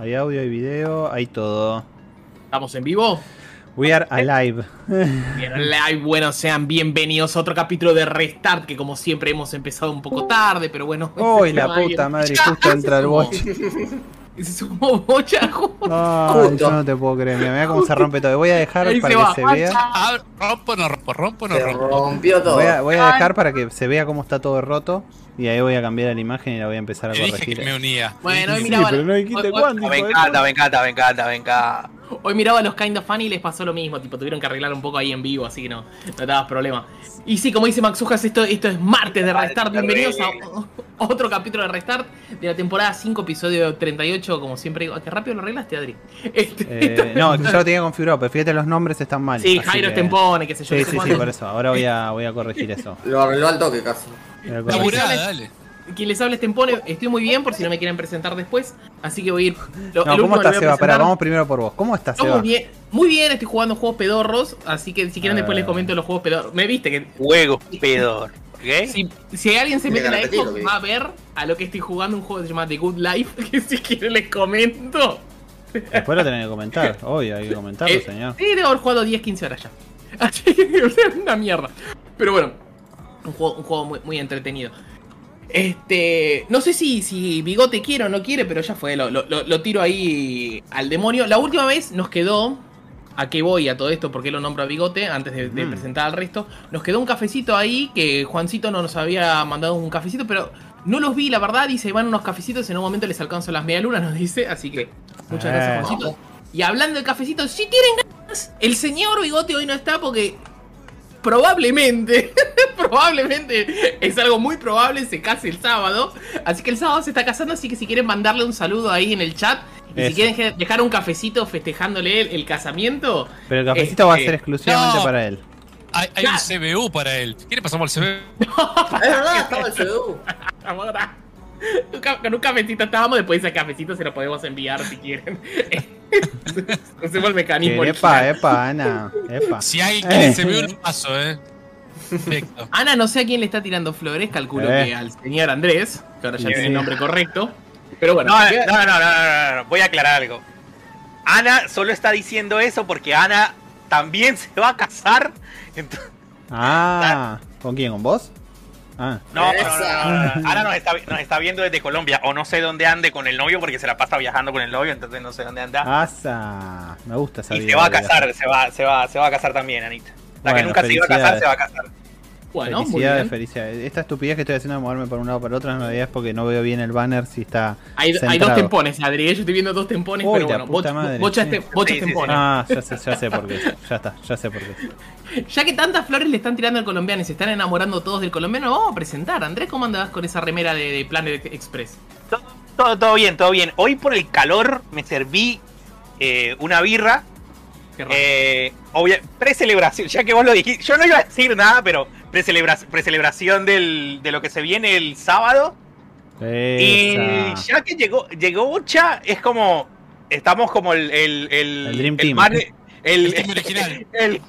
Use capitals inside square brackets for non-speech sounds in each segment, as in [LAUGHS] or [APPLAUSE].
Hay audio, hay video, hay todo. ¿Estamos en vivo? We are alive. Bien, live. Bueno, sean bienvenidos a otro capítulo de Restart, que como siempre hemos empezado un poco tarde, pero bueno. [LAUGHS] Uy, la puta madre, [LAUGHS] justo entra el watch. [LAUGHS] Se sumó bocha, Ay, yo no te puedo creer. Mira, mira cómo se rompe todo. Voy a dejar Ahí para se que va, se vea. Ah, rompo, no rompo, rompo, no Se rompo. rompió todo. Voy a, voy a dejar para que se vea cómo está todo roto. Y ahí voy a cambiar la imagen y la voy a empezar a Te dije corregir. que me unía. Bueno, hoy Sí, miraba, pero no dijiste hoy- cuándo. Me encanta, me encanta, me encanta, me encanta. hoy miraba a los Kind of Funny y les pasó lo mismo, tipo, tuvieron que arreglar un poco ahí en vivo, así que no, no te das problema. Y sí, como dice Maxujas, esto, esto es martes de Restart, bienvenidos a otro capítulo de Restart de la temporada 5, episodio 38, como siempre digo, qué rápido lo arreglaste, Adri. Este, Eh, no, yo lo tenía configurado, pero fíjate los nombres están mal. sí, Jairo que- Tempone, qué sé yo. Sí, sí, sí, por eso. Ahora voy a, [LAUGHS] voy a corregir eso. Lo arregló al toque casi. Voy a corregir. Laburá, Correcciones. dale. Quien les habla es Tempone, estoy muy bien por si no me quieren presentar después, así que voy a ir... [LAUGHS] lo- No, ¿cómo estás, Seba? Pará, vamos primero por vos. ¿Cómo estás, Seba? muy bien, muy bien, estoy jugando juegos pedorros, así que si quieren después les comento los juegos pedorros. Me viste que Juego pedor. ¿Ok? si, si alguien se mete en la Xbox ¿qué? va a ver a lo que estoy jugando un juego que se llama The Good Life, [LAUGHS] que si quieren les comento. Después lo tenés que comentar. [LAUGHS] Obvio, hay que comentarlo, Eh, señor. Sí, debo haber jugado 10, 15 horas ya. Así que es una mierda. Pero bueno, un juego, un juego muy, muy entretenido. Este. No sé si, si Bigote quiere o no quiere, pero ya fue. Lo, lo- tiro ahí al demonio. La última vez nos quedó. ¿A qué voy a todo esto? ¿Por qué lo nombro a Bigote? Antes de, de Mm. presentar al resto. Nos quedó un cafecito ahí que Juancito no nos había mandado un cafecito, pero no los vi, la verdad. Dice, van unos cafecitos. En un momento les alcanzo las medialunas, [LAUGHS] nos dice. Así que muchas Eh. gracias, Juancito. Y hablando de cafecito, si tienen ganas, el señor Bigote hoy no está porque probablemente, [LAUGHS] probablemente es algo muy probable, se case el sábado. Así que el sábado se está casando, así que si quieren mandarle un saludo ahí en el chat. Y si quieren dejar un cafecito festejándole el, el casamiento. Pero el cafecito va a este, ser exclusivamente no. para él. Hay, hay un CBU para él. ¿Quiere pasamos al CBU? [LAUGHS] Es verdad, estaba el ca- Con un cafecito estábamos, después de ese cafecito se lo podemos enviar si quieren. [LAUGHS] Hacemos el mecanismo. Epa, epa, Ana. Epa. Si alguien quiere Eh. CBU, lo paso, eh. Perfecto. Ana, no sé a quién le está tirando flores, calculo Eh. que al señor Andrés, que ahora ya Sí. tiene el nombre correcto. Pero bueno, No, no, no, no, no, no, no, voy a aclarar algo. Ana solo está diciendo eso porque Ana también se va a casar. Entonces- Ah, ¿con quién? ¿Con vos? Ah, no, no, no, no. Ana nos está, nos está viendo desde Colombia o no sé dónde ande con el novio porque se la pasa viajando con el novio, entonces no sé dónde anda. asa. Me gusta esa y se va a casar, se va, se va, se va a casar también, Anita. La que nunca se iba a casar, se va a casar. Bueno, muy felicidades, bien. felicidades. Esta estupidez que estoy haciendo de moverme por un lado para el otro realidad es porque no veo bien el banner si está. Hay, hay dos tempones, Adri. Yo estoy viendo dos tempones, Uy, pero la bueno, puta boch- madre, bochas, sí. te- bochas Sí, tempones. Ah, ya sé, ya sé por qué. Ya está, ya sé por qué. [LAUGHS] Ya que tantas flores le están tirando al colombiano y se están enamorando todos del colombiano, lo vamos a presentar. Andrés, ¿cómo andabas con esa remera de, de Planet Express? Todo, todo, todo bien, todo bien. Hoy por el calor me serví eh, una birra. Qué raro. Eh, obvia- precelebración, ya que vos lo dijiste. Yo no iba a decir nada, pero precelebra- precelebración del, de lo que se viene el sábado. Y Esa. ya que llegó, llegó Bocha, es como. Estamos como el. El, el, El Dream Team. man- el- El team original. [LAUGHS] el-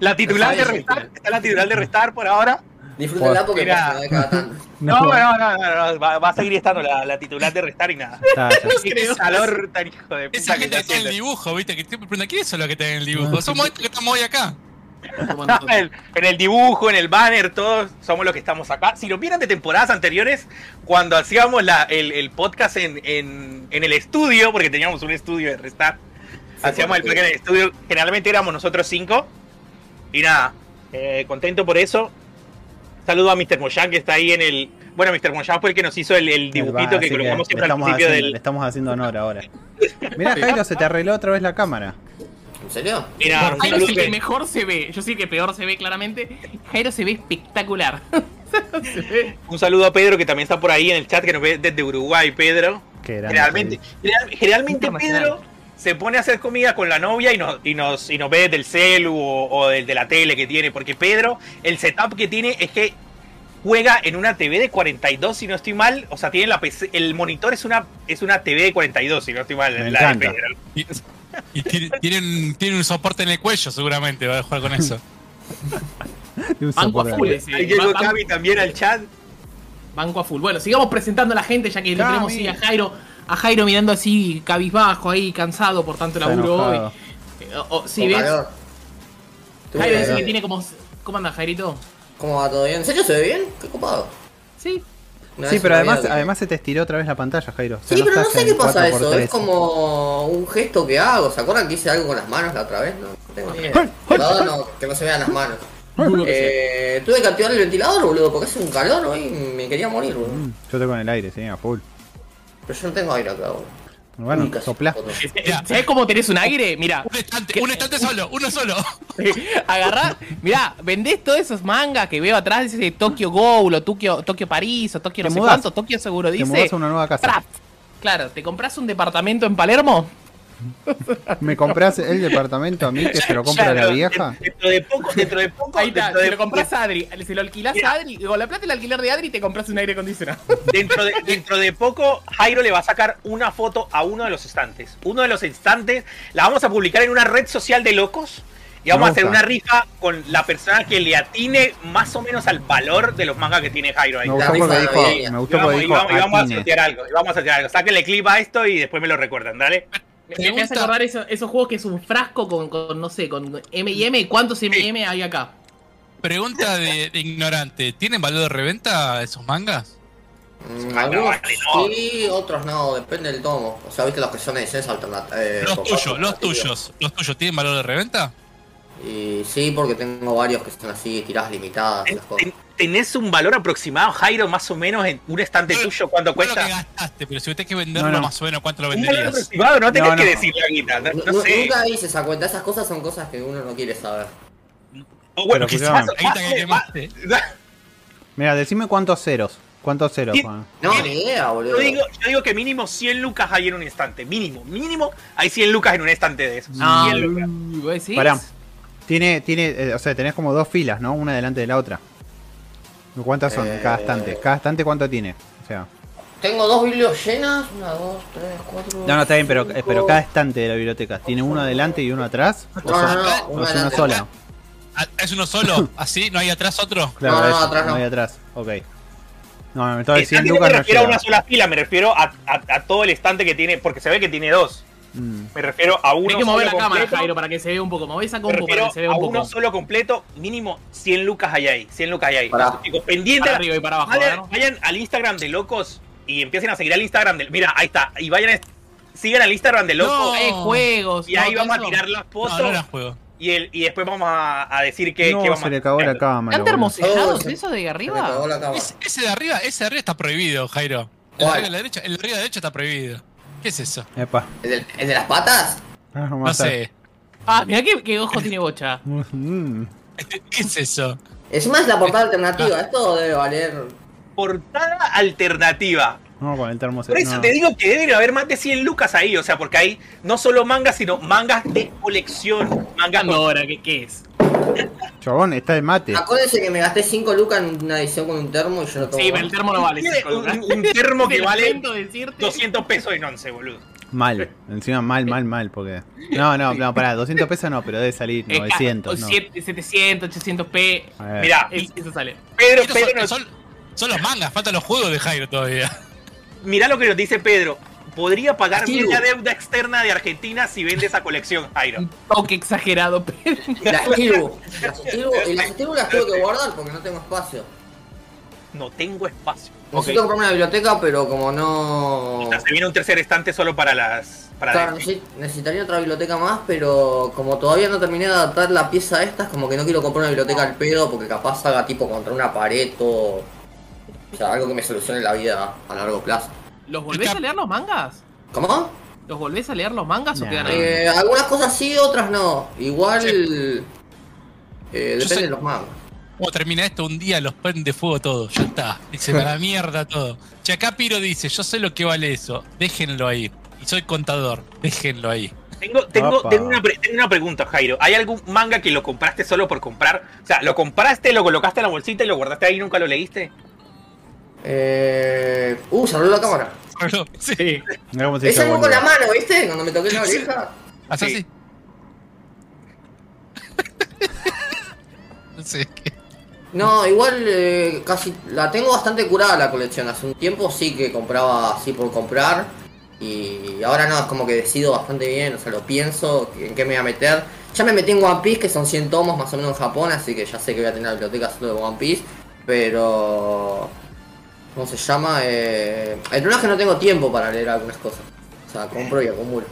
la titular de Restar. Está la titular de Restar por ahora. Disfrútenla porque Mira. pasa de cada tanto. [LAUGHS] No, no, no, no, no, va, va a seguir estando la, la titular de Restar y nada. Está, ya. [LAUGHS] Qué calor tan hijo de Esa puta que gente que está está en el dibujo, viste, que siempre preguntan, ¿quiénes son los que están en el dibujo? Somos estos que estamos hoy acá. En, el, en el dibujo, en el banner, todos somos los que estamos acá. Si lo vieran de temporadas anteriores, cuando hacíamos la- el, el podcast en, en- en el estudio, porque teníamos un estudio de Restar, hacíamos el podcast en el estudio, generalmente éramos nosotros cinco. Y nada, eh, contento por eso. Saludo a Mr. Moyan que está ahí en el. Bueno, Mr. Moyan fue el que nos hizo el, el dibujito que colocamos siempre al principio haciendo- del. Le estamos haciendo honor ahora. [LAUGHS] Mirá, Jairo, se te arregló otra vez la cámara. ¿En serio? Mira, Jairo es el que mejor se ve. Yo sí que peor se ve claramente. Jairo se ve espectacular. [LAUGHS] Se ve- un saludo a Pedro que también está por ahí en el chat que nos ve desde Uruguay, Pedro. Generalmente, general- generalmente. Pedro se pone a hacer comida con la novia y nos, y nos, y nos ve desde el celu o, o desde la tele que tiene. Porque Pedro, el setup que tiene es que juega en una TV de 42, si no estoy mal. O sea, tiene la PC, el monitor es una, es una TV de 42, si no estoy mal. Me la de. Pedro. [LAUGHS] Y, tiene- tienen, tienen un soporte en el cuello, seguramente, va a jugar con eso. Banco a full ese. Ahí llegó Cami también al chat. Banco a full. Bueno, sigamos presentando a la gente ya que le Cami. tenemos sí, a Jairo. a Jairo mirando así cabizbajo ahí, cansado por tanto laburo hoy. enojado. Eh, o- o- sí, Con ¿ves? calor. ¿Tú Jairo dice que tiene como... ¿Cómo anda Jairito? ¿Cómo va todo bien? ¿En serio se ve bien? Qué copado. Sí. Una Sí, pero además, que- además se te estiró otra vez la pantalla, Jairo. O sea, Sí, pero no sé qué pasa 4x3. eso. Es como un gesto que hago. ¿Se acuerdan que hice algo con las manos la otra vez? No, no tengo ni idea. Cuidado, no, que no se vean las manos. Eh, tuve que activar el ventilador, boludo, porque hace un calor hoy y me quería morir, boludo. Mm, Yo estoy con el aire, sí, a full. Pero yo no tengo aire acá, boludo. Bueno, exploto. Ya. ¿Sabes cómo tenés un aire? Mira, Un estante, un estante solo, uno solo. agarrá, mirá, vendés todos esos mangas que veo atrás, dice Tokyo Ghoul o Tokyo, Tokyo París o Tokio no Te sé cuánto, Tokio seguro Te dice. mudas a una nueva casa. Claro, te compras un departamento en Palermo. [LAUGHS] ¿Me compras el departamento a mí que se lo compra la vieja? Dentro de poco, dentro de poco, Ahí está, dentro se de lo compras a Adri, se lo alquilás a Adri, con la plata del alquiler de Adri te compras un aire acondicionado. Dentro de, dentro de poco, Jairo le va a sacar una foto a uno de los estantes. Uno de los estantes la vamos a publicar en una red social de locos. Y vamos a hacer una rifa con la persona que le atine más o menos al valor de los mangas que tiene Jairo ahí. Me gustó porque dijo, Y vamos, porque y dijo vamos- y vamos a sortear algo. Y vamos a sortear algo. Sáquenle clip a esto y después me lo recuerdan, ¿dale? Me, me hace acordar eso- esos juegos que es un frasco con, con, no sé, con M&M. ¿Cuántos M&M hay acá? Pregunta de, de ignorante. ¿Tienen valor de reventa esos mangas? Mm, algunos sí, otros no, depende del tomo. O sea, viste los que son ediciones alternativas. Eh, Los tuyos, cosas los tuyos. ¿Los tuyos tienen valor de reventa? Y sí, porque tengo varios que son así, tiradas limitadas. esas cosas. Ten- ¿Tenés un valor aproximado, Jairo, más o menos en un estante tuyo? ¿Cuánto No lo que cuesta? gastaste, pero si usted que venderlo No, no. más o menos, ¿cuánto lo Un valor venderías? aproximado, no tenés No, que no. decir la guita. No, no sé. Nunca hice esa cuenta, esas cosas son cosas que uno no quiere saber. O bueno, Pero quizás. La guita que quemaste. Mira, decime cuántos ceros. ¿Cuántos ceros. Juan? No, ni idea, boludo. Yo digo, yo digo que mínimo 100 lucas hay en un instante. Mínimo, mínimo hay 100 lucas en un estante de esos. Ah, 100 lucas. ¿vos decís? Pará. Tiene, tiene, eh, o sea, tenés como dos filas, ¿no? Una delante de la otra. ¿Cuántas son Eh, cada estante? ¿Cada estante cuánto tiene? O sea, Tengo dos biblios llenas. Una, dos, tres, cuatro. no, no, está bien, pero, eh, cinco. pero cada estante de la biblioteca, ¿tiene uno adelante y uno atrás? ¿O No, no, no, es una adelante. sola? Ah, ¿Es uno solo? ¿Así? ¿No hay atrás otro? Claro, No, no, eso, atrás no. hay atrás. Ok. No, me estaba El diciendo estante no me Lucas no refiero a una sola fila, me refiero a, a- a todo el estante que tiene, porque se ve que tiene dos. Mm. Me refiero a uno Hay que mover la solo cámara, completo. Jairo, para que se vea un poco. Mover esa compu para que se vea a un uno poco. solo completo, mínimo 100 lucas hay ahí. 100 lucas hay ahí. Pendiente. Para arriba y para abajo, Vayan, ¿no? vayan al Instagram de Locos y empiecen a seguir al Instagram del. Mira, ahí está. Y vayan, a- sigan al Instagram de Locos. No. Eh, juegos. Y ahí no, vamos a tirar las fotos. No, no era juego. y, el, y después vamos a, a decir que, No, que vamos se a le cagó la cámara. ¿Están termosellados se- eso de ahí Se arriba? la cámara. Ese, ese de arriba, ese de arriba está prohibido, Jairo. El de arriba a la derecha, el de arriba a la derecha está prohibido. ¿Qué es eso? Epa. ¿El, de las patas? Ah, No sé. Ah, mirá qué, qué ojo tiene bocha. [LAUGHS] Mm. ¿Qué es eso? Encima es la portada alternativa. Esto debe valer. portada alternativa. No, con el termo Por eso no. te digo que deben haber más de 100 lucas ahí, o sea, porque hay no solo mangas, sino mangas de colección. Mangas ¿Cuándo ahora? ¿Qué, ¿Qué es? Chabón, está el mate. Acuérdense que me gasté 5 lucas en una edición con un termo y yo no tomo. Sí, pero el termo no vale. Tiene cinco lucas. un, un termo que [LAUGHS] vale lamento decirte. 200 pesos en 11, boludo. Mal. Encima mal, mal, mal, porque... No, no, no, pará, 200 pesos no, pero debe salir Eh, 900, ¿no? siete- 700, 800 p. Mirá, Es- Eso sale. Pedro, Pedro son, nos- son- son los mangas, faltan los juegos de Jairo todavía. mirá lo que nos dice Pedro. Podría pagar media deuda externa de Argentina si vende esa colección, Jairo. Un toque exagerado, [LAUGHS] pero. [LAUGHS] Las Steel Las Y las las tengo que guardar porque no tengo espacio. No tengo espacio. Necesito comprarme una biblioteca, pero como no. Se viene un tercer estante solo para las. Para Claro, las- necesitaría otra biblioteca más, pero como todavía no terminé de adaptar la pieza a estas, como que no quiero comprar una biblioteca al pedo porque capaz haga tipo contra una pared o. O sea, algo que me solucione la vida a largo plazo. ¿Los volvés a leer los mangas? ¿Cómo? ¿Los volvés a leer los mangas o quedan ahí? Eh, algunas cosas sí, otras no. Igual. eh, depende sé- de los mangos. Como termina esto, un día los prende fuego todo. Ya está. Dice, para la mierda todo. Che, acá Piro dice, yo sé lo que vale eso. Déjenlo ahí. Y soy contador. Déjenlo ahí. Tengo, tengo, tengo, una pre- tengo una pregunta, Jairo. ¿Hay algún manga que lo compraste solo por comprar? O sea, ¿lo compraste, lo colocaste en la bolsita y lo guardaste ahí y nunca lo leíste? Eh. Uh, se abrió la cámara. [LAUGHS] Sí. Mirá cómo se Es algo con la mano, ¿viste? Cuando me toqué la oreja. ¿Haz Sí. así? No sé qué. No, igual eh, casi la tengo bastante curada la colección. Hace un tiempo sí que compraba así por comprar. Y ahora no, es como que decido bastante bien, o sea, lo pienso, en qué me voy a meter. Ya me metí en One Piece, que son 100 tomos más o menos en Japón, así que ya sé que voy a tener la biblioteca solo de One Piece. Pero... ¿Cómo se llama? Eh, el problema es que no tengo tiempo para leer algunas cosas. O sea, compro y acumulo.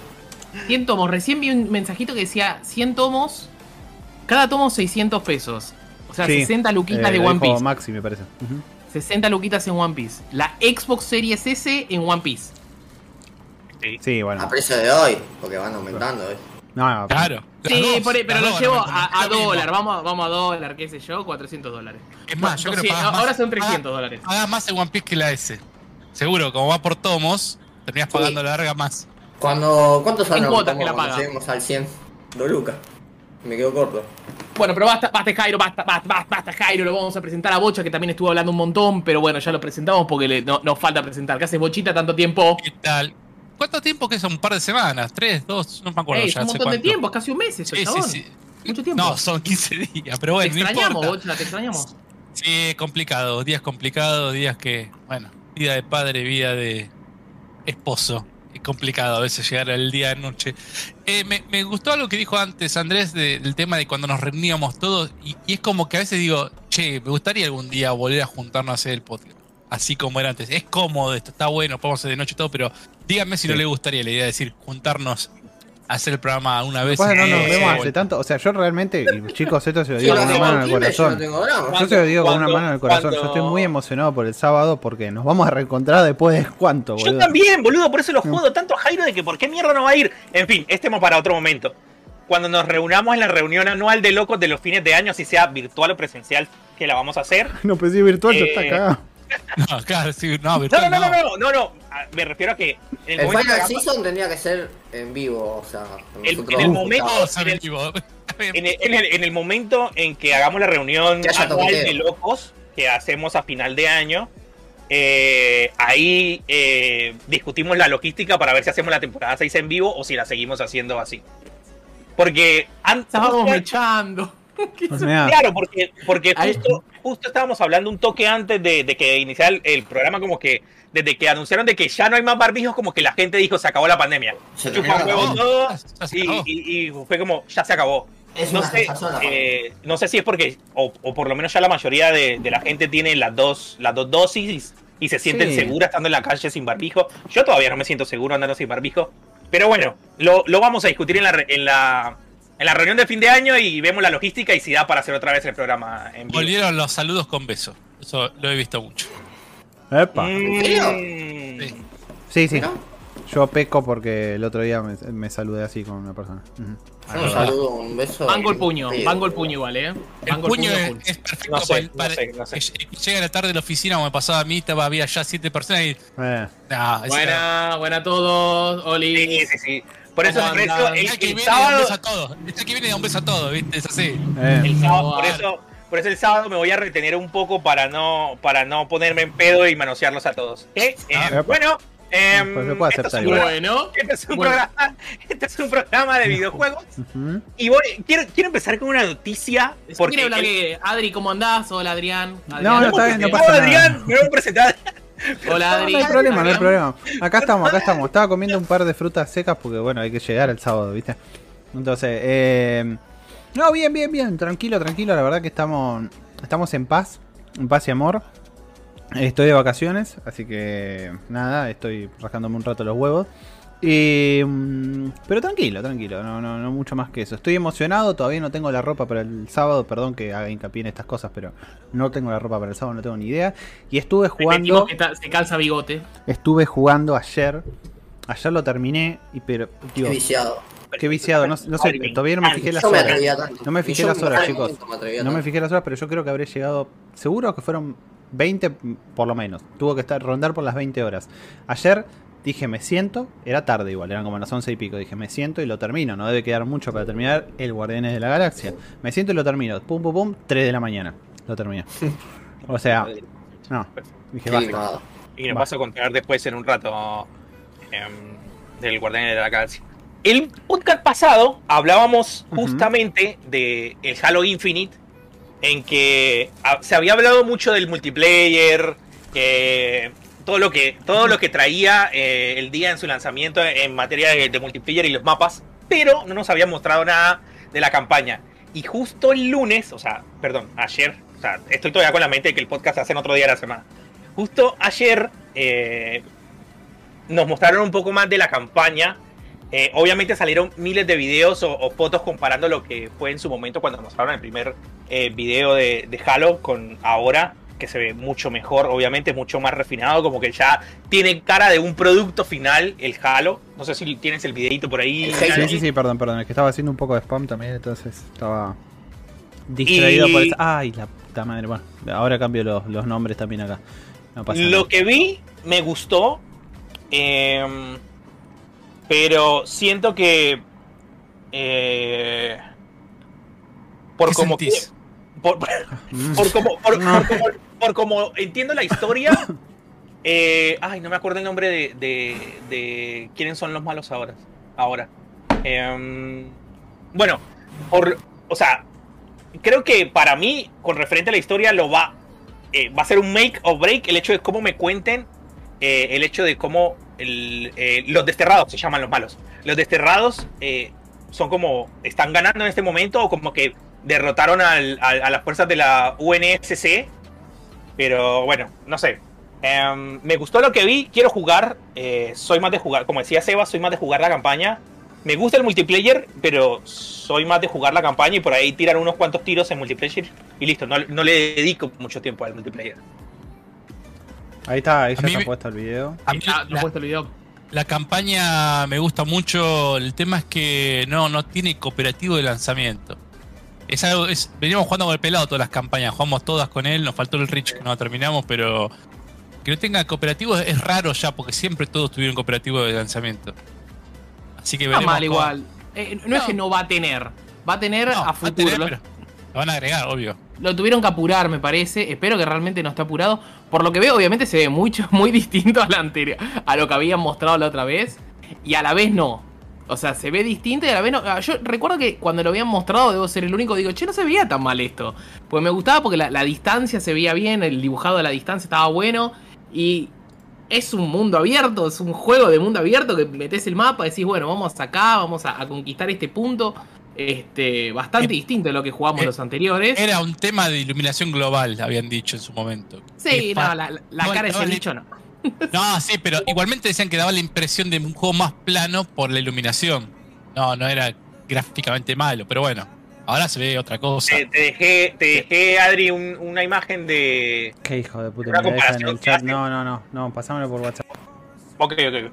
100 tomos. Recién vi un mensajito que decía 100 tomos. Cada tomo 600 pesos. O sea, Sí, 60 luquitas eh, de lo One dijo Piece. Maxi, me parece. Ujú. 60 luquitas en One Piece. La Xbox Series S en One Piece. Sí. Sí, bueno. A precio de hoy, porque van aumentando, ¿eh? No, no, Claro. Sí, las dos, por ahí, pero lo llevo a, a dólar. Vamos, a- vamos a dólar, qué sé yo, 400 dólares. Es más, yo creo que más- ahora son pagas- 300 dólares. Pagas más en One Piece que la S. Seguro, como va por tomos, terminás Sí. pagando la larga más. Cuando, ¿Cuántos los cuotas tomos que la cuando paga. lleguemos al 100? Dos lucas. Me quedo corto. Bueno, pero basta, basta Jairo, basta, basta, basta, basta Jairo, lo vamos a presentar a Bocha, que también estuvo hablando un montón, pero bueno, ya lo presentamos porque le- no, nos falta presentar. ¿Qué haces, Bochita, tanto tiempo? ¿Qué tal? ¿Cuánto tiempo que son? ¿Un par de semanas? ¿Tres? ¿Dos? No me acuerdo Ey, ya. es un montón de tiempo, es casi un mes eso, Sí, sí, sí. Mucho tiempo. No, son 15 días, pero te bueno, no extrañamos, importa. Bocha, te extrañamos. Sí, complicado. Días complicados, días que, bueno, vida de padre, vida de esposo. Es complicado a veces llegar al día de noche. Eh, me, me gustó algo que dijo antes Andrés de- del tema de cuando nos reuníamos todos. Y, y es como que a veces digo, che, me gustaría algún día volver a juntarnos a hacer el podcast. Así como era antes. Es cómodo esto, está bueno, podemos hacer de noche y todo, pero díganme si no le gustaría la idea de decir juntarnos a hacer el programa una vez. Pasa que no nos Eh, vemos eh, hace tanto. O sea, yo realmente, y chicos, esto se lo Si digo con una mano en el yo corazón. Yo se lo digo con una mano en el corazón. Yo estoy muy emocionado por el sábado porque nos vamos a reencontrar después de cuánto, Yo boludo. también, boludo, por eso lo jodo tanto a Jairo de que por qué mierda no va a ir. En fin, este es para otro momento. Cuando nos reunamos en la reunión anual de locos de los fines de año, si sea virtual o presencial, que la vamos a hacer. [LAUGHS] No, pues sí, virtual ya Eh, está cagado. [LAUGHS] No, claro, sí, no, No, virtual no, no, no. no, no, no, no. Me refiero a que en el, El momento Final Season tendría que ser en vivo, o sea, El- en el momento- en el- [LAUGHS] en el, en el- en el momento en que hagamos la reunión anual de locos que hacemos a final de año, eh, ahí eh, discutimos la logística para ver si hacemos la temporada 6 en vivo o si la seguimos haciendo así. Porque antes... Estábamos mechando. [LAUGHS] Pues Claro, porque, justo, justo estábamos hablando un toque antes de, de que iniciara el, el programa, como que desde que anunciaron de que ya no hay más barbijos, como que la gente dijo se acabó la pandemia. Se [LAUGHS] y, acabó. y- y fue como ya se acabó. Es No sé, eh, no sé si es porque, o, o por lo menos ya la mayoría de, de la gente tiene las dos, las dos dosis y se sienten Sí. seguras estando en la calle sin barbijo. Yo todavía no me siento seguro andando sin barbijo. Pero bueno, lo, lo vamos a discutir en la, re- en, la, en la reunión de fin de año y vemos la logística y si da para hacer otra vez el programa en vivo. Volvieron los saludos con besos. Eso lo he visto mucho. Epa. Mm, serio? Sí. Sí, sí. ¿No? Yo peco porque el otro día me, me saludé así con una persona. Un saludo, un beso. Banco el puño, Sí. banco el puño igual, eh. El Banco puño es, perfecto No sé, para, no para- sé, no sé. que llega a la tarde de la oficina, como me pasaba a mí, estaba, había ya siete personas y. Eh, Nah, ese- Buena, buena a todos, Oli. Sí, sí, sí. Por eso, el, el que el un sábado, a todos. El que viene da un beso a todos, ¿viste? Es así. eh. el sábado- por eso, por eso el sábado me voy a retener un poco para no, para no ponerme en pedo y manosearlos a todos. ¿Eh? Eh, Ah, bueno, em, Pues esto es un Bueno, Este es un, Bueno. programa, este es un programa de videojuegos [LAUGHS] Ujú. y voy, quiero, quiero empezar con una noticia porque hablar el- que Adri, ¿cómo andás? Hola Adrián. Adrián. No, no, está bien, no Hola, pasa nada. Adrián, me voy a presentar. [LAUGHS] Hola Adri. No hay problema, no hay problema. Acá estamos, acá estamos. Estaba comiendo un par de frutas secas porque, bueno, hay que llegar el sábado, ¿viste? Entonces, eh... No, bien, bien, bien. Tranquilo, tranquilo. La verdad que estamos, estamos en paz. En paz y amor. Estoy de vacaciones, así que nada, estoy rascándome un rato los huevos. Mm, pero tranquilo, tranquilo, no, no, no mucho más que eso. Estoy emocionado, todavía no tengo la ropa para el sábado, perdón que haga hincapié en estas cosas, pero no tengo la ropa para el sábado, no tengo ni idea. Y estuve jugando... Que está- se calza bigote. Estuve jugando ayer. Ayer lo terminé. Y pero. Qué viciado. qué viciado. No, no sé, todavía no me fijé las horas. No me fijé yo las horas, chicos. No me fijé las horas, pero yo creo que habré llegado. Seguro que fueron 20 por lo menos. Tuvo que estar rondar por las 20 horas. Ayer dije, me siento. Era tarde igual, eran como las 11 y pico. Dije, me siento y lo termino. No debe quedar mucho para terminar el Guardianes de la Galaxia. Me siento y lo termino. Pum, pum, pum. 3 de la mañana. Lo terminé. O sea, [LAUGHS] no. Dije, basta. Y nos Va. vas a contar después en un rato em, del Guardián de la Galaxia. El podcast pasado hablábamos justamente de el Halo Infinite, en que ah, se había hablado mucho del multiplayer, que todo lo que, todo lo que traía eh, el día en su lanzamiento en materia de, multiplayer y los mapas, pero no nos había mostrado nada de la campaña. Y justo el lunes, o sea, perdón, ayer, o sea, estoy todavía con la mente de que el podcast se hace en otro día de la semana. Justo ayer eh, nos mostraron un poco más de la campaña. Eh, obviamente salieron miles de videos o, fotos comparando lo que fue en su momento cuando mostraron el primer video de, de Halo con ahora, que se ve mucho mejor, obviamente mucho más refinado, como que ya tiene cara de un producto final el Halo. No sé si tienes el videito por ahí. Sí, sí, sí, perdón, perdón. Es que estaba haciendo un poco de spam también, entonces estaba distraído Y- por eso. Ay, la puta madre. Bueno, ahora cambio los, los nombres también acá. No pasa Lo nada. que vi me gustó, em, pero siento que eh, por ¿Qué como sentís? que- por, [LAUGHS] por [LAUGHS] como por, No. por como por como entiendo la historia, [COUGHS] eh, ay no me acuerdo el nombre de, de, de quiénes son los malos ahora, ahora. Em, bueno, por, o sea, creo que para mí con referente a la historia lo va eh, va a ser un make or break el hecho de cómo me cuenten, eh, el hecho de cómo el- los desterrados se llaman los malos. Los desterrados son como, están ganando en este momento o como que derrotaron al- al- a las fuerzas de la UNSC. Pero bueno, no sé. Em, me gustó lo que vi, quiero jugar. eh, soy más de jugar, como decía Seba, soy más de jugar la campaña. Me gusta el multiplayer, pero soy más de jugar la campaña y por ahí tirar unos cuantos tiros en multiplayer y listo. No, no le dedico mucho tiempo al multiplayer. Ahí está, ahí A ya mí está me- puesto el video. A mí la, puesto el video. la campaña me gusta mucho. El tema es que no, no tiene cooperativo de lanzamiento. Es algo, es, venimos jugando con el pelado todas las campañas, jugamos todas con él, nos faltó el Rich que no terminamos, pero que no tenga cooperativo es raro ya, porque siempre todos tuvieron cooperativo de lanzamiento. Así que veremos. mal cómo- igual. Eh, no, es No. que no va a tener. Va a tener No, a va a futuro. tener, Lo- pero lo van a agregar, obvio. Lo tuvieron que apurar, me parece. Espero que realmente no esté apurado. Por lo que veo, obviamente se ve mucho, [LAUGHS] muy distinto a la anterior, a lo que habían mostrado la otra vez. Y a la vez no. O sea, se ve distinto y a la vez no. Ah, Yo recuerdo que cuando lo habían mostrado, debo ser el único, digo, che, no se veía tan mal esto. Pues me gustaba porque la, la distancia se veía bien, el dibujado de la distancia estaba bueno. Y es un mundo abierto, es un juego de mundo abierto que metes el mapa, decís, bueno, vamos acá, vamos a, a conquistar este punto. Este, bastante Eh, distinto de lo que jugamos eh, los anteriores. Era un tema de iluminación global, habían dicho en su momento. Sí, no, la, la- la no, cara de no, ese le- bicho no. [LAUGHS] No, sí, pero igualmente decían que daba la impresión de un juego más plano por la iluminación. No, no era gráficamente malo, pero bueno, ahora se ve otra cosa. Te, te dejé, te dejé, Adri, un- una imagen de. Qué hijo de puta, Una me deja en el chat. No, no, no, no, pasámelo por WhatsApp. Ok, ok.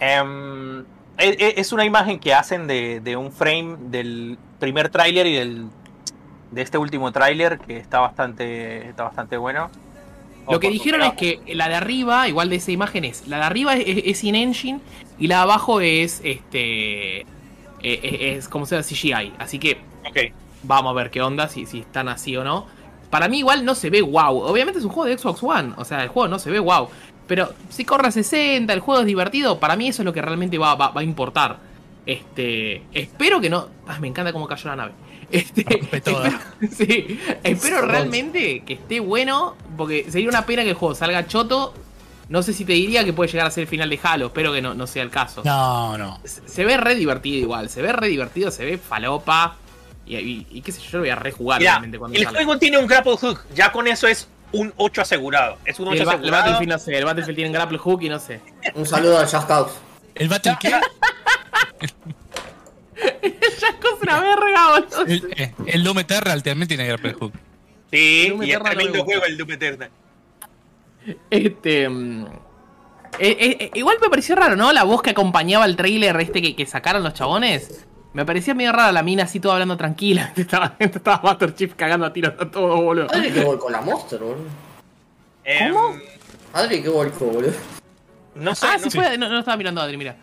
Em, es, es- es una imagen que hacen de, de un frame del primer tráiler y del de este último tráiler que está bastante está bastante bueno. Lo que dijeron es que la de arriba, igual de esa imagen es, la de arriba es, es- in-engine y la de abajo es, este, es, es como sea CGI. Así que Ok. vamos a ver qué onda, si, si están así o no. Para mí igual no se ve wow. Obviamente es un juego de Xbox One, o sea, el juego no se ve wow. Pero si corre a 60, el juego es divertido, para mí eso es lo que realmente va, va- va a importar. Este, espero que no... Ah, me encanta cómo cayó la nave. Este, espero, [LAUGHS] sí, espero realmente que esté bueno, porque sería una pena que el juego salga choto. No sé si te diría que puede llegar a ser el final de Halo, espero que no, no sea el caso. No, no. Se se ve re divertido igual, se ve re divertido, se ve falopa. Y, y- y qué sé yo, yo lo voy a rejugar Mira, realmente cuando el salga. juego tiene un grapple hook. Ya con eso es un 8 asegurado. Es un Y 8 el, ba- el asegurado. Battlefield no sé, el Battlefield tiene un grapple hook y no sé. Un saludo al Just Cause. ¿El Battle qué? [LAUGHS] [LAUGHS] ya es cosa una verga, boludo. El, eh, el Doom Eternal también tiene Grapple Hook. Sí, Doom y es tremendo juego el Doom Eternal. Este. mm, eh, eh, eh, igual me pareció raro, ¿no? La voz que acompañaba el trailer este que, que sacaron los chabones. Me parecía medio rara la mina así toda hablando tranquila. [LAUGHS] Estaba, estaba Master Chief cagando a tiros a todo, boludo. Adri que volcó la Monster, boludo. ¿Cómo? Em, Adri que volcó, boludo. no sé, Ah, no sí sé. fue. No, no estaba mirando a Adri, mira.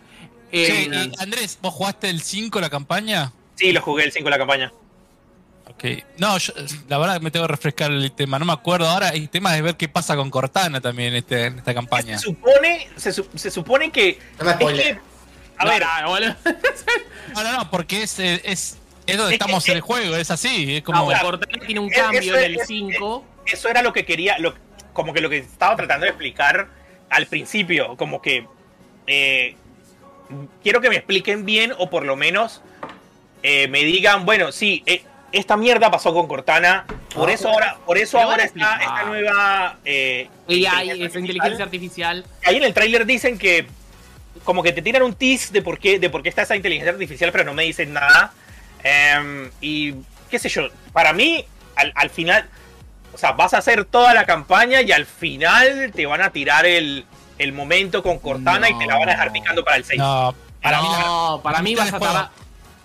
Eh, Che, y Andrés, ¿vos jugaste el 5 la campaña? Sí, lo jugué el 5 de la campaña. Ok. No, yo, la verdad que me tengo que refrescar el tema. No me acuerdo ahora. El tema es ver qué pasa con Cortana también en, este, en esta campaña. Se supone, se, su- se supone que. No me es spoiler. que- a no, ver, no, boludo. [LAUGHS] No, no, no, porque es, eh, es, es donde Es que- estamos en es- el juego. Es así. Es No, como. porque Cortana tiene un cambio en el es- 5. eso era lo que quería, lo, como que lo que estaba tratando de explicar al principio, como que eh, quiero que me expliquen bien o por lo menos eh, me digan, bueno, sí, eh, esta mierda pasó con Cortana, por Ah, eso ahora, por eso ahora está esta nueva eh, Y hay esa artificial. inteligencia artificial. Ahí en el tráiler dicen que como que te tiran un tease de por qué, de por qué está esa inteligencia artificial, pero no me dicen nada. Em, y qué sé yo, para mí, al, al final, o sea, vas a hacer toda la campaña y al final te van a tirar el, el momento con Cortana y te la van a dejar No. picando para el 6. No, para mí, la- no, para mí mitad vas a juego. tardar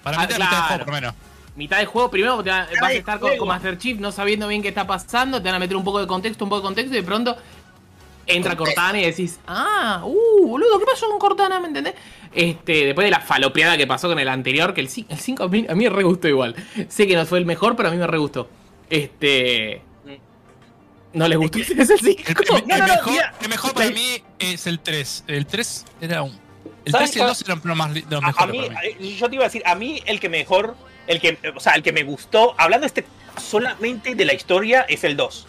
Para mí, Ah, mitad juego, claro. por lo menos. mitad de juego. Primero te va- vas a de estar con, juego. con Master Chief no sabiendo bien qué está pasando. Te van a meter un poco de contexto, un poco de contexto y de pronto entra Contexto. Cortana y decís, ah, uh, boludo, ¿qué pasó con Cortana? ¿Me entendés? Este, después de la falopeada que pasó con el anterior, que el 5, el 5 a, mí, a mí me re gustó igual. Sé que no fue el mejor, pero a mí me re gustó. Este. ¿No les gustó? ¿Es el 5? El, el- No, el no, no, mejor, mira. el mejor para mí es el 3. El 3 era un. El ¿Sabes 3 y el cuál? 2 eran los, más, los A, a mejores. mí, para mí. eh, yo te iba a decir, a mí el que mejor, el que, o sea, el que me gustó, hablando este solamente de la historia, es el 2.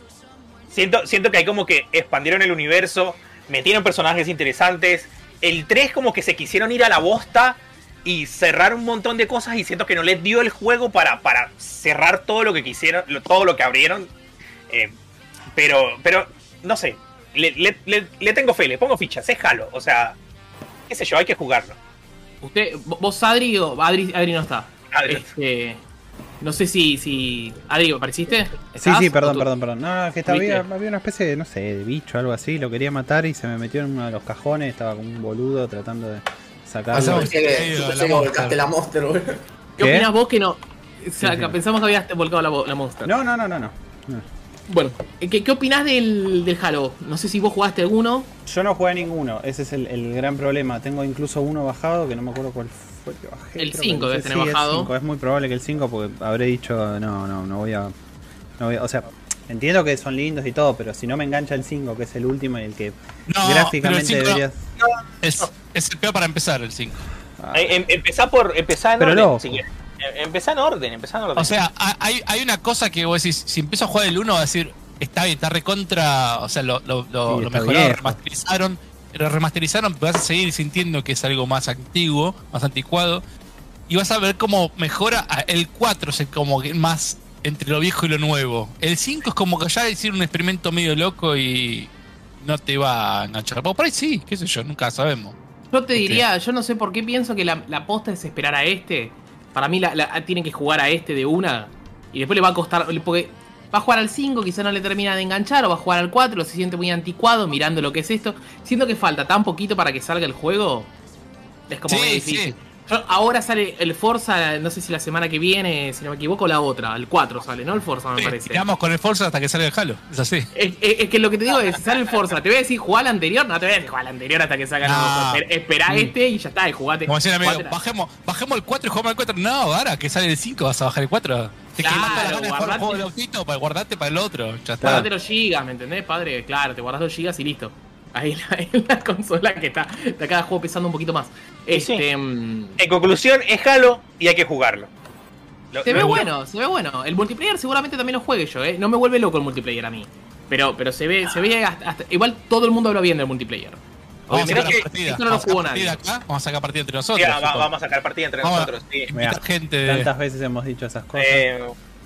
Siento, siento que hay como que expandieron el universo, metieron personajes interesantes. El 3 como que se quisieron ir a la bosta y cerrar un montón de cosas y siento que no les dio el juego para, para cerrar todo lo que quisieron, todo lo que abrieron. Eh, pero, pero, no sé, le, le- le- le tengo fe, le pongo fichas, es Halo, o sea, qué sé yo, hay que jugarlo. Usted, vos Adri o Adri, Adri no está. Adri. Este, no sé si, si Adri, ¿apareciste? Sí, ¿Estás? sí, ¿O perdón, perdón, perdón. No, es que estaba, había, había una especie de, no sé, de bicho, algo así. Lo quería matar y se me metió en uno de los cajones. Estaba como un boludo tratando de sacarlo. Pasamos. Pensé que, volcaste la Monster, boludo. ¿Qué, ¿Qué? opinas vos que no? O sea, Sí, sí. que pensamos que habías volcado la, la Monster. No, no, no, no, no. No. Bueno, ¿qué, qué opinás del, del Halo? No sé si vos jugaste alguno. Yo no jugué a ninguno, ese es el, el gran problema. Tengo incluso uno bajado que no me acuerdo cuál fue el que bajé. El creo 5 que- debes sí, tener el bajado. 5. Es muy probable que el 5 porque habré dicho no, no, no voy a. No voy a- o sea, entiendo que son lindos y todo, pero si no me engancha el 5, que es el último y el que No, gráficamente el deberías. Es, es el peor para empezar, el 5. Ah, Eh, em- empezá por. Empezá en Pero orden. Eh, Empezá en orden, empezá en orden. O sea, ha- hay, hay una cosa que vos decís, si empiezo a jugar el 1, va a decir, está bien, está recontra, o sea, lo, lo, lo, Sí, lo está mejoraron, remasterizaron, lo remasterizaron, pero vas a seguir sintiendo que es algo más antiguo, más anticuado, y vas a ver cómo mejora, el 4 es el como que más entre lo viejo y lo nuevo. El 5 es como que ya hicieron un experimento medio loco y no te va a enganchar. Pero por ahí sí, qué sé yo, nunca sabemos. Yo te Ok. diría, yo no sé por qué pienso que la, la posta es esperar a este. Para mí la, la- tienen que jugar a este de una. Y después le va a costar. Porque va a jugar al 5, quizá no le termina de enganchar. O va a jugar al 4, se siente muy anticuado mirando lo que es esto. Siento que falta tan poquito para que salga el juego. Es como Sí, muy difícil. sí. Ahora sale el Forza, no sé si la semana que viene, si no me equivoco, la otra. El 4 sale, ¿no? El Forza me Sí, parece. tiramos con el Forza hasta que salga el Halo, es así. Es, es- es que lo que te digo es, sale el Forza, te voy a decir jugar al anterior, no te voy a decir jugar al anterior hasta que salga el No. Esperá Mm. este y ya está, y jugate. Como decía amigo, bajemos, bajemos el 4 y jugamos el 4. No, ahora que sale el 5 vas a bajar el 4. Te Claro, guardate. el autito para guardarte para el otro. Ya está. Guardate los gigas, ¿me entendés, padre? Claro, te guardas los gigas y listo. Ahí en la, [LAUGHS] en la consola que está, está cada juego pesando un poquito más. Sí. Este, mm, En conclusión, es Halo y hay que jugarlo. Lo- se lo- ve bueno, se ve bueno. El multiplayer seguramente también lo juegue yo, ¿eh? No me vuelve loco el multiplayer a mí. Pero, pero se ve, se ve hasta, hasta- Igual todo el mundo habla bien del multiplayer. Vamos a sacar partida. esto no lo Vamos a sacar jugó partida nadie. acá. Vamos a sacar partida entre Sí, nosotros. va- vamos a sacar partida entre Vamos a nosotros. Sí. Gente de. Tantas veces hemos dicho esas cosas. Eh,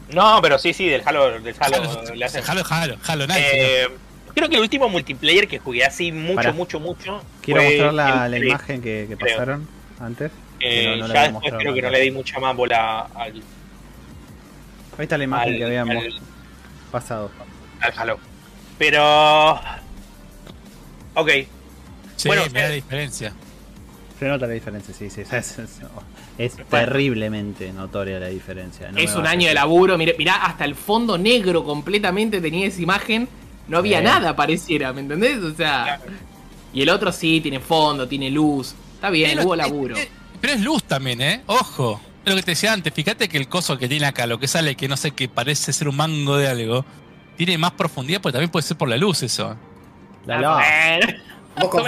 no, pero sí, sí, del Halo, del Halo Halo, le hacen- Halo, Halo, Halo Night. Eh, creo que el último multiplayer que jugué así mucho, mucho, mucho. Quiero fue mostrar la, la imagen que, que pasaron antes. Eh, no- no la ya había después mostrado creo que no le di mucha más bola al, Ahí está la imagen al- que habíamos al- pasado. al Halo. Pero. Ok, sí, bueno, mira eh, la diferencia. Se nota la diferencia, sí, sí. Es, es- es terriblemente notoria la diferencia. no es me un año de laburo. Mirá, mirá, hasta el fondo negro completamente tenía esa imagen. No había Sí. nada, pareciera, ¿me entendés? O sea. Claro. Y el otro sí, tiene fondo, tiene luz. Está bien, Pero- hubo laburo. eh, eh, Pero es luz también, ¿eh? Ojo. Es lo que te decía antes. Fíjate que el coso que tiene acá, lo que sale, que no sé, que parece ser un mango de algo, tiene más profundidad, porque también puede ser por la luz eso. La. Bueno. Vos.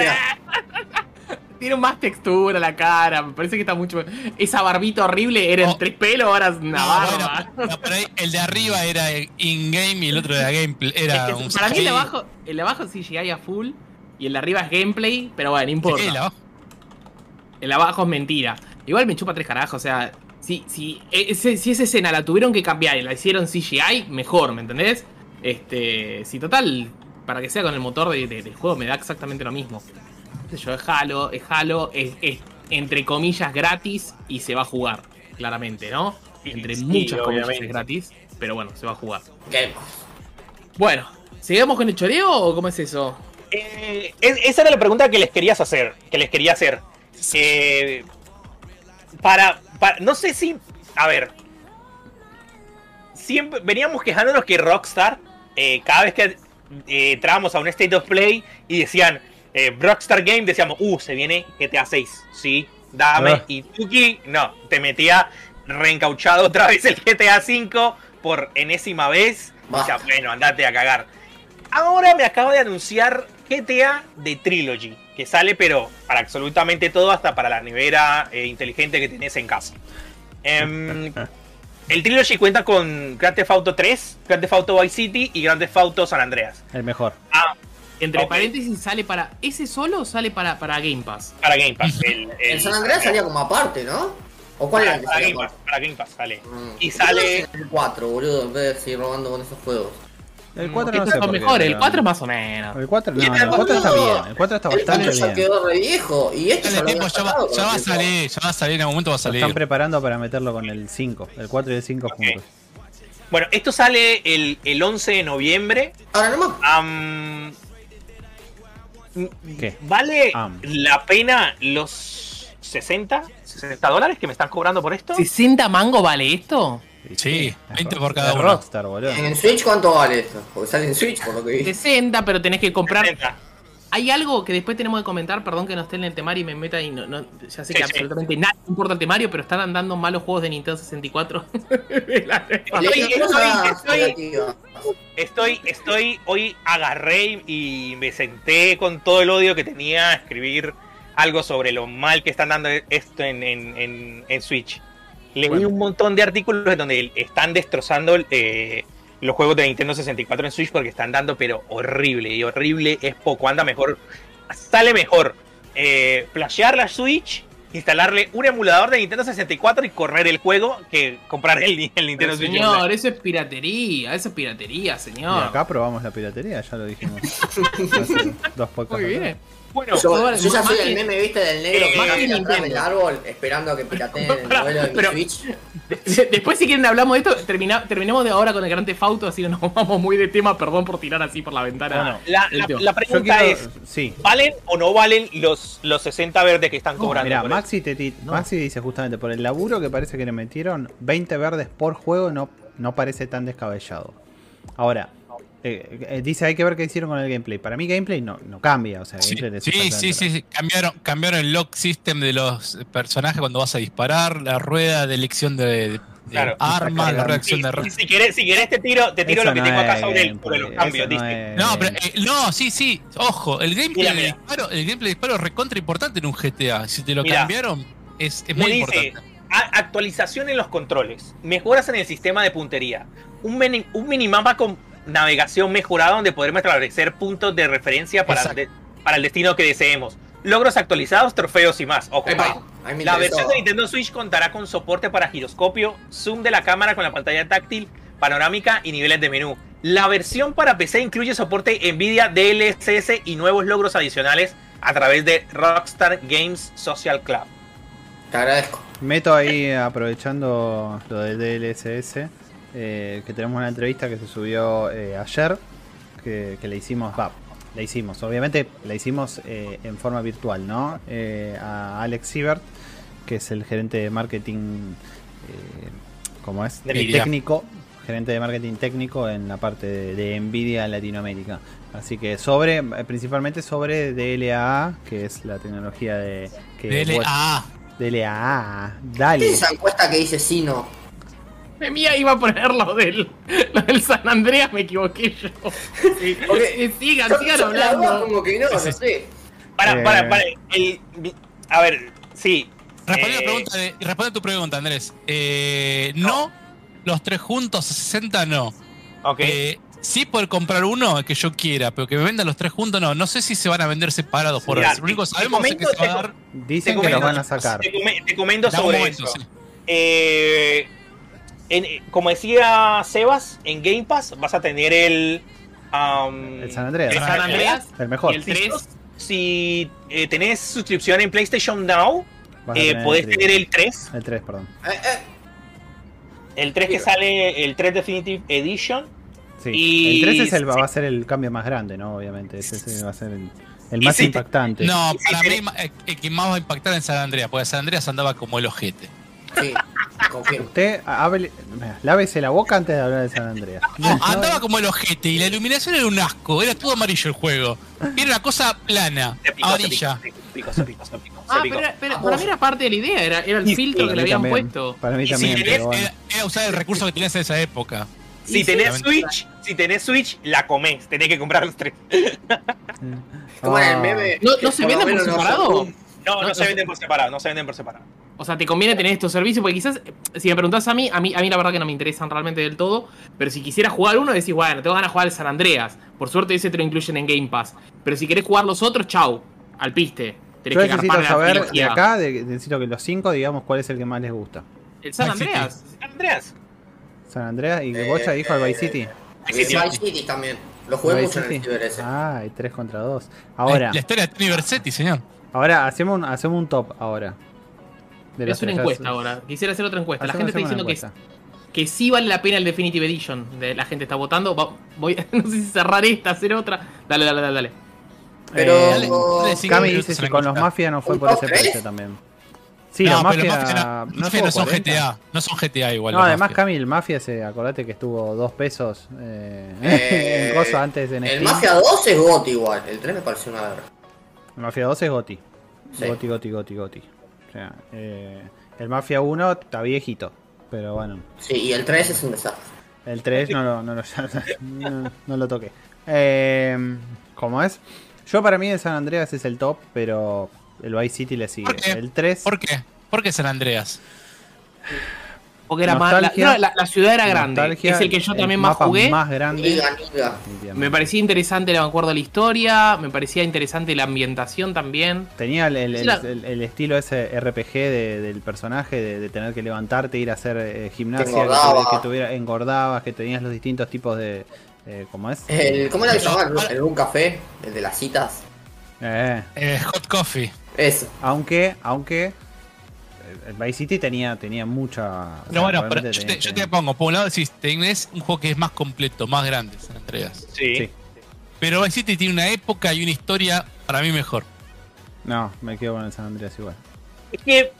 Tiene más textura la cara, me parece que está mucho. Esa barbita horrible era en tres pelos, ahora es una No, barba. bueno, no, pero ahí el de arriba era in-game y el otro era gameplay. Era Es que un para mí el de abajo, el de abajo CGI a full, Y el de arriba es gameplay, pero bueno, no importa. Sí, la- El abajo es mentira. Igual me chupa tres carajos, o sea, si, si, ese- si esa escena la tuvieron que cambiar y la hicieron CGI, mejor, ¿me entendés? Este, si total, para que sea con el motor de- de- del juego me da exactamente lo mismo. Qué sé Yo, es Halo, es Halo, es, es, entre comillas gratis y se va a jugar, claramente, ¿no? Entre sí, muchas comillas es gratis, pero bueno, se va a jugar. Bueno, ¿seguimos con el choreo o cómo es eso? Eh, es- esa era la pregunta que les querías hacer, que les quería hacer. Eh, para, para- no sé si, a ver, siempre veníamos quejándonos que Rockstar, eh, cada vez que eh, entrábamos a un State of Play y decían eh, Rockstar Game, decíamos, uh, se viene GTA 6, sí, dame. Ah. Y Tuki, no, te metía reencauchado otra vez el GTA 5 por enésima vez. Basta. decía, bueno, andate a cagar. Ahora me acaba de anunciar GTA de Trilogy, que sale pero para absolutamente todo, hasta para la nevera eh, inteligente que tenés en casa. Em, [LAUGHS] el Trilogy cuenta con Grand Theft Auto 3, Grand Theft Auto Vice City y Grand Theft Auto San Andreas. El mejor. Ah, Entre Ok. paréntesis sale para. ¿Ese solo o sale para, para Game Pass? para Game Pass. El, El San Andreas salía como aparte, ¿no? ¿O cuál era para, el que para Game Pass, para Game Pass sale. Mm. Y sale- el 4, boludo, en vez de seguir robando con esos juegos. El Mm, 4 estos no sé son por qué, mejores, el pero- 4 más o menos. El 4 no, el el 4 está bien. El 4 está El 4 bastante ya bien. quedó re viejo. Y este ya tiempo, ya va, ya va a el tiempo. salir, ya va a salir, en algún momento va a Lo salir. están preparando para meterlo con el 5. El 4 y el 5 juntos. Bueno, esto sale el, el 11 de noviembre. Ahora no más. ¿Qué? ¿Vale Am. la pena los 60, 60 dólares que me están cobrando por esto? ¿60 mango vale esto? Sí, es 20 Rock- por cada uno. Rockstar, boludo. ¿En el Switch cuánto vale esto? Porque sale en Switch, por lo que vi. 60, pero tenés que comprar. 60. Hay algo que después tenemos que comentar, perdón que no esté en el temario y me meta y no, no- ya sé Sí, que sí. absolutamente nada importa el temario, pero están andando malos juegos de Nintendo 64. La- Le Estoy- estoy-. Estoy, estoy, hoy agarré y me senté con todo el odio que tenía a escribir algo sobre lo mal que están dando esto en, en, en- en Switch. Leí Bueno. un montón de artículos en donde están destrozando eh, los juegos de Nintendo 64 en Switch porque están dando, pero horrible. Y horrible es poco. Anda mejor. Sale mejor eh, flashear la Switch, instalarle un emulador de Nintendo 64 y correr el juego que comprar el, el Pero, Nintendo Switch. señor, Online. eso es piratería, eso es piratería, Y señor. acá probamos la piratería, ya lo dijimos. [LAUGHS] Dos podcasts. Muy bien. Bueno, Yo, ya más soy que- el meme, viste, del negro Eh, que más está que atrás del Nintendo. árbol esperando a que pirateen el modelo de mi pero- Switch. De- Después, si quieren, hablamos de esto. Termina, terminemos de ahora con el Gran Theft Auto, así que nos vamos muy de tema. Perdón por tirar así por la ventana. Bueno, La, el pregunta quiero. es, Sí. ¿valen o no valen los, los 60 verdes que están cobrando? Mira, Maxi, te ti- Maxi dice justamente por el laburo que parece que le metieron 20 verdes por juego, no, no parece tan descabellado. Ahora, eh, eh, dice hay que ver qué hicieron con el gameplay. Para mí, gameplay no, no cambia. O sea, Sí, sí, sí, sí, sí. Cambiaron, cambiaron el lock system de los personajes cuando vas a disparar, la rueda de elección de, de Claro. armas, la reacción de Si, si querés, si querés te tiro, te tiro Eso lo que no tengo acá sobre el, sobre los cambios, no es- No, pero eh, no, sí, sí. Ojo, el gameplay Mira, de mira. disparo, el gameplay de disparo es recontra importante en un GTA. Si te lo Mira. cambiaron, es, muy dice, importante. "A- actualización en los controles, mejoras en el sistema de puntería, un, mini- un minimapa con navegación mejorada donde podremos establecer puntos de referencia para, Exacto. de- para el destino que deseemos. Logros actualizados, trofeos y más. Ojo, Epa, La versión de Nintendo Switch contará con soporte para giroscopio, zoom de la cámara con la pantalla táctil, panorámica y niveles de menú. La versión para PC incluye soporte Nvidia DLSS y nuevos logros adicionales a través de Rockstar Games Social Club. Te agradezco. Meto ahí, aprovechando lo del DLSS, eh, que tenemos una entrevista que se subió eh, ayer, que, que le hicimos, va, la hicimos, obviamente la hicimos eh, en forma virtual, ¿no? Eh, a Alex Siebert, que es el gerente de marketing, eh, ¿cómo es? De técnico, gerente de marketing técnico en la parte de, de Nvidia Latinoamérica. Así que sobre, eh, principalmente sobre DLAA, que es la tecnología de... Que vos-. DLAA, ¿Qué dale. es esa encuesta que dice Sino? De mía iba a poner lo del, lo del San Andreas, me equivoqué yo. Sí, [LAUGHS] Eh, sigan, Yo- sigan yo hablando. como que no, no sé. Para, Eh. para, para. el- a ver, sí. Responde, Eh, la pregunta de- responde a tu pregunta, Andrés. Eh, no, los tres juntos, 60 no. Ok. Eh, sí poder comprar uno que yo quiera, pero que me vendan los tres juntos, no. No sé si se van a vender separados por eso. Lo único sabemos es que se va a dar Dicen que los van a sacar. Te, come- te comento sobre momento, eso. sí. Eh, en- como decía Sebas, en Game Pass vas a tener el. um, El San Andreas. El San Andreas El mejor. y el Si 3. sos- Si eh, tenés suscripción en PlayStation Now, eh, tener podés el tener el 3. El 3, perdón. Eh, eh, El 3 que sale, el 3 Definitive Edition. Sí. Y- el 3 es el, sí. va a ser el cambio más grande, ¿no? Obviamente. Ese, ese va a ser el, más impactante. No, para mí eh, el que más va a impactar en San Andreas, porque San Andreas andaba como el ojete. Sí, confirmo. Usted hable- lávese la boca antes de hablar de San Andreas. [LAUGHS] No, andaba como el ojete y la iluminación era un asco, era todo amarillo el juego. Era una cosa plana, amarilla. Ah, pero, pero para mí era parte de la idea, era, era el Y- filtro y que le habían también, puesto. Para mí Y si también, tenés- bueno. Era, era usar el recurso que tenías en esa época. Si tenés sí. Switch, si tenés Switch, la comés. Tenés que comprar los tres. Como en el Ah. meme. ¿No- se venden por separado? No, no, No, se venden por separado, no se venden por separado. O sea, te conviene tener estos servicios, porque quizás, eh, si me preguntás a mí, a mí, a mí la verdad que no me interesan realmente del todo, pero si quisieras jugar uno, decís, bueno, tengo ganas de jugar el San Andreas. Por suerte ese te lo incluyen en Game Pass. Pero si querés jugar los otros, chau, al piste. Tenés Yo que necesito garpar la saber de acá, de- necesito que los 5 digamos cuál es el que más les gusta. El San Vice City. Andreas. Andreas. San Andreas y Eh, Bocha dijo al Vice City. Y Vice City. También. Lo jugué mucho en el ciber ese. Ah, hay 3 contra 2. Ahora, La historia de Tony Versetti, señor. ahora hacemos un, hacemos un top ahora. De Es una encuesta ahora. Quisiera hacer otra encuesta. La gente está diciendo que, que sí vale la pena el Definitive Edition. De- La gente está votando. Va- voy, [LAUGHS] no sé si cerrar esta, hacer otra. Dale, dale, dale, dale. Pero. Eh, Dale, dale, cinco Cami dice la con los. Mafia no fue ¿Un por ese precio también. Sí, no, los pero Mafia, los Mafia no, no, Mafia no estuvo son 40. GTA. No son GTA igual. No, además Mafia. Cami, el Mafia, se, acordate que estuvo 2 pesos eh, [LAUGHS] Eh, en cosa antes en El Steam. Mafia 2 es GOT igual. El 3 me pareció una verga. El Mafia 2 es Goti. Sí. Goti, Goti, Goti, Goti. O sea, eh, el Mafia 1 está viejito. Pero bueno, Sí, y el 3 es un desastre. el 3 no lo, no lo, [LAUGHS] no, no lo toqué. Eh, ¿Cómo es? Yo para mí el San Andreas es el top, pero el Vice City le sigue. ¿Por qué? El 3... ¿Por qué? ¿Por qué San Andreas? Porque era más, la, la- la ciudad era grande. Es el que yo también más jugué. más grande. Liga, liga. definitivamente. Me parecía interesante el acuerdo de la historia. Me parecía interesante la ambientación también. Tenía el, el- Sí, la- el- el estilo ese RPG de- del personaje, de, de tener que levantarte, ir a hacer eh, gimnasia, Que engordaba. tuviera, engordabas, que tenías los distintos tipos de... eh, ¿Cómo es? El, ¿Cómo era que se llamaba? Ahora- El, un café, el de las citas. Eh, Eh, Hot Coffee. Eso. aunque, aunque... El Vice City tenía, tenía mucha... sea, No, bueno, pero yo te, tenía- yo te pongo, por un lado decís, tenés un juego que es más completo, más grande, San Andreas. Sí. Sí. Pero Vice City tiene una época y una historia para mí mejor. No, me quedo con el San Andreas igual. Es que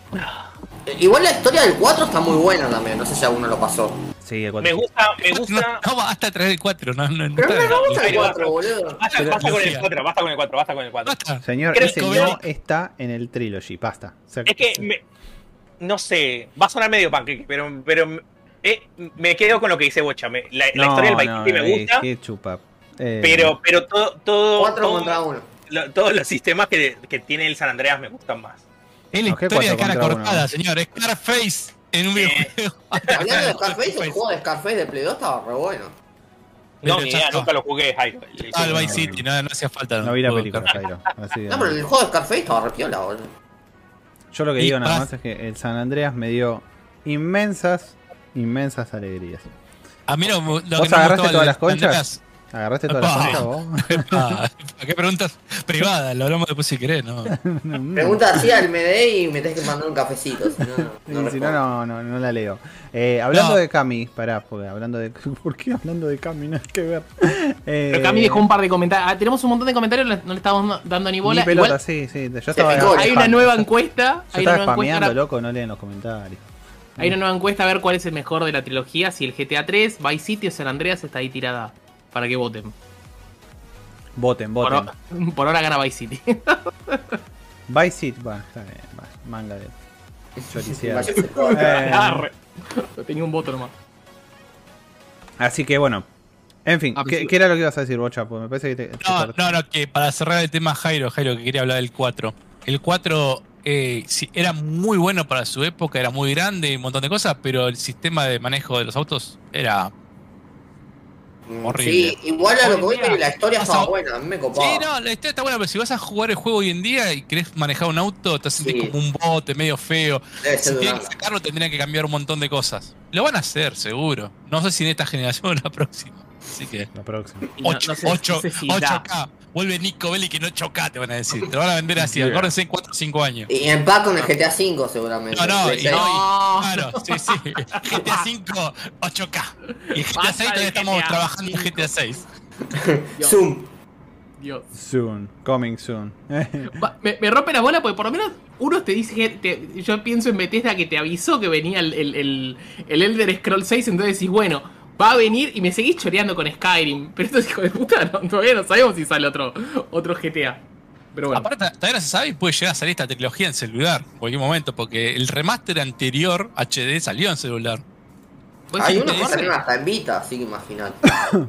Igual la historia del 4 está muy buena también. No sé si alguno lo pasó. Sí, el cuatro. me gusta, me No, gusta. no, basta traer el 4, no, no, no Pero no me gusta el Ahí va. 4, boludo. Basta, con el Lucía. 4, basta con el 4, basta con el 4. Basta. Señor, ese no está en el trilogy, basta. O sea, Es que me, no sé, va a sonar medio panqueque, pero, pero eh, me quedo con lo que dice Bocha. Me- la, historia del Vice no, City me gusta, qué chupa. Eh, pero, pero todo, todo, 4 todo- contra 1. lo- todos los sistemas que, que tiene el San Andreas me gustan más. Es la No, ¿qué historia de cuatro cara contra uno? cortada, señor. Es Scarface en un videojuego. [LAUGHS] Hablando de [LAUGHS] Scarface, el juego de Scarface de Play 2 estaba re bueno. No, ni idea, nunca lo jugué, Jairo. Ah, el no, Vice City, no, no hacía falta. No vi la película, de Jairo. así No, pero el juego de Scarface estaba re piola, boludo. Yo lo que Y digo nada más es que el San Andreas me dio inmensas, inmensas alegrías. A mí no, lo que no ¿Vos me agarraste todas las conchas? ¿Agarraste todas las Epa. conchas vos? [LAUGHS] Ah, ¿Qué preguntas privadas? Lo hablamos después si querés, ¿no? [LAUGHS] Pregunta así al MD y me tenés que mandar un cafecito. Si no, no, [LAUGHS] no si no, no, no, no la leo. Eh, hablando No. de Cami, pará, porque hablando de. ¿Por qué hablando de Cami? No hay que ver. Eh, Pero Cami dejó un par de comentarios. Ah, tenemos un montón de comentarios, no le estamos dando ni Ni bola. pelota, Igual sí, sí. Yo estaba. picó, hay una nueva encuesta. Yo Hay una estaba nueva encuesta. spameando, ahora- loco, no leen los comentarios. Hay una nueva encuesta a ver cuál es el mejor de la trilogía. Si el GTA 3, Vice City o San Andreas está ahí tirada. Para que voten. Voten, voten. [LAUGHS] por ahora gana Vice City. [LAUGHS] Vice City, va, está bien, va, manga de. Eh, [LAUGHS] Arre. Tenía un voto nomás. así que bueno. En fin, ¿qué, era lo que ibas a decir, Bocha? Pues me parece que te. te No, no, no, que para cerrar el tema Jairo, Jairo, que quería hablar del 4. El 4 eh, sí, era muy bueno para su época, era muy grande y un montón de cosas, pero el sistema de manejo de los autos era Horrible. Sí, igual a lo que voy, día, la historia estaba a- buena, a mí me copaba. Sí, no, la historia está buena, pero si vas a jugar el juego hoy en día y querés manejar un auto, te sentís Sí. como un bote medio feo. Debe Si tienen que sacarlo, tendrían que cambiar un montón de cosas. Lo van a hacer, seguro. No sé si en esta generación o en la próxima. Así que. La próxima. Y no- 8, no 8, no sé si da. 8K. Vuelve Nico Belli que no 8K, te van a decir. Te van a vender así. Acuérdense en 4 o 5 años. Y en paz con el GTA V seguramente. No, no, y no, y- claro, sí, sí. GTA 5, 8K. Y GTA Basta 6 de todavía estamos GTA trabajando en 5. GTA 6. Dios, Zoom. Dios. Soon. Coming soon. [LAUGHS] Me, me rompe la bola porque por lo menos uno te dice, te- yo pienso en Bethesda que te avisó que venía el, el, el- el Elder Scroll 6, entonces decís, bueno, va a venir y me seguís choreando con Skyrim. [LAUGHS] Pero estos hijos de puta no, todavía no sabemos si sale otro, otro GTA. Pero bueno. Aparte, todavía no se sabe y puede llegar a salir esta trilogía en celular en cualquier momento, porque el remaster anterior HD salió en celular. ¿vos Hay ese- salen hasta en Vita, así que imagínate. [COUGHS]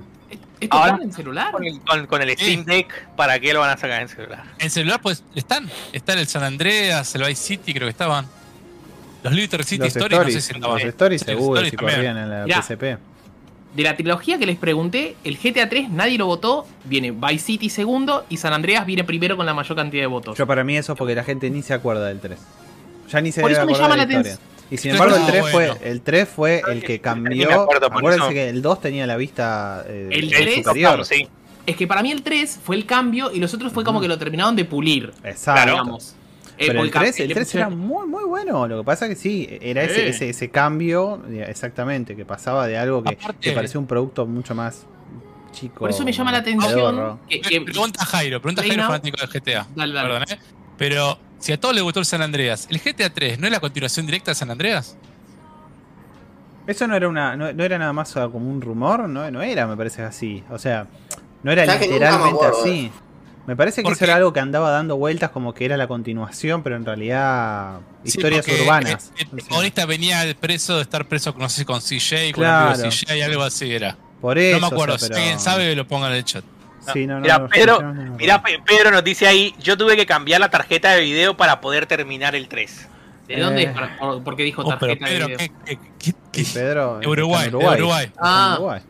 ¿Esto Ahora- en celular? Con el, con- con el Steam Deck, ¿para qué lo van a sacar en celular? En celular, pues están. Están el San Andreas, el Vice City, creo que estaban. Los Little City Los Stories, no sé si los stories seguro, si corrían en la Mirá. PSP. De la trilogía que les pregunté, el GTA 3 nadie lo votó, viene Vice City segundo y San Andreas viene primero con la mayor cantidad de votos. Yo para mí eso es porque la gente ni se acuerda del 3. Ya ni se Por debe eso me acordar llama de la historia. Y sin embargo el no, 3 bueno. fue el 3 fue el que cambió. acuerdo, Acuérdense que el 2 tenía la vista eh, El el tres- superior. Sí. Es que para mí el 3 fue el cambio y los otros fue como que lo terminaron de pulir. Exacto. Digamos. Eh, Pero el porque 3, el le 3 era pusieron- muy muy bueno. Lo que pasa que sí, era ese, Eh. ese, ese cambio, eh, exactamente, que pasaba de algo que, Aparte- que parecía un producto mucho más chico. Por eso me llama la atención. Que, que- Pregunta a Jairo, pregunta a Jairo fanático del GTA. Dale, dale. Perdón, ¿eh? Pero si a todos les gustó el San Andreas, ¿el GTA 3 no es la continuación directa de San Andreas? Eso no era una, no, no era nada más como un rumor, no, no era, me parece así. O sea, no era ¿Sabes que nunca me literalmente acuerdo así. Me parece que ¿Por eso qué? era algo que andaba dando vueltas como que era la continuación, pero en realidad Sí, historias urbanas. El, el O sea, protagonista venía preso de estar preso, no sé, con CJ, con Claro. amigo de CJ, algo así era. por eso. no me acuerdo, o sea, si alguien sabe, lo pongan en el chat. Sí, no, no, Mira, no, Pedro, mira, nos dice ahí, yo tuve que cambiar la tarjeta de video para poder terminar el 3. ¿De dónde Eh. por- Porque dijo Oh, pero tarjeta de video. ¿qué, qué, qué- qué- Pedro, Uruguay, Uruguay. Ah. Uruguay.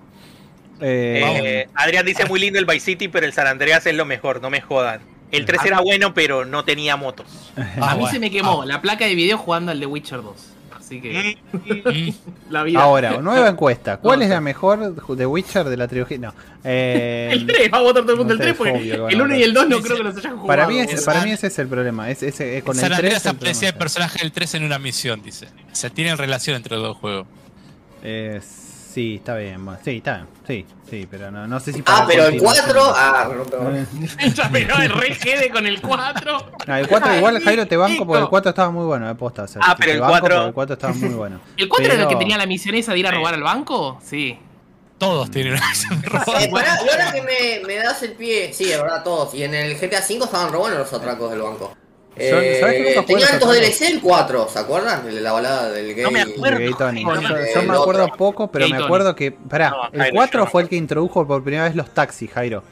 Eh, Eh, Adrián dice muy lindo el Vice City, pero el San Andreas es lo mejor, no me jodan. El 3 era bueno, pero no tenía motos. Ah, a mí bueno. se me quemó Ah. la placa de video jugando al The Witcher 2. Así que Mm, [LAUGHS] la vida. Ahora, nueva encuesta. [LAUGHS] ¿Cuál es la mejor de Witcher de la trilogía? No. Eh, [LAUGHS] El 3, va a votar todo el mundo el no 3 sé, porque obvio que van el a 1 y el 2 no creo que los hayan jugado. para mí, es, Es- para mí ese es el problema. Es, es- es- con San el 3 Andreas el aparecía el personaje del 3 en una misión, dice. O sea, tienen relación entre los dos juegos. Eh, sí, está bien. bueno, sí, está bien. Sí, sí, pero no, no sé si Ah, para pero el continuación. 4. Ah, no Eh, [LAUGHS] pegó el re jede con el 4. no, el 4 igual, Jairo, te banco porque el Nico. 4 estaba muy bueno, de posta. o sea, Ah, pero el banco 4 porque El 4 estaba muy bueno. [LAUGHS] ¿El 4 era el que Pero- tenía la misión esa de ir a robar al banco? Sí. Todos tienen relación Eh, pará, y ahora que me, me das el pie, sí, de verdad, todos. Y en el GTA V estaban buenos los atracos del banco. Eh, ¿sabes que nunca tenía los altos? DLC el 4, ¿se acuerdan? La balada del gay. No me acuerdo. Gay Tony. Bueno, Yo, yo me acuerdo poco, pero Gay me Tony. acuerdo que. Pará, No, el Jairo, 4 yo- fue el que introdujo por primera vez los taxis, Jairo.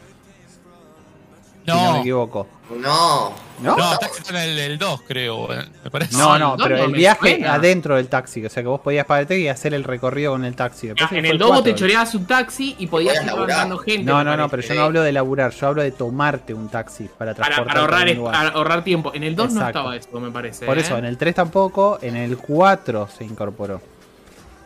Si no me No, equivoco. No. ¿No? no, Taxi está en el, el 2, creo, eh, me parece. No, no, no, pero no el viaje suena. adentro del taxi, o sea que vos podías pararte y hacer el recorrido con el taxi. Después en el 2 vos te 4. choreabas un taxi y podías ir mandando gente. No, no, no, pero yo no hablo de laburar, yo hablo de tomarte un taxi para Para, transportarte para ahorrar, para ahorrar tiempo. En el 2 no estaba eso, me parece. Por ¿eh? eso, en el 3 tampoco, en el 4 se incorporó.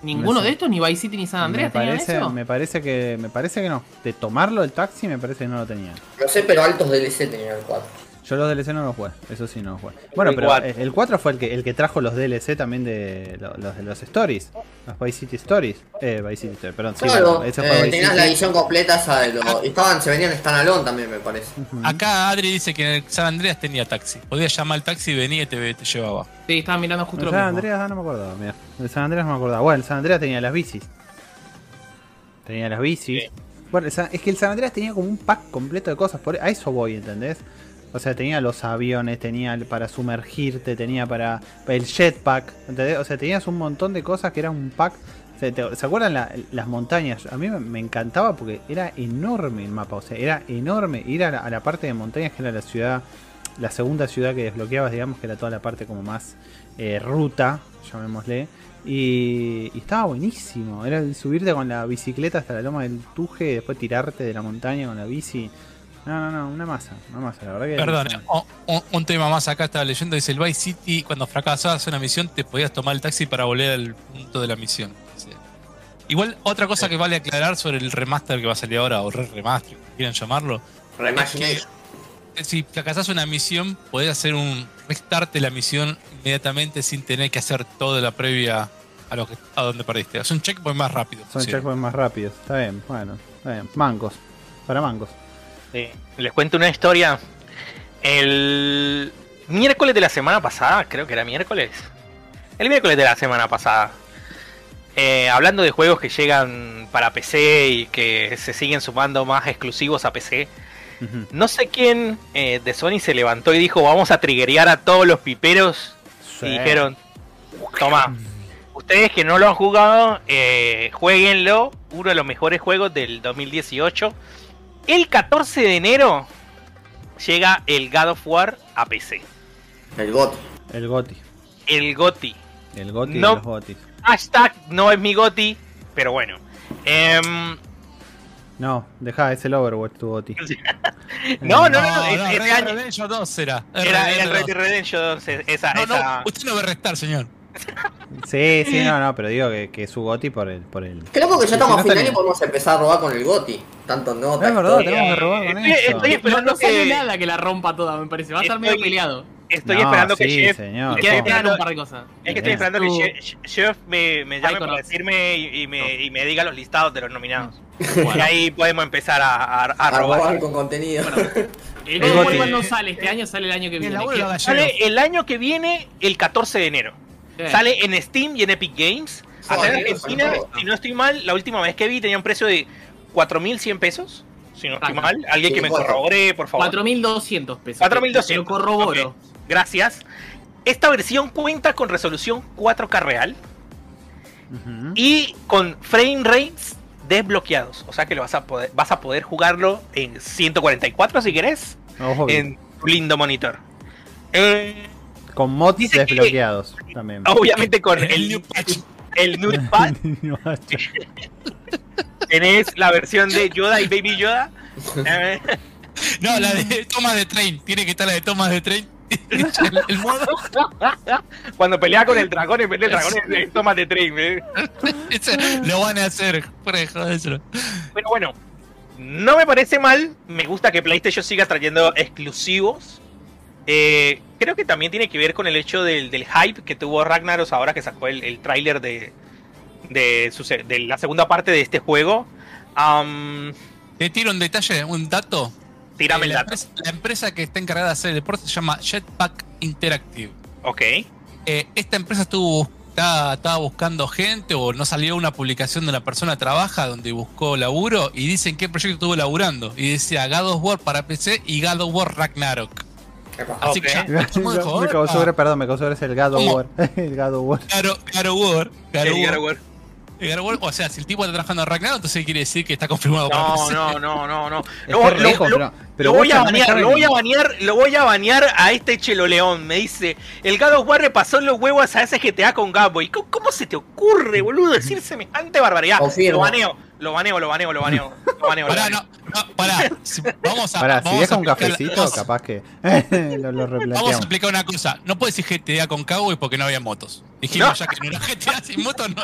Ninguno no sé. de estos, ni Vice City ni San Andreas, me tenían parece, eso. me parece que me parece que no. De tomarlo el taxi me parece que no lo tenían. No sé, pero altos DLC tenía el 4. Yo los DLC no los jugué, eso sí no los jugué. Bueno, El pero cuatro. el 4 fue el que el que trajo los DLC también de lo- los de los stories, los Vice City Stories. Eh, Vice City Stories, perdón, sí, Claro, bueno, ese eh, fue Vice tenías City. la edición completa esa de los. Y estaban, se venían standalone también, me parece. Acá Adri dice que en el San Andreas tenía taxi. Podías llamar al taxi y venía y te, te llevaba. Sí, estaba mirando justo El lo San mismo. Andreas ah, no me acordaba, mira. El San Andreas no me acordaba. Bueno, el San Andreas tenía las bicis. Tenía las bicis. Sí. Bueno, es que el San Andreas tenía como un pack completo de cosas. Por, a eso voy, ¿entendés? O sea, tenía los aviones, tenía para sumergirte, tenía para el jetpack, ¿entendés? O sea, tenías un montón de cosas que era un pack. ¿Se acuerdan la- las montañas? A mí me, encantaba porque era enorme el mapa. O sea, era enorme ir a la, parte de montañas que era la ciudad, la segunda ciudad que desbloqueabas, digamos, que era toda la parte como más eh, ruta, llamémosle. Y, y estaba buenísimo. Era subirte con la bicicleta hasta la loma del Tuje y después tirarte de la montaña con la bici. No, no, no, una masa, una masa, la verdad que. Perdón, un tema más acá estaba leyendo, dice el Vice City, cuando fracasabas una misión te podías tomar el taxi para volver al punto de la misión. Sí. Igual, otra cosa que vale aclarar sobre el remaster que va a salir ahora, o re remaster, como quieran llamarlo, Reimagination. eh, si fracasás una misión, podés hacer un restart de la misión inmediatamente sin tener que hacer toda la previa a, lo que, a donde perdiste. Es un checkpoint más rápido. Son checkpoints más rápidos. Está bien, bueno, está bien. Mancos. Para mancos. Sí. Les cuento una historia. El miércoles de la semana pasada, creo que era miércoles. El miércoles de la semana pasada. eh, hablando de juegos que llegan para PC y que se siguen sumando más exclusivos a PC. No sé quién eh, de Sony se levantó y dijo vamos a triggerear a todos los piperos. Sí. Y dijeron, toma, ustedes que no lo han jugado, eh, jueguenlo. Uno de los mejores juegos del 2018. El 14 de enero llega el God of War a PC. El GOT. El Goti. El GOTI. El Goti No. de los Gotis. Hashtag no es mi GOTI, pero bueno. Em, No, deja, es el Overwatch tu Goti. [LAUGHS] no, no, no, No, es- no, ese Red Dead Redemption 2 era. era, era Red Dead Redemption 2, esa, 2. No, esa- no, usted no va a restar, señor. Sí, sí, no, no, pero digo que, que es su Goti por el. Por el... Creo que ya estamos Si a no final y podemos empezar a robar con el GOTI. Tanto nota. Es verdad, tenemos que robar con Estoy- eso. estoy No, esperando no sale que- nada que la rompa toda, me parece. Va a estar medio peleado. Estoy No, esperando que sí, Jeff. señor, esperando, un par de cosas. es que estoy esperando que Jeff, Jeff me, me llame para decirme y, y me, y me diga los listados de los nominados. [LAUGHS] Bueno. Y ahí podemos empezar a, a- a A robar. robar con contenido. [LAUGHS] El El igual no sale este año, sale el año que El viene. laburo ¿Qué- lo Sale el año que viene, el 14 de enero. Sale en Steam y en Epic Games. Acá en Argentina, si no estoy mal, la última vez que vi tenía un precio de 4.100 pesos. Si no estoy Ajá. mal. Alguien que me corrobore, por favor. 4.200 pesos. 4.200. Lo corroboro. Ok, Gracias. Esta versión cuenta con resolución 4K real y con frame rates desbloqueados. O sea que lo vas a poder, vas a poder jugarlo en 144 si querés, en tu lindo monitor. Eh, Con mods dice que- desbloqueados también. obviamente con El el, new patch. el Notepad [LAUGHS] tenés la versión de Yoda y Baby Yoda. [LAUGHS] No, la de tomas de train. Tiene que estar la de tomas de train. [LAUGHS] el, el modo. cuando pelea con el dragón, en vez del dragón es toma de tren. eh. Lo van a hacer. Pero bueno, no me parece mal. Me gusta que PlayStation siga trayendo exclusivos. Eh, creo que también tiene que ver con el hecho del, del hype que tuvo Ragnaros ahora que sacó el, el tráiler de, de, su se- de la segunda parte de este juego. Te tiro un detalle, un dato. tírame Eh, el la, dato. empresa, la empresa que está encargada de hacer el deporte se llama Jetpack Interactive. Ok. Eh, esta empresa estuvo estaba, estaba buscando gente o no salió una publicación de una persona que trabaja donde buscó laburo y dicen qué proyecto estuvo laburando. Y decía God of War para PC y God of War Ragnarok. Así que ya, me de joder, causó, perdón, me causó gracia el God of. War. [LAUGHS] el God of War. Claro, God of War. God of War. O sea, si el tipo está trabajando en Ragnarok, entonces quiere decir que está confirmado para No, no, no, no, no. Es Lo, que lo- lejos, lo- pero- pero lo voy a no banear, lo voy a banear, lo voy a banear a este Chelo León. Me dice, el God of War le pasó los huevos a ese GTA con Gamboy. ¿Cómo, cómo se te ocurre, boludo, decir semejante barbaridad? Confirmo. Lo baneo, lo baneo, lo baneo, lo baneo. Lo baneo, lo Pará, no, no, pará. Si- vamos a. Pará, si vamos deja a un cafecito, capaz que [LAUGHS] lo, lo Vamos a explicar una cosa. No puedes decir GTA con Cowboy porque no había motos. Dijimos No. ya que en una GTA sin motos no.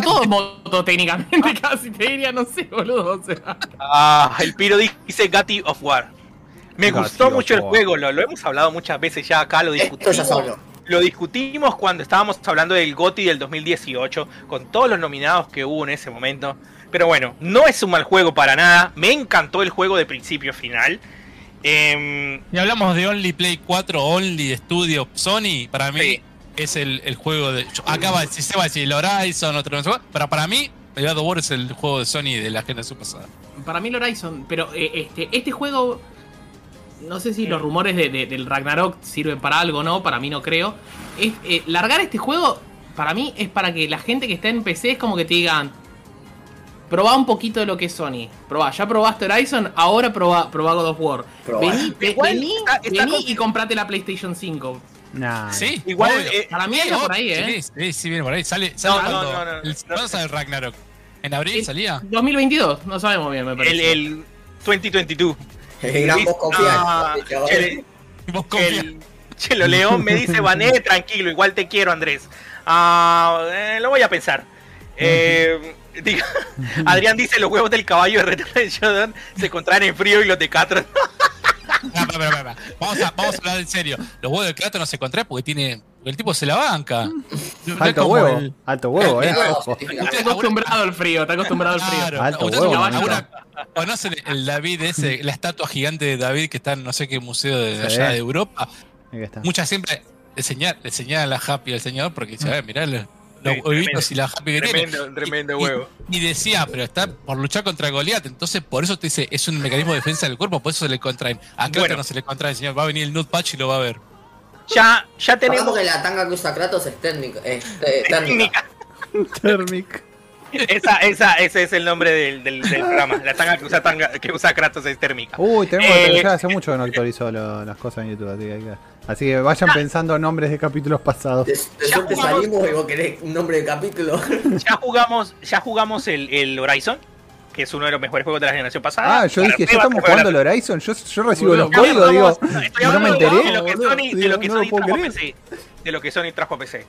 Todo moto técnicamente [LAUGHS] casi te diría, no sé, boludo. O sea. Ah, el Piro dice Gatti of War. Me Gatti gustó mucho el War. juego, lo, lo hemos hablado muchas veces ya acá, lo Esto discutimos. ya se habló. Lo discutimos cuando estábamos hablando del GOTY del 2018, con todos los nominados que hubo en ese momento. Pero bueno, no es un mal juego para nada. Me encantó el juego de principio a final. Em, Y hablamos de Only Play 4, Only Studio Sony. Para mí Sí. Es el, el juego de. yo- acá va, si se va a decir el Horizon, otro no sé Pero para mí, el God of War es el juego de Sony de la generación pasada. Para mí el Horizon, pero eh, este, este juego, no sé si los rumores de- de- del Ragnarok sirven para algo o no, para mí no creo. Es, eh, largar este juego, para mí es para que la gente que está en PC es como que te digan, probá un poquito de lo que es Sony. Probá, ya probaste Horizon, ahora probá, probá God of War. Probá. Vení, vení, está- está vení con- y comprate la PlayStation 5. Nah, Sí, Igual, obvio. eh, Para mí anda por ahí, ¿eh? Sí, sí, sí, viene por ahí. Sale, sale No, no, cuando- no, no, el- no. ¿Cuándo sale el Ragnarok? ¿En abril salía? 2022, no sabemos bien, me el, parece. el 2022. El gran voz Ah, confianza. Chele- Vos confías. el Chelo León me dice, [LAUGHS] Vané, tranquilo, igual te quiero, Andrés. Ah, eh, lo voy a pensar. Eh, diga- [LAUGHS] Adrián dice, los huevos del caballo de Return se contraen en frío y los de Catron. [LAUGHS] [LAUGHS] Vamos, a, vamos a hablar en serio. Los huevos de Kratos no se contraen porque tiene. el tipo se la banca. [LAUGHS] No Alto huevo, el- alto huevo, eh. Está acostumbrado al frío, está acostumbrado al frío. Claro, Alto ¿Ustedes huevo, alguna- ¿Conocen el David ese, [LAUGHS] la estatua gigante de David que está en no sé qué museo de Sí. allá de Europa? Muchas siempre le señalan, le señalan la happy al señor porque dice, a ver, mirá los, Sí, huevitos tremendo. y la happy que tiene. Tremendo, tremendo Y- huevo. Y decía, pero está por luchar contra Goliath, entonces por eso te dice, es un mecanismo de defensa del cuerpo, por eso se le contraen. A Kratos Bueno. no se le contrae, señor. Va a venir el Nude Patch y lo va a ver. Ya, ya Tenemos que la tanga que usa Kratos es térmica. Es, eh, térmica. técnica. Thermic. Esa, esa, ese es el nombre del, del, del programa. La tanga que usa, tanga, que usa Kratos es térmica. Uy, tenemos que Eh, actualizar. Hace mucho que no actualizó lo- las cosas en YouTube. Así que, hay que- así que vayan pensando nombres de capítulos pasados. De, de Ya suerte jugamos. salimos y vos querés un nombre de capítulo. [LAUGHS] Ya jugamos, ya jugamos el, el Horizon, que es uno de los mejores juegos de la generación pasada. Ah, yo dije, ya estamos jugando el. Horizon. Yo, yo recibo los códigos, digo, no me hablando enteré. De lo que. Sony, de lo que Sony trajo a creer. PC. De lo que Sony trajo a PC.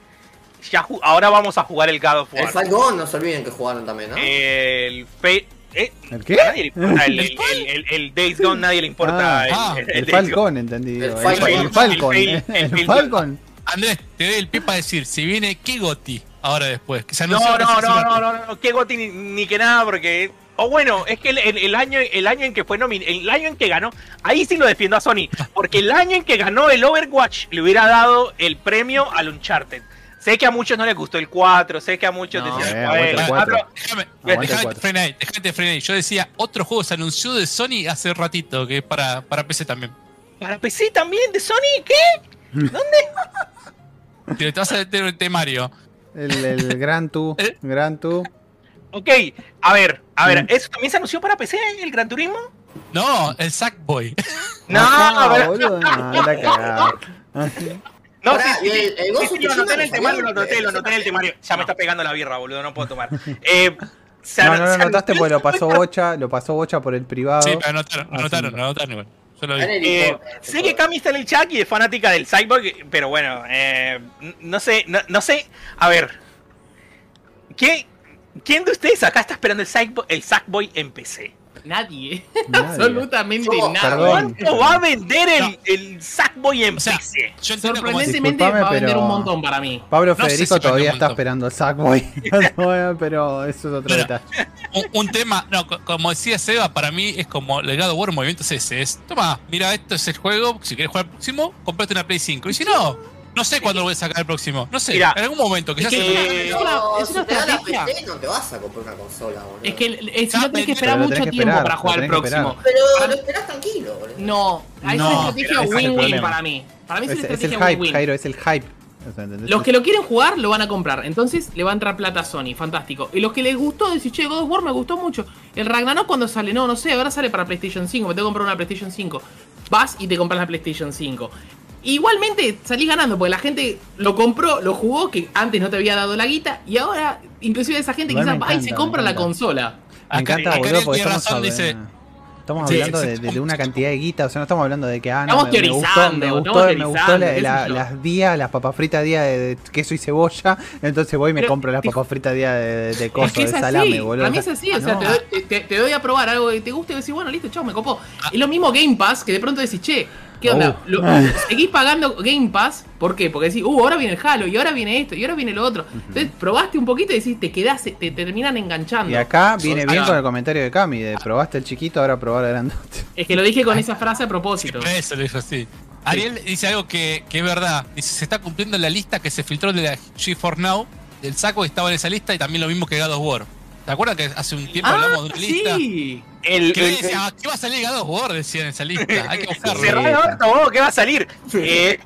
Ya ju- ahora vamos a jugar el God of El War. Falcon, no se olviden que jugaron también, ¿no? El Fe- eh, ¿El qué? nadie le importa el, el, el, el- el Days Gone, nadie le importa Ah, el, ah, el- El el Days Gone. Falcon, entendí. El El, Falcon. el Falcon. El fail- [LAUGHS] el El fail- Falcon. Andrés, te doy el pie para decir, si viene, ¿qué Goti? Ahora después, que No, no, no, no, no, no, qué goti ni, ni que nada, porque. O bueno, es que el, el- el año, el año en que fue nomin el año en que ganó, ahí sí lo defiendo a Sony, porque el año en que ganó el Overwatch le hubiera dado el premio al Uncharted. Sé que a muchos no les gustó el 4, sé que a muchos No. decían, Eh, "Bueno, aguanta el el 4". 4". Déjame, déjame frenar ahí, déjame frenar ahí. Yo decía, otro juego se anunció de Sony hace ratito, que es para, para PC también. ¿Para PC también de Sony? ¿Qué? Te [LAUGHS] te vas a meter el temario. El, el Gran Tu. [LAUGHS] ¿Eh? Gran Tu. Ok, a ver, a ver, Mm. ¿eso también se anunció para PC, el Gran Turismo? No, el Sackboy. No, Ajá, pero- boludo. No, la cagada. [LAUGHS] no, Pará, sí, sí, el- el Ghost sí, sí, lo anoté en el temario, lo anoté, lo anoté en el temario. Ya me está pegando la birra, boludo, no puedo tomar. [LAUGHS] Eh, se No, no lo anotaste porque lo [LAUGHS] pasó 50 Bocha, lo pasó Bocha por el privado. Sí, pero anotaron, anotaron, anotaron igual. Yo lo vi. Eh, sé que. Cami está en el chat y es fanática del Cyborg, pero bueno, eh, no sé, no, no sé. A ver, ¿qué, ¿quién de ustedes acá está esperando el Sackboy, el Sackboy en PC? Nadie. [LAUGHS] Nadie. Absolutamente nada. Perdón. ¿Cuánto va a vender el, No. el Sackboy en O sea, PC? yo entiendo cómo es- Sorprendentemente va a vender un montón para mí. Pablo No sé Federico si todavía está esperando el Sackboy. [LAUGHS] pero eso es otro detalle. un, un tema, no, co- como decía Seba, para mí es como legado War Movimientos ese. Es, toma, mira, esto es el juego. Si quieres jugar el próximo, comprate una Play 5. Y si no, no sé cuándo lo voy a sacar el próximo. No sé, Mira, en algún momento, que ya es que- se. es una- No, es una si te da la estrategia. PC, no te vas a comprar una consola, boludo. Es que si Ah, no tenés que esperar mucho tiempo esperar, para jugar el próximo. Pero Para- lo esperás tranquilo, boludo. No, es No, una estrategia es win-win problema. para mí. Para mí es Es, una es el estrategia hype, win-win. Jairo, es el hype. O sea, ¿entendés? Los que lo quieren jugar lo van a comprar, entonces le va a entrar plata a Sony, fantástico. Y los que les gustó, decís, che, God of War me gustó mucho. El Ragnarok cuando sale, no, no sé, ahora sale para PlayStation 5, me tengo que comprar una PlayStation 5. Vas y te compras la PlayStation 5. Igualmente salís ganando, porque la gente lo compró, lo jugó, que antes no te había dado la guita, y ahora, inclusive esa gente Igual quizás me va y se encanta, compra la encanta. consola. Me encanta, acá boludo, porque estamos, razón, dice- estamos Sí, hablando de, exacto. de una cantidad de guita, o sea, no estamos hablando de que, ah, no, Estamos me, me gustó, teorizando, me gustó, me gustó la- la- las días, las papas fritas día de, de queso y cebolla, [LAUGHS] entonces voy y me Pero, compro las papas fritas día de, de Es coso, que de así, salame, boludo. para mí es así, o sea, No. te, doy, te- te- te doy a probar algo que te guste y decís, bueno, listo, chao, me copó. Es lo mismo Game Pass, que de pronto decís, che, ¿qué onda? Uh. Lo- seguís pagando Game Pass, ¿por qué? Porque decís, uh, ahora viene el Halo, y ahora viene esto, y ahora viene lo otro. Entonces probaste un poquito y decís, te quedás, te terminan enganchando. Y acá viene bien Ah. con el comentario de Cami, de probaste el chiquito, ahora probar el grandote. Es que lo dije con esa frase a propósito. Eso lo dijo así. Ariel dice algo que, que es verdad. Dice, se está cumpliendo la lista que se filtró de la G4 Now. El saco que estaba en esa lista y también lo mismo que God of War. ¿Te acuerdas que hace un tiempo Ah, hablamos de una lista? sí. El, Que el- decía, "Ah, ¿qué va a salir God of War? Decía en esa lista. Hay que buscarlo. Sí. El orto, vos, ¿qué va a salir? Eh,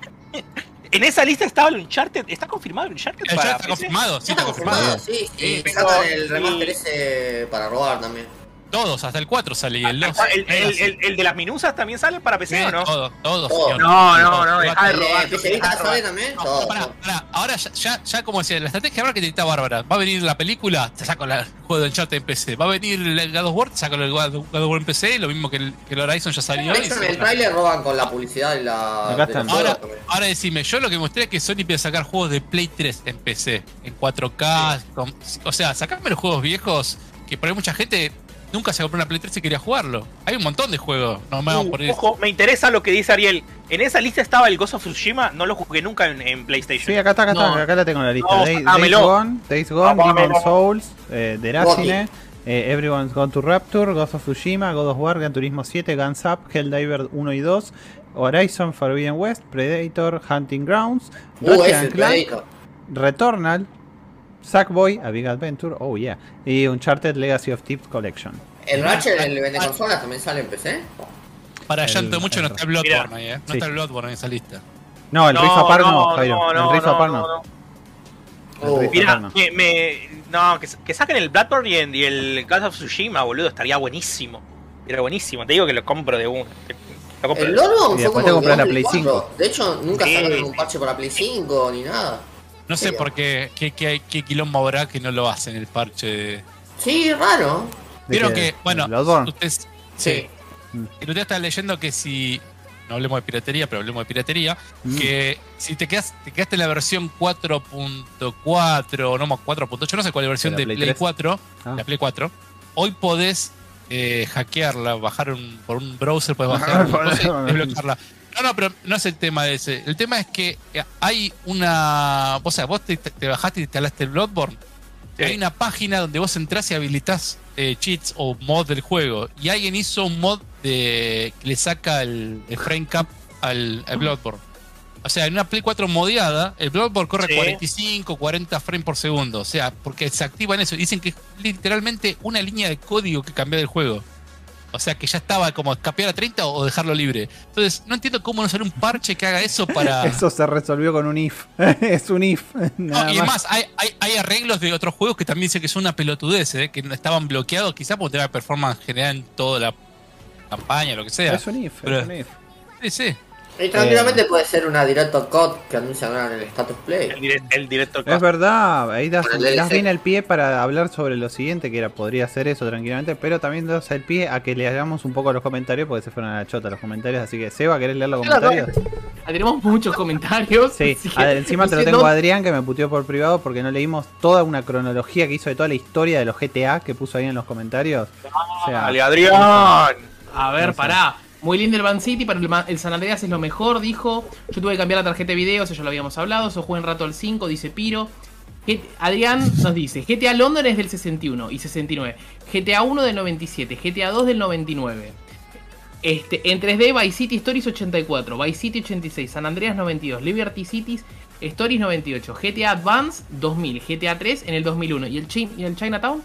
en esa lista estaba el Uncharted. ¿Está confirmado el Uncharted? El para está PC? confirmado, sí, está confirmado. Sí, Sí, pero- sacan el y- remaster ese para robar también. Todos, hasta el 4 sale y el 2. El, el- el- el de las minusas también sale para PC o no? Todos, todos. Todo. señor. No, no, no, dejá de Eh, robar. ¿PCista dejá de sale también? No, pará, pará. Ahora ya, ya, ya como decía, la estrategia ahora que te está bárbara. Va a venir la película, te saco la- el juego del chat en PC. Va a venir el God of War, te saco el God of War en PC. Lo mismo que el, que el Horizon ya salió. El trailer roban con la publicidad y la. Acá de están. Ahora, ahora decime, yo lo que mostré es que Sony empieza a sacar juegos de Play 3 en PC, en 4K. con- o sea, sacame los juegos viejos, que por ahí mucha gente nunca se compró una Play 3 y quería jugarlo. Hay un montón de juegos. No me Uh, por ojo, me interesa lo que dice Ariel. En esa lista estaba el Ghost of Tsushima, no lo jugué nunca en, en PlayStation. Sí, acá está, acá está, acá la tengo en la lista. No, Day- Days. Gone, Days Gone, Vamos, Demon vamos. Souls, eh, Deracine, eh, Everyone's Gone to Rapture, Ghost of Tsushima, God of War, Gran Turismo 7, Guns Up, Helldiver 1 y 2, Horizon Forbidden West, Predator, Hunting Grounds, Uh, Ratchet Clank, Predator. Returnal, Sackboy, A Big Adventure, oh yeah, y Uncharted Legacy of Thieves Collection. El Ratchet, el vende consolas, también sale en PC. Para El- llanto mucho no el- está el Bloodborne ahí, ¿eh? No Sí. está el Bloodborne en esa lista. No, el No, Rift Apart no, no, Jairo, no, el no, Rift no, Apart no, no. no. Oh, Mira, no. me, me- no, que, que saquen el Bloodborne y, el- y el Ghost of Tsushima, boludo, estaría buenísimo. Era buenísimo, te digo que lo compro de uno. Lo compro El de- Bloodborne fue como te el compras la 2 y el Play 4. De hecho, nunca Sí. sacaron un parche para Play 5 ni nada. No sé Sí. por qué, qué, qué, qué quilombo habrá que no lo hacen el parche de... Sí, raro. ¿De Vieron que, bueno, ¿De ustedes, Sí. sí. Día estaba leyendo que si. No hablemos de piratería, pero hablemos de piratería. Mm. Que si te, quedas, te quedaste en la versión 4.4, no, 4.8, no sé cuál es la versión ¿De de la Play Play, 3? 4, Ah. la Play 4, hoy podés eh, hackearla, bajar un, por un browser, podés bajar una [LAUGHS] cosa y desbloquearla. No, no, pero no es el tema de ese. El tema es que eh, hay una. O sea, vos te, te bajaste y instalaste el Bloodborne. Sí. Hay una página donde vos entras y habilitás eh, cheats o mods del juego. Y alguien hizo un mod de, que le saca el, el frame cap al, al Bloodborne. O sea, en una Play 4 modiada, el Bloodborne corre Sí. 45, 40 frames por segundo. O sea, porque se activa en eso. Dicen que es literalmente una línea de código que cambia del juego. O sea, que ya estaba como escapear a 30 o dejarlo libre. Entonces, no entiendo cómo no sale un parche que haga eso para... [LAUGHS] Eso se resolvió con un if. [LAUGHS] es un if. [LAUGHS] No, y es más. más, hay, hay, hay arreglos de otros juegos que también dicen que son una pelotudez, ¿eh? que estaban bloqueados, quizás por tener performance general en toda la campaña, lo que sea. Es un if, Pero- es un if. Sí, sí. Y tranquilamente puede ser una directo COD que anuncian ahora en el status play. El, direct- el director. Es verdad, ahí das, el das bien el pie para hablar sobre lo siguiente, que era podría ser eso tranquilamente, pero también das el pie a que le hagamos un poco los comentarios, porque se fueron a la chota los comentarios, así que Seba, ¿querés leer los comentarios? Tenemos muchos comentarios. Sí, encima te lo tengo a Adrián que me puteó por privado porque no leímos toda una cronología que hizo de toda la historia de los GTA que puso ahí en los comentarios. O sea, Dale, Adrián. A ver, No sé. pará. Muy lindo el Van City, pero el, San Andreas es lo mejor, dijo. Yo tuve que cambiar la tarjeta de video, eso ya lo habíamos hablado. Eso juega en rato al 5, dice Piro. Adrián nos dice, GTA London es del 61 y 69. GTA 1 del 97, GTA 2 del 99. Este, en 3D Vice City Stories 84, Vice City 86, San Andreas 92, Liberty Cities Stories 98, GTA Advance 2000, GTA 3 en el 2001 y el, Chin- y el Chinatown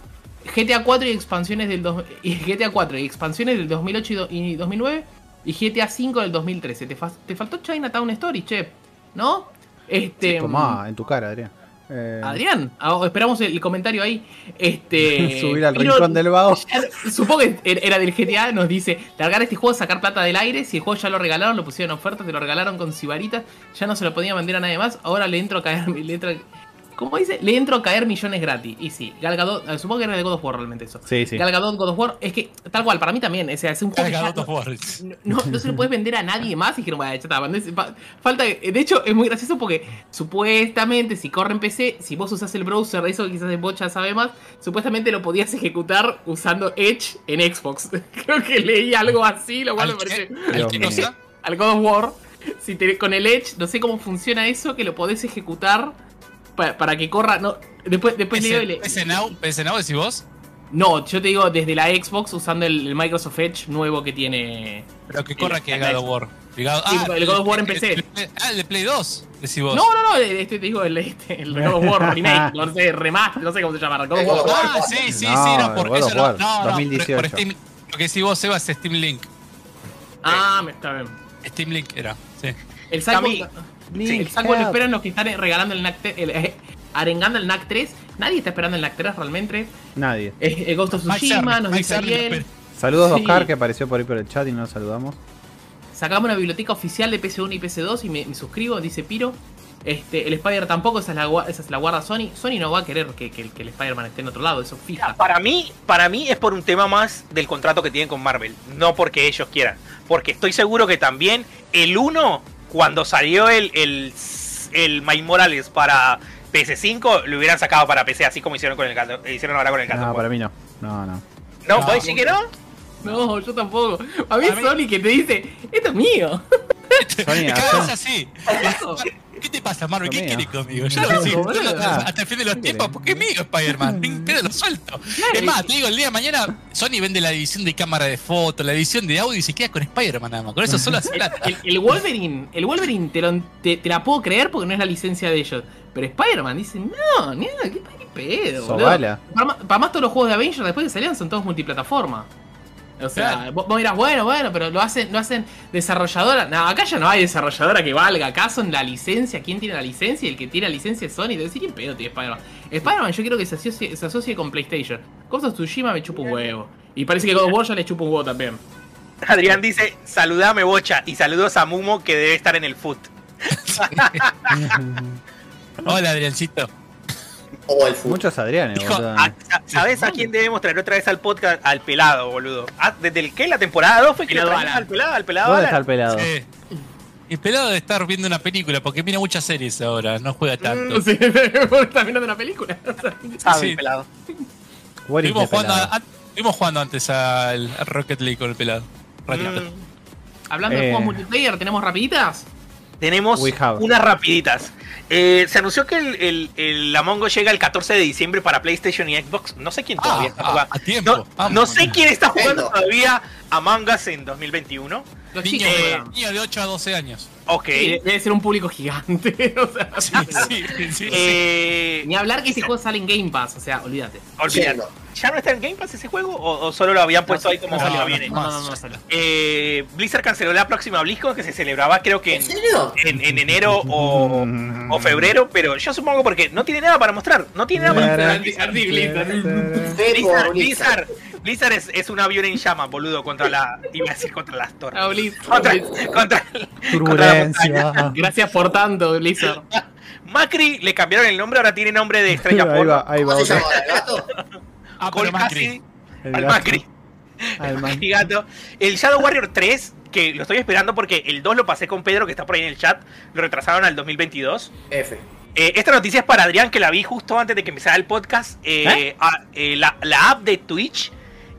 GTA 4 y expansiones del y GTA 4 y expansiones del 2008 y, do- y 2009 y GTA 5 del 2013. Te, fa- te faltó Chinatown Story, che, ¿no? Este tomá, en tu cara, Adrián. Eh, Adrián, ah, esperamos el comentario ahí. Este [LAUGHS] subir al rincón del vago. ya- Supongo que er- era del GTA, nos dice, largar este juego, sacar plata del aire, si el juego ya lo regalaron, lo pusieron en oferta, te lo regalaron con cibaritas, ya no se lo podía vender a nadie más, ahora le entro a caer, [LAUGHS] le entro, ¿cómo dice? Le entro a caer millones gratis. Y sí, Gal Gadot, eh, supongo que era de God of War realmente eso. Sí, sí. Gal Gadot, God of War, es que tal cual, para mí también, o sea, es un juego que ya God of no- War. no, no se lo puedes vender a nadie más y dijeron, vaya, ya falta, de hecho es muy gracioso porque supuestamente si corre en PC, si vos usás el browser, eso quizás el bot ya sabe más, supuestamente lo podías ejecutar usando Edge en Xbox. [LAUGHS] Creo que leí algo así, lo cual me ¿Al parece qué? ¿Al al God of War. Si te- con el Edge, no sé cómo funciona eso, que lo podés ejecutar pa- para que corra. No, después, después le- ¿PS Now, PS Now decís vos? No, yo te digo desde la Xbox usando el, el Microsoft Edge nuevo que tiene. Pero que corra El- que God of War. El God- Sí, el God of War en el- PC. el- el- Ah, el de Play 2, decís vos. No, no, no, este te digo el, este, el God of War remake, no sé, remaster, no sé cómo se llama. God of El God of War. Ah, sí, sí, No, sí, no, porque eso no, War, no, no, 2018. por- por Steam- lo que decís vos, Seba, es Steam Link. Ah, me está bien. Steam Link era, sí. El Link, el Cyborg lo esperan los que están regalando el NAC 3, el, eh, arengando el NAC 3. Nadie está esperando en la 3 realmente. Nadie. Es, es Ghost of Tsushima, nos dice Ariel. Saludos a Sí. Oscar que apareció por ahí por el chat y no lo saludamos. Sacamos una biblioteca oficial de PS1 y PS2 y me, me suscribo, dice Piro. Este, el Spider tampoco, esa es la, esa es la guarda Sony. Sony no va a querer que, que el- que el Spider-Man esté en otro lado, eso fija. Para mí, para mí es por un tema más del contrato que tienen con Marvel, no porque ellos quieran. Porque estoy seguro que también el 1, cuando salió el, el, el Miles Morales para PS5, lo hubieran sacado para PC, así como hicieron con el gato- hicieron ahora con el gato. No, para mí no. No, no. ¿No? No, ¿Vos decís que no? No, yo tampoco. A mí A mí- Sony que te dice, esto es mío. Sony, [LAUGHS] Cada vez hacé- así. ¿Qué te pasa, Marvel? ¿Qué mío. conmigo? Yo lo lo- hasta el fin de los ¿Qué tiempos, porque es mío Spider-Man. Ni pedo lo suelto. Es más, te digo, el día de mañana Sony vende la división de cámara de foto, la división de audio y se queda con Spider-Man nada más. Con eso solo hace [LAUGHS] plata. El, el Wolverine, el Wolverine te, lo- te- te la puedo creer porque no es la licencia de ellos. Pero Spider-Man dice, no, ni nada, qué, qué pedo. boludo". Sobala. Para, para más todos los juegos de Avengers después que salían son todos multiplataforma. O sea, Claro. vos, vos dirás, bueno, bueno, pero lo hacen, lo hacen desarrolladora. No, acá ya no hay desarrolladora que valga. Acá son la licencia. ¿Quién tiene la licencia? Y el que tiene la licencia es Sony. Te decir, ¿quién pedo tiene Spider-Man? Spider-Man yo quiero que se asocie, se asocie con PlayStation. Ghost of Tsushima me chupa un huevo. Y parece que God of War ya le chupa un huevo también. Adrián dice, saludame bocha y saludos a Mumo que debe estar en el foot. [LAUGHS] Hola, Adriancito. O el fútbol. Muchos Adrianes, Hijo. Ah, sa- ¿Sabes a quién debemos traer otra vez al podcast? Al pelado, boludo. Ah, ¿Desde el qué? ¿La temporada 2 fue que le Pelado al pelado? ¿Al pelado ¿Dónde está el pelado? Sí. Y pelado de estar viendo una película, porque mira muchas series ahora, no juega tanto. Sí, [LAUGHS] está mirando una película. [LAUGHS] Sabe, Sí. el pelado. Estuvimos jugando, pelado? a- estuvimos jugando antes al, al Rocket League con el pelado. Ratito. Mm, Hablando de Eh. juegos multiplayer, ¿tenemos rapiditas? tenemos unas rapiditas. Eh, se anunció que el, el, el Among Us llega el 14 de diciembre para PlayStation y Xbox. No sé quién todavía Ah, está ah, jugando. a tiempo. No, Vamos. no sé quién está jugando todavía Among Us en 2021. Los Niño, chicos, de, juegan. niño de 8 a 12 años. Ok. Sí, debe ser un público gigante. [LAUGHS] o sea, [LAUGHS] Sí, sí, sí, sí. Eh, Ni hablar que este juego sale en Game Pass, o sea, olvídate. Cierto. ¿Ya no está en Game Pass ese juego? ¿O, o solo lo habían puesto ahí como no, salió no, viene? No, no, no, salió. Eh, Blizzard canceló la próxima BlizzCon que se celebraba creo que ¿En en, serio? en, en enero o, o febrero, pero yo supongo porque no tiene nada para mostrar. No tiene nada para mostrar. Blizzard. Blizzard, Blizzard, Blizzard es, es un avión en llamas, boludo, contra la. Iba a decir contra las torres. Ah, Blizz- [LAUGHS] Contra, Blizz. contra, contra. Turbulencia. Gracias por tanto, Blizzard. [LAUGHS] Macri le cambiaron el nombre, ahora tiene nombre de estrella [LAUGHS] ahí va, ahí va ¿Cómo se otra. llama el gato? Ah, Macri. al gato. Macri. Al Macri gato. El Shadow Warrior 3, que lo estoy esperando porque el 2 lo pasé con Pedro, que está por ahí en el chat, lo retrasaron al 2022. F. Eh, esta noticia es para Adrián, que la vi justo antes de que empezara el podcast. Eh, ah, eh, la, la app de Twitch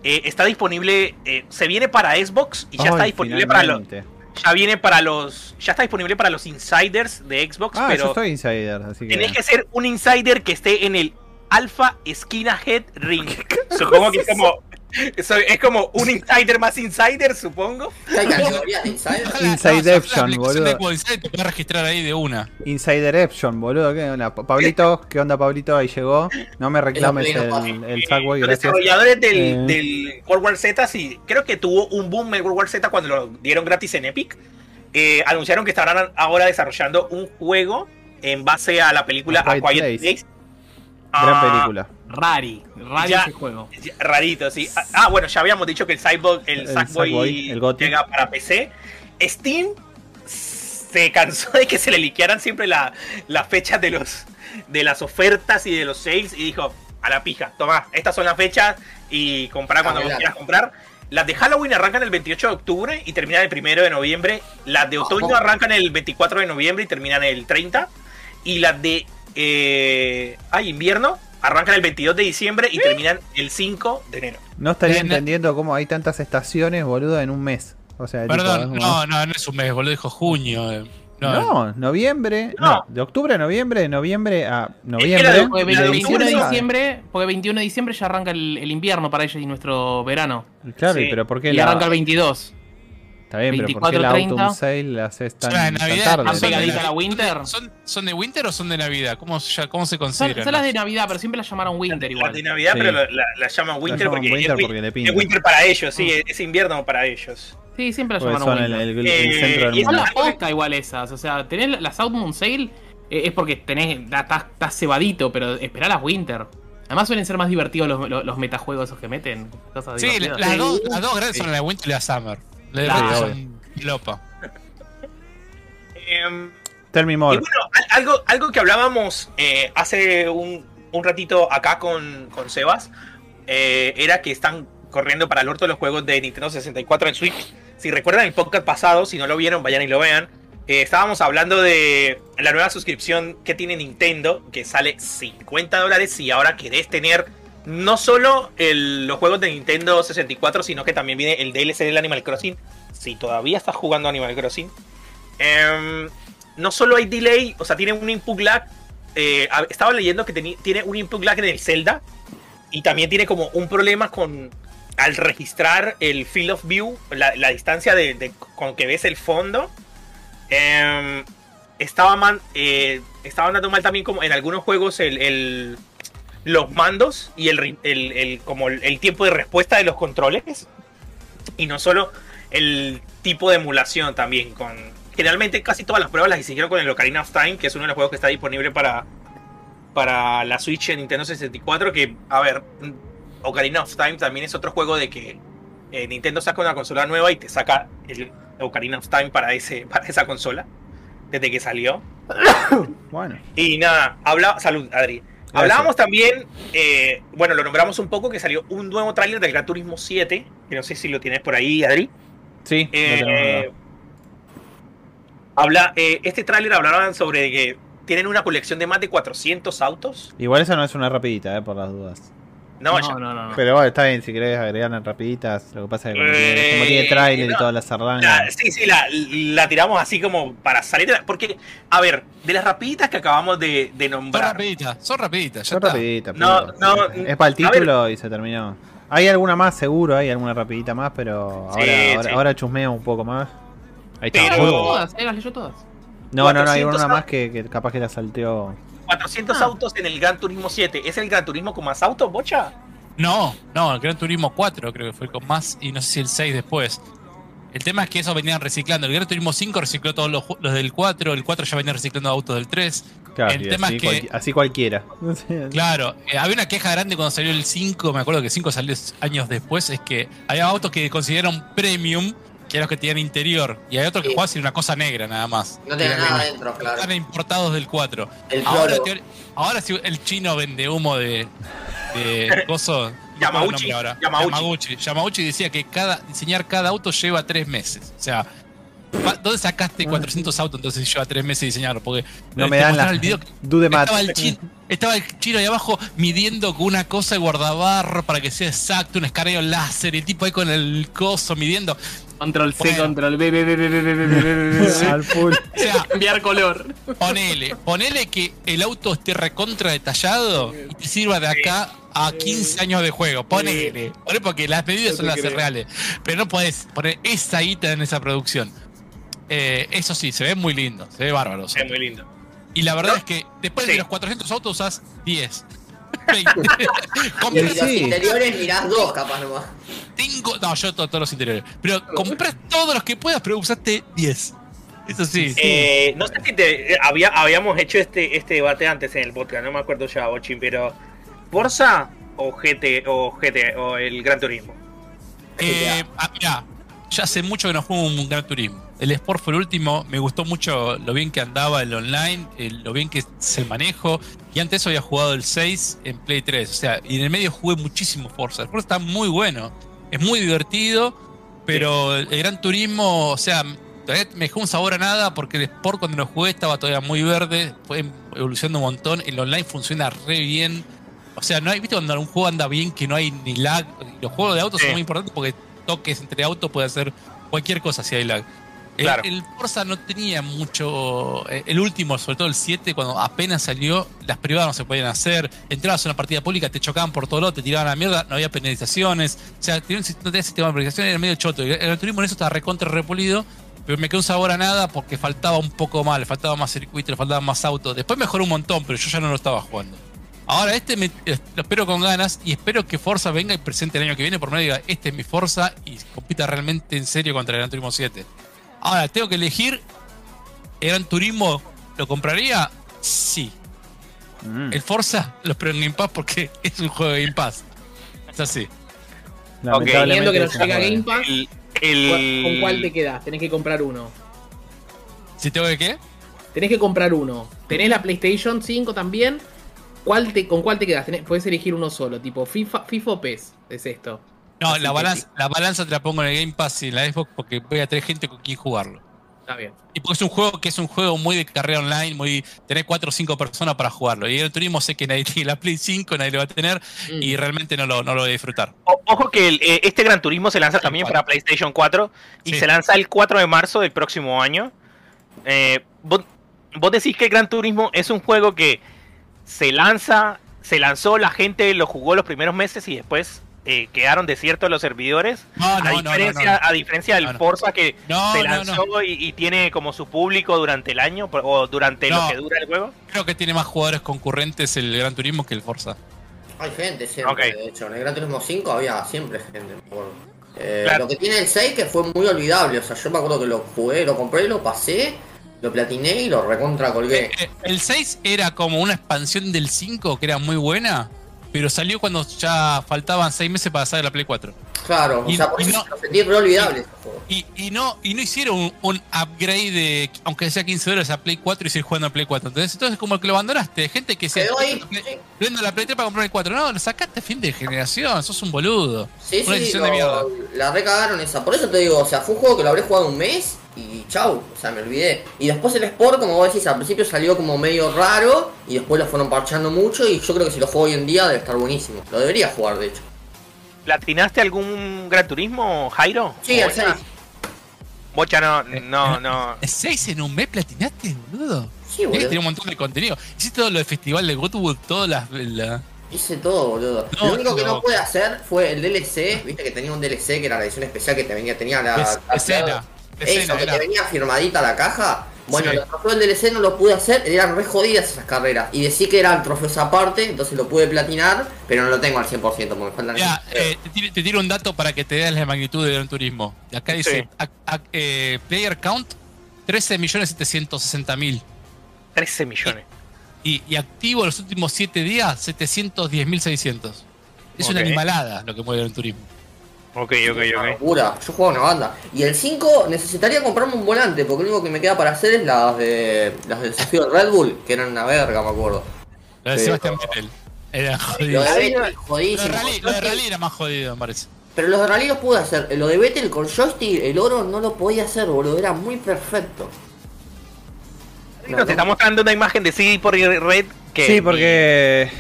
eh, está disponible, eh, se viene para Xbox y ya está disponible para los, ya viene para los, ya está disponible para los insiders de Xbox, Ah, yo pero soy insider, así que. tenés que ser un insider que esté en el Alpha Esquina Head Ring. [LAUGHS] Supongo que es como, es como un insider más insider, supongo. ¿Hay [LAUGHS] de insider? Ojalá- Inside no, si Action, la aplicación de boludo. Te puedes registrar ahí de una. Insider Action, boludo. ¿Qué onda? Pa- Pablito, ¿qué onda, Pablito? Ahí llegó. No me reclames el, fácil. el Subway, Los desarrolladores del, Eh. del World War Z, sí, creo que tuvo un boom el World War Z cuando lo dieron gratis en Epic. Eh, anunciaron que estarán ahora desarrollando un juego en base a la película A A Quiet Quiet Place. Place. Gran Ah, película. Rari, rari Ya. ese juego. ya, Rarito, sí. Ah, Ah, bueno, ya habíamos dicho que el Cyborg, el, El Sackboy Sackboy, el llega para PC. Steam se cansó de que se le liquearan siempre la- las fechas de los de las ofertas y de los sales y dijo, a la pija, toma, estas son las fechas y comprar cuando Adelante. quieras comprar. Las de Halloween arrancan el 28 de octubre y terminan el 1 de noviembre. Las de otoño arrancan el 24 de noviembre y terminan el 30. Y las de eh, ay, invierno arrancan el 22 de diciembre y terminan el 5 de enero. No estaría Bien, entendiendo cómo hay tantas estaciones, boludo, en un mes. O sea, tipo, Perdón, no, no, no es un mes, boludo, dijo junio. eh. No, No, noviembre. No. No. de octubre a noviembre, de noviembre a noviembre. de- Porque de 21 de diciembre porque 21 de diciembre ya arranca el, el invierno para ellos y nuestro verano. Claro, Sí. y pero ¿por qué Y la... arranca el 22. Está bien, pero ¿por qué 24, la 30? Autumn Sale la haces tan, O sea, de tan Navidad, tarde? ¿Tan son de pegadita a la Winter? ¿Son, ¿Son de Winter o son de Navidad? ¿Cómo, se lla- cómo se Son, consideran? son las de Navidad, pero siempre las llamaron Winter Las igual. de Navidad, Sí. pero la, la- la llaman Winter, llaman porque, Winter es, porque es pinta. Winter para ellos, sí, es invierno para ellos. Sí, siempre las Porque llamaron son el, Winter. el- el Eh, centro del y Son las posta igual esas. O sea, tener las South Moon Sale eh, es porque tenés, estás estás cebadito, pero esperá las Winter. Además suelen ser más divertidos los, los, los metajuegos esos que meten. Cosas Sí, las dos, las dos grandes son la Winter y la Summer. Resto son lopa. Em, Tell me Y more. bueno, al- algo, algo que hablábamos eh, hace un, un ratito acá con, con Sebas eh, era que están corriendo para el orto los juegos de Nintendo 64 en Switch. Si recuerdan el podcast pasado, si no lo vieron, vayan y lo vean. Eh, estábamos hablando de la nueva suscripción que tiene Nintendo, que sale 50 dólares y ahora querés tener no solo el- los juegos de Nintendo 64, sino que también viene el DLC del Animal Crossing. Si todavía estás jugando Animal Crossing. Em, no solo hay delay, o sea, tiene un input lag. eh, estaba leyendo que tiene un input lag en el Zelda. Y también tiene como un problema con. Al registrar el field of view, la, distancia de, con que ves el fondo. em, estaba man- eh, mal también como en algunos juegos el- los mandos y el, el- el- como el, el tiempo de respuesta de los controles. Y no solo el tipo de emulación también con generalmente casi todas las pruebas las hicieron con el Ocarina of Time que es uno de los juegos que está disponible para para la Switch en Nintendo 64 que a ver Ocarina of Time también es otro juego de que eh, Nintendo saca una consola nueva y te saca el Ocarina of Time para ese [LAUGHS] para esa consola desde que salió [COUGHS] Bueno. y nada, habla, salud, Adri. Hablábamos también, eh, bueno, lo nombramos un poco, que salió un nuevo tráiler del Gran Turismo 7, que no sé si lo tienes por ahí, Adri. Sí, Eh, habla, eh, este tráiler hablaban sobre que tienen una colección de más de 400 autos. Igual esa no es una rapidita, eh, por las dudas. No, no, ya- no, no, no. Pero bueno, está bien, si querés agregarla en rapiditas. Lo que pasa es que como, tiene, como tiene Eh, trailer y no. todas las sardangas. la- sí, sí, la, la tiramos así como para salir de la- Porque, a ver, de las rapiditas que acabamos de, de Son nombrar. rapiditas, son rapiditas. Ya Son rapiditas. No, no, es para el título y se terminó. Hay alguna más, seguro, hay alguna rapidita más, pero ahora, Sí, ahora, sí. ahora chusmeo un poco más. Ahí está. Pero- todas, eh, las leyó todas. No, no, no, hay 400 una más que, que capaz que la salteó. 400 Ah. autos en el Gran Turismo 7. ¿Es el Gran Turismo con más autos, bocha? No, no, el Gran Turismo 4 creo que fue con más y no sé si el 6 después. El tema es que eso venían reciclando. El Gran Turismo 5 recicló todos los, los del 4, el 4 ya venía reciclando autos del 3. Claro, El tema así, es que- así cualquiera. [LAUGHS] Claro, eh, había una queja grande cuando salió el 5, me acuerdo que el 5 salió años después, es que había autos que consideraron premium, que eran los que tenían interior, y hay otros que Sí. sin una cosa negra nada más. No tiene Eran- nada adentro, claro. Están importados del 4. El Ahora, ahora si el chino vende humo de, de [LAUGHS] el Yamauchi, nombre ahora. Yamauchi. Yamauchi. Yamauchi decía que cada diseñar cada auto lleva tres meses. O sea, ¿dónde sacaste 400 autos entonces si lleva tres meses diseñarlo? Porque No me dan la. el video math. estaba el, chino, estaba el chino ahí abajo midiendo con una cosa de guardabarro para que sea exacto, un escaneo láser, y el tipo ahí con el coso midiendo. Control C, Bueno. control B, B, B, B, B, B, B, B, B, B. Al full. O sea, Cambiar color. ponele, ponele que el auto esté recontra detallado y te sirva de acá a 15 años de juego. Ponele, ponele porque las medidas son las creo. reales. Pero no podés poner esa guita en esa producción. Eh, eso sí, se ve muy lindo, se ve bárbaro. o sea. Es muy lindo. Y la verdad No. es que después Sí. de los 400 autos usas 10. 20. Y Compras los Sí. interiores mirás dos, capaz nomás. Tengo. No, yo to- todos los interiores. Pero compras todos los que puedas, pero usaste 10. Eso sí. Eh, no sé si te, eh, había, habíamos hecho este, este debate antes en el podcast, no me acuerdo ya, Bochin, pero ¿Forza o GT o GT o el Gran Turismo? Eh, ah, mirá, ya hace mucho que no juego un Gran Turismo. El Sport fue el último. Me gustó mucho lo bien que andaba el online, el- lo bien que es el manejo. Y antes eso había jugado el 6 en Play 3. O sea, y en el medio jugué muchísimo Forza. El Forza está muy bueno. Es muy divertido. Pero el, Gran Turismo, o sea, todavía me dejó un sabor a nada porque el Sport cuando lo jugué estaba todavía muy verde. Fue evolucionando un montón. El online funciona re bien. O sea, no hay, ¿viste cuando un juego anda bien que no hay ni lag? Los juegos de autos Sí. son muy importantes porque toques entre autos puede hacer cualquier cosa si hay lag. El- Claro. El, Forza no tenía mucho. eh, El último, sobre todo el 7, cuando apenas salió, las privadas no se podían hacer. Entrabas a una partida pública, te chocaban por todo lado, te tiraban a la mierda, no había penalizaciones. O sea, no tenía sistema de penalización, era medio choto. El, el turismo en eso estaba recontra repulido, pero me quedó un sabor a nada porque faltaba un poco más, le faltaba más circuito, le faltaba más autos. Después mejoró un montón, pero yo ya no lo estaba jugando. Ahora este me, eh, lo espero con ganas y espero que Forza venga y presente el año que viene por medio diga, este es mi Forza y compita realmente en serio contra el Gran Turismo 7. Ahora, tengo que elegir el Gran Turismo, ¿lo compraría? Sí. Mm, El Forza los pruebo en Game Pass porque [LAUGHS] es un juego de Game Pass. Es así. Viendo que nos llega. Game Pass, El, ¿cuál- el- ¿con cuál te quedas? Tenés que comprar uno. Si tengo que qué? Tenés que comprar uno. Tenés la PlayStation 5 también. ¿Cuál te, ¿Con cuál te quedas? Tenés- puedes elegir uno solo, tipo FIFA, FIFA o PES. Es esto. No, Así la balanza, sí. la balanza te la pongo en el Game Pass y en la Xbox porque voy a tener gente con quien jugarlo. Está bien. Y porque es un juego que es un juego muy de carrera online, muy tener 4 o 5 personas para jugarlo. Y el turismo sé que nadie [LAUGHS] tiene la Play 5, nadie lo va a tener Mm. y realmente no lo, no lo voy a disfrutar. o- ojo que el, eh, este Gran Turismo se lanza también para PlayStation 4 y Sí. se lanza el 4 de marzo del próximo año. Eh, vos, vos decís que el Gran Turismo es un juego que se lanza, se lanzó, la gente lo jugó los primeros meses y después eh, quedaron desiertos los servidores. No, a, no, no, no, diferencia, no. a diferencia del No, no. Forza que No, se lanzó no. Y, y tiene como su público durante el año o durante No. lo que dura el juego. Creo que tiene más jugadores concurrentes el Gran Turismo que el Forza. Hay gente siempre, de hecho. En el Gran Turismo 5 había siempre gente. Eh, Claro. Lo que tiene el 6 que fue muy olvidable. O sea, yo me acuerdo que lo jugué, lo compré, lo pasé, lo platiné y lo recontra colgué. Eh, eh, el 6 era como una expansión del 5 que era muy buena, pero salió cuando ya faltaban 6 meses para salir la Play 4. Claro, o y- sea, por y eso no- sentí re olvidable. Y, y no y no hicieron un, un upgrade de, aunque sea 15 dólares a Play 4 y seguir jugando a Play 4. Entonces, entonces como que lo abandonaste. Gente que se vendo la Play 3 para comprar el 4. No, lo sacaste a fin de generación, sos un boludo. Sí, Una sí, decisión lo- de mierda. la recagaron esa. Por eso te digo, o sea, fue un juego que lo habré jugado un mes y chau, o sea, me olvidé. Y después el Sport, como vos decís, al principio salió como medio raro y después lo fueron parchando mucho y yo creo que si lo juego hoy en día debe estar buenísimo. Lo debería jugar, de hecho. ¿Platinaste algún Gran Turismo, Jairo? Sí, ¿O el 6. Bocha? No, Eh, no, no. ¿El 6 en un mes platinaste, boludo? Sí, boludo. Tiene un montón de contenido. Hiciste todo lo del festival de Goodwood, todas las. la- Hice todo, boludo. No, lo único que no. no pude hacer fue el DLC, viste que tenía un DLC que era la edición especial que te venía, tenía la... es- la- escena. Eso, que era. te venía firmadita la caja. Bueno, Sí. los trofeos del DLC no lo pude hacer, eran re jodidas esas carreras. Y decí que eran trofeos aparte, entonces lo pude platinar, pero no lo tengo al 100% porque me faltan eh, te, tiro, te tiro un dato para que te veas la magnitud del Turismo. Acá dice Sí. ac- ac- eh, player count 13.760.000 13 millones. y, y activo los últimos 7 días 710.600. Es una animalada lo que mueve el Turismo. Ok, ok, Una ok. locura. Yo juego una banda. Y el 5 necesitaría comprarme un volante, porque lo único que me queda para hacer es las de las del desafío de Red Bull, que eran una verga, me acuerdo. Lo de Sebastián Vettel. Era Lo jodido. de Vettel. Lo de jodidísimo. Rally, lo de Rally era más jodido, me parece. Pero los de Rally los pude hacer. Lo de Vettel con joystick, el oro no lo podía hacer, boludo. Era muy perfecto. Nos está mostrando una imagen de CD por Red que Sí, porque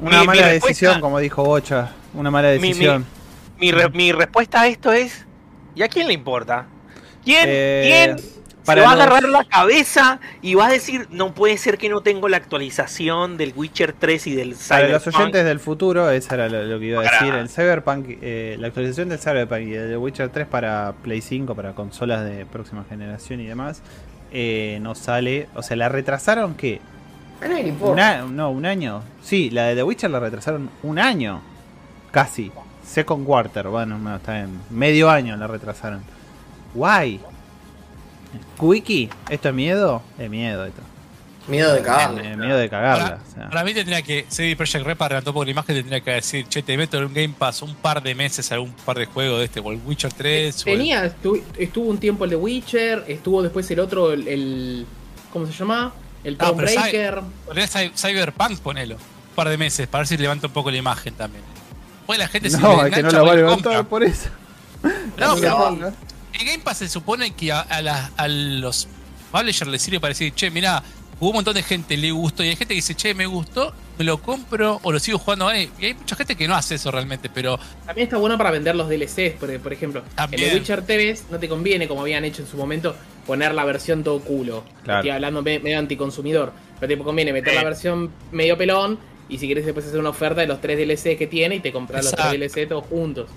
una mi- mala decisión, como dijo Bocha. Una mala Mi- mi- decisión. Mi, re- mi respuesta a esto es ¿y a quién le importa? ¿Quién, Eh, quién para se va a agarrar la cabeza y va a decir no puede ser que no tengo la actualización del Witcher 3 y del Para los Cyberpunk"? oyentes del futuro, eso era lo, lo que iba a Para- decir. El Cyberpunk, eh, la actualización del Cyberpunk y de Witcher 3 para Play 5, para consolas de próxima generación y demás, eh, no sale. O sea, la retrasaron que A nadie le un importa. a- no, un año. Sí, la de The Witcher la retrasaron un año. Casi. Second quarter, bueno, no, está bien. Medio año la retrasaron. Guay. Quickie, ¿esto es miedo? Es miedo esto. Miedo de Eh, cagarle. miedo de cagarla. Para, o sea. para mí tendría que CD Projekt Red para levantar un poco la imagen tendría que decir, che, te meto en un Game Pass un par de meses algún par de juegos de este, o el Witcher 3 o el- Tenía, estu- estuvo un tiempo el de Witcher, estuvo después el otro, el. el- ¿Cómo se llama? El No, Thronebreaker. Ponele Cy- Cyberpunk, ponelo. Un par de meses, para ver si levanta un poco la imagen también. Pues la gente se No, le es que no engancha, lo va a lo levantar compra. por eso. No, pero el Game Pass se supone que a, a la- a los publishers les sirve para decir, che, mirá, hubo un montón de gente, le gustó, y hay gente que dice, che, me gustó, me lo compro o lo sigo jugando ahí. Y hay mucha gente que no hace eso realmente, pero También está bueno para vender los DLCs, por, por ejemplo. También. En el Witcher 3 no te conviene, como habían hecho en su momento, poner la versión todo culo. Claro. Estoy hablando me- medio anticonsumidor. Pero te conviene meter la versión medio pelón y si quieres después hacer una oferta de los tres DLCs que tiene y te compras los tres DLC todos juntos.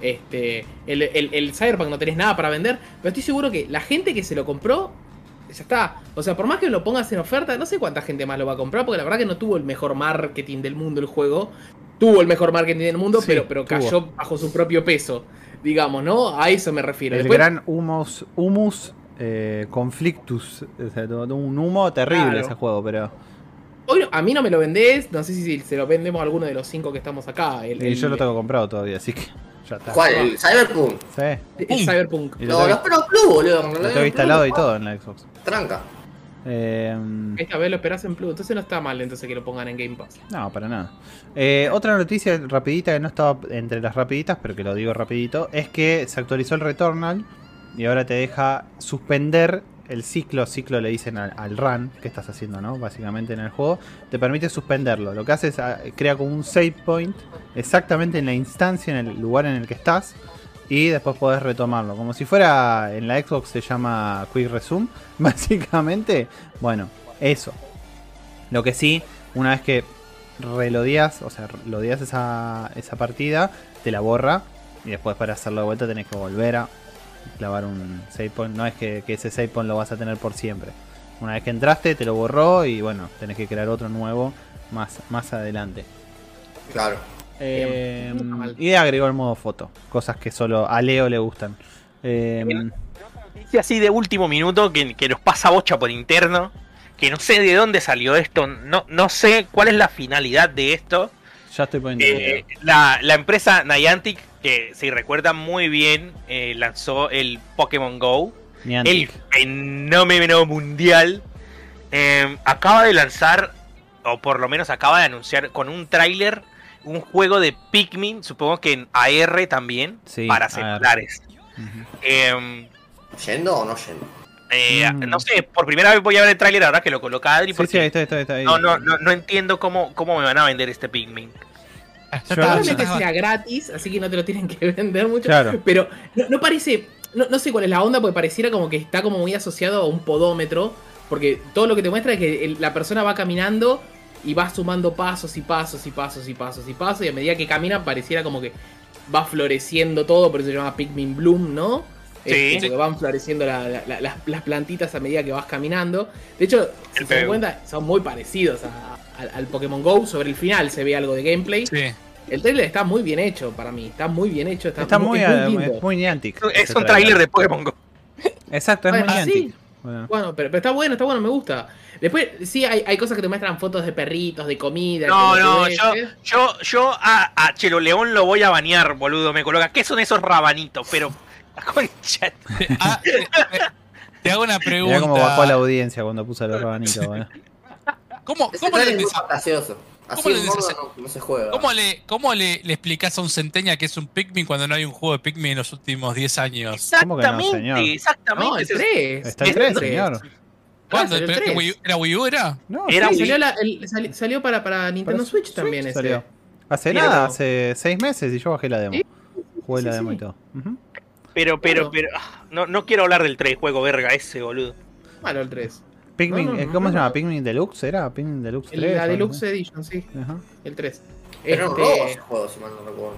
Este, el, el, el Cyberpunk no tenés nada para vender, pero estoy seguro que la gente que se lo compró, ya está. O sea, por más que lo pongas en oferta, no sé cuánta gente más lo va a comprar, porque la verdad que no tuvo el mejor marketing del mundo el juego. Tuvo el mejor marketing del mundo, Sí, pero, pero tuvo. cayó bajo su propio peso. Digamos, ¿no? A eso me refiero. El Después- gran humus, humus eh, conflictus. O sea, un humo terrible Claro. ese juego, pero. Hoy no- a mí no me lo vendés, no sé si se lo vendemos a alguno de los cinco que estamos acá. El, Y el- yo lo tengo comprado todavía, así que ya está. ¿Cuál? ¿El Cyberpunk? Sí. el Cyberpunk. Lo No, tengo, los Pro Plus, boludo. lo tengo instalado y todo en la Xbox. Tranca. Eh, Esta vez lo esperás en Plus, entonces no está mal entonces que lo pongan en Game Pass. no, para nada. Eh, otra noticia rapidita que no estaba entre las rapiditas, pero que lo digo rapidito, es que se actualizó el Returnal y ahora te deja suspender el ciclo, ciclo le dicen al, run que estás haciendo, ¿no? Básicamente en el juego, te permite suspenderlo. Lo que hace es ah, crea como un save point exactamente en la instancia, en el lugar en el que estás y después podés retomarlo. Como si fuera en la Xbox se llama Quick Resume, [LAUGHS] básicamente, bueno, eso. Lo que sí, una vez que relodeas, o sea, lodeas esa, esa partida, te la borra y después para hacerlo de vuelta tenés que volver a clavar un save point. No es que, que ese save point lo vas a tener por siempre. Una vez que entraste, te lo borró y bueno, tenés que crear otro nuevo más, más adelante. Claro. Eh, mal. y agregó el modo foto, cosas que solo a Leo le gustan. Eh, noticia así de último minuto que, que nos pasa bocha por interno. Que no sé de dónde salió esto. No, no sé cuál es la finalidad de esto. ya estoy poniendo. Eh, la, la empresa Niantic, que si recuerdan muy bien, eh, lanzó el Pokémon Go. El fenómeno mundial. eh, acaba de lanzar, o por lo menos acaba de anunciar con un tráiler, un juego de Pikmin, supongo que en AR también, Sí, para AR. celulares. Eh, ¿Yendo o no yendo? eh, Mm. No sé, por primera vez voy a ver el tráiler ahora que lo coloca Adri, Sí, porque sí, ahí está, ahí está, ahí está, ahí. no, no, no, no entiendo cómo, cómo me van a vender este Pikmin. Probablemente sea gratis, así que no te lo tienen que [LAUGHS] vender mucho. Claro. Pero no, no parece. No, no sé cuál es la onda, porque pareciera como que está como muy asociado a un podómetro. Porque todo lo que te muestra es que el- la persona va caminando y va sumando pasos y pasos y pasos y pasos y pasos. Y a medida que camina, pareciera como que va floreciendo todo, por eso se llama Pikmin Bloom, ¿no? Sí. Porque van floreciendo la- la- la- las, las plantitas a medida que vas caminando. De hecho, si se dan cuenta, son muy parecidos a- al, al Pokémon Go. Sobre el final se ve algo de gameplay. Sí. El trailer está muy bien hecho para mí, está muy bien hecho, está, Está muy, es muy Niantic. Es un tráiler de Pokémon Go. [LAUGHS] Exacto, es muy Ah, Niantic. sí. Bueno. Bueno, pero, pero está bueno, está bueno, me gusta. Después, sí, hay, hay cosas que te muestran fotos de perritos, de comida. No, no, ves, yo, ¿eh? yo, yo a, a Chelo León lo voy a banear, boludo. Me coloca. ¿Qué son esos rabanitos? Pero. [LAUGHS] Concha. Ah, te, te hago una pregunta. Mirá cómo bajó la audiencia cuando puso los rabanitos. [LAUGHS] bueno. ¿Cómo, cómo le, es fantasioso. Así ¿Cómo le no, no se juega. cómo le, cómo le, le explicás a un centeña que es un Pikmin cuando no hay un juego de Pikmin en los últimos 10 años? ¿Cómo que no, Exactamente, señor? exactamente. No, el Ese es- 3. Está el 3, señor. ¿Cuándo? salió el ¿Pero que 3. Wii U- ¿Era Wii U? ¿Era? No, Era sí, Wii. Salió, la- el- sali- salió para, para Nintendo Para Switch, también ese. salió. Hace Sí, nada, pero- hace seis meses y yo bajé la demo. Sí, Jugué sí, la sí. demo y todo. Ujú. Pero, pero, Claro. pero. ah, No, no quiero hablar del 3 juego verga ese, boludo. Malo el 3. Pikmin, No, no, eh, no, ¿cómo no. se llama? ¿Pikmin Deluxe? ¿Era? ¿Pikmin Deluxe 3? El- la Deluxe? Edition, sí. Ajá. El 3. Era un Este, robo ese juego, si mal no recuerdo.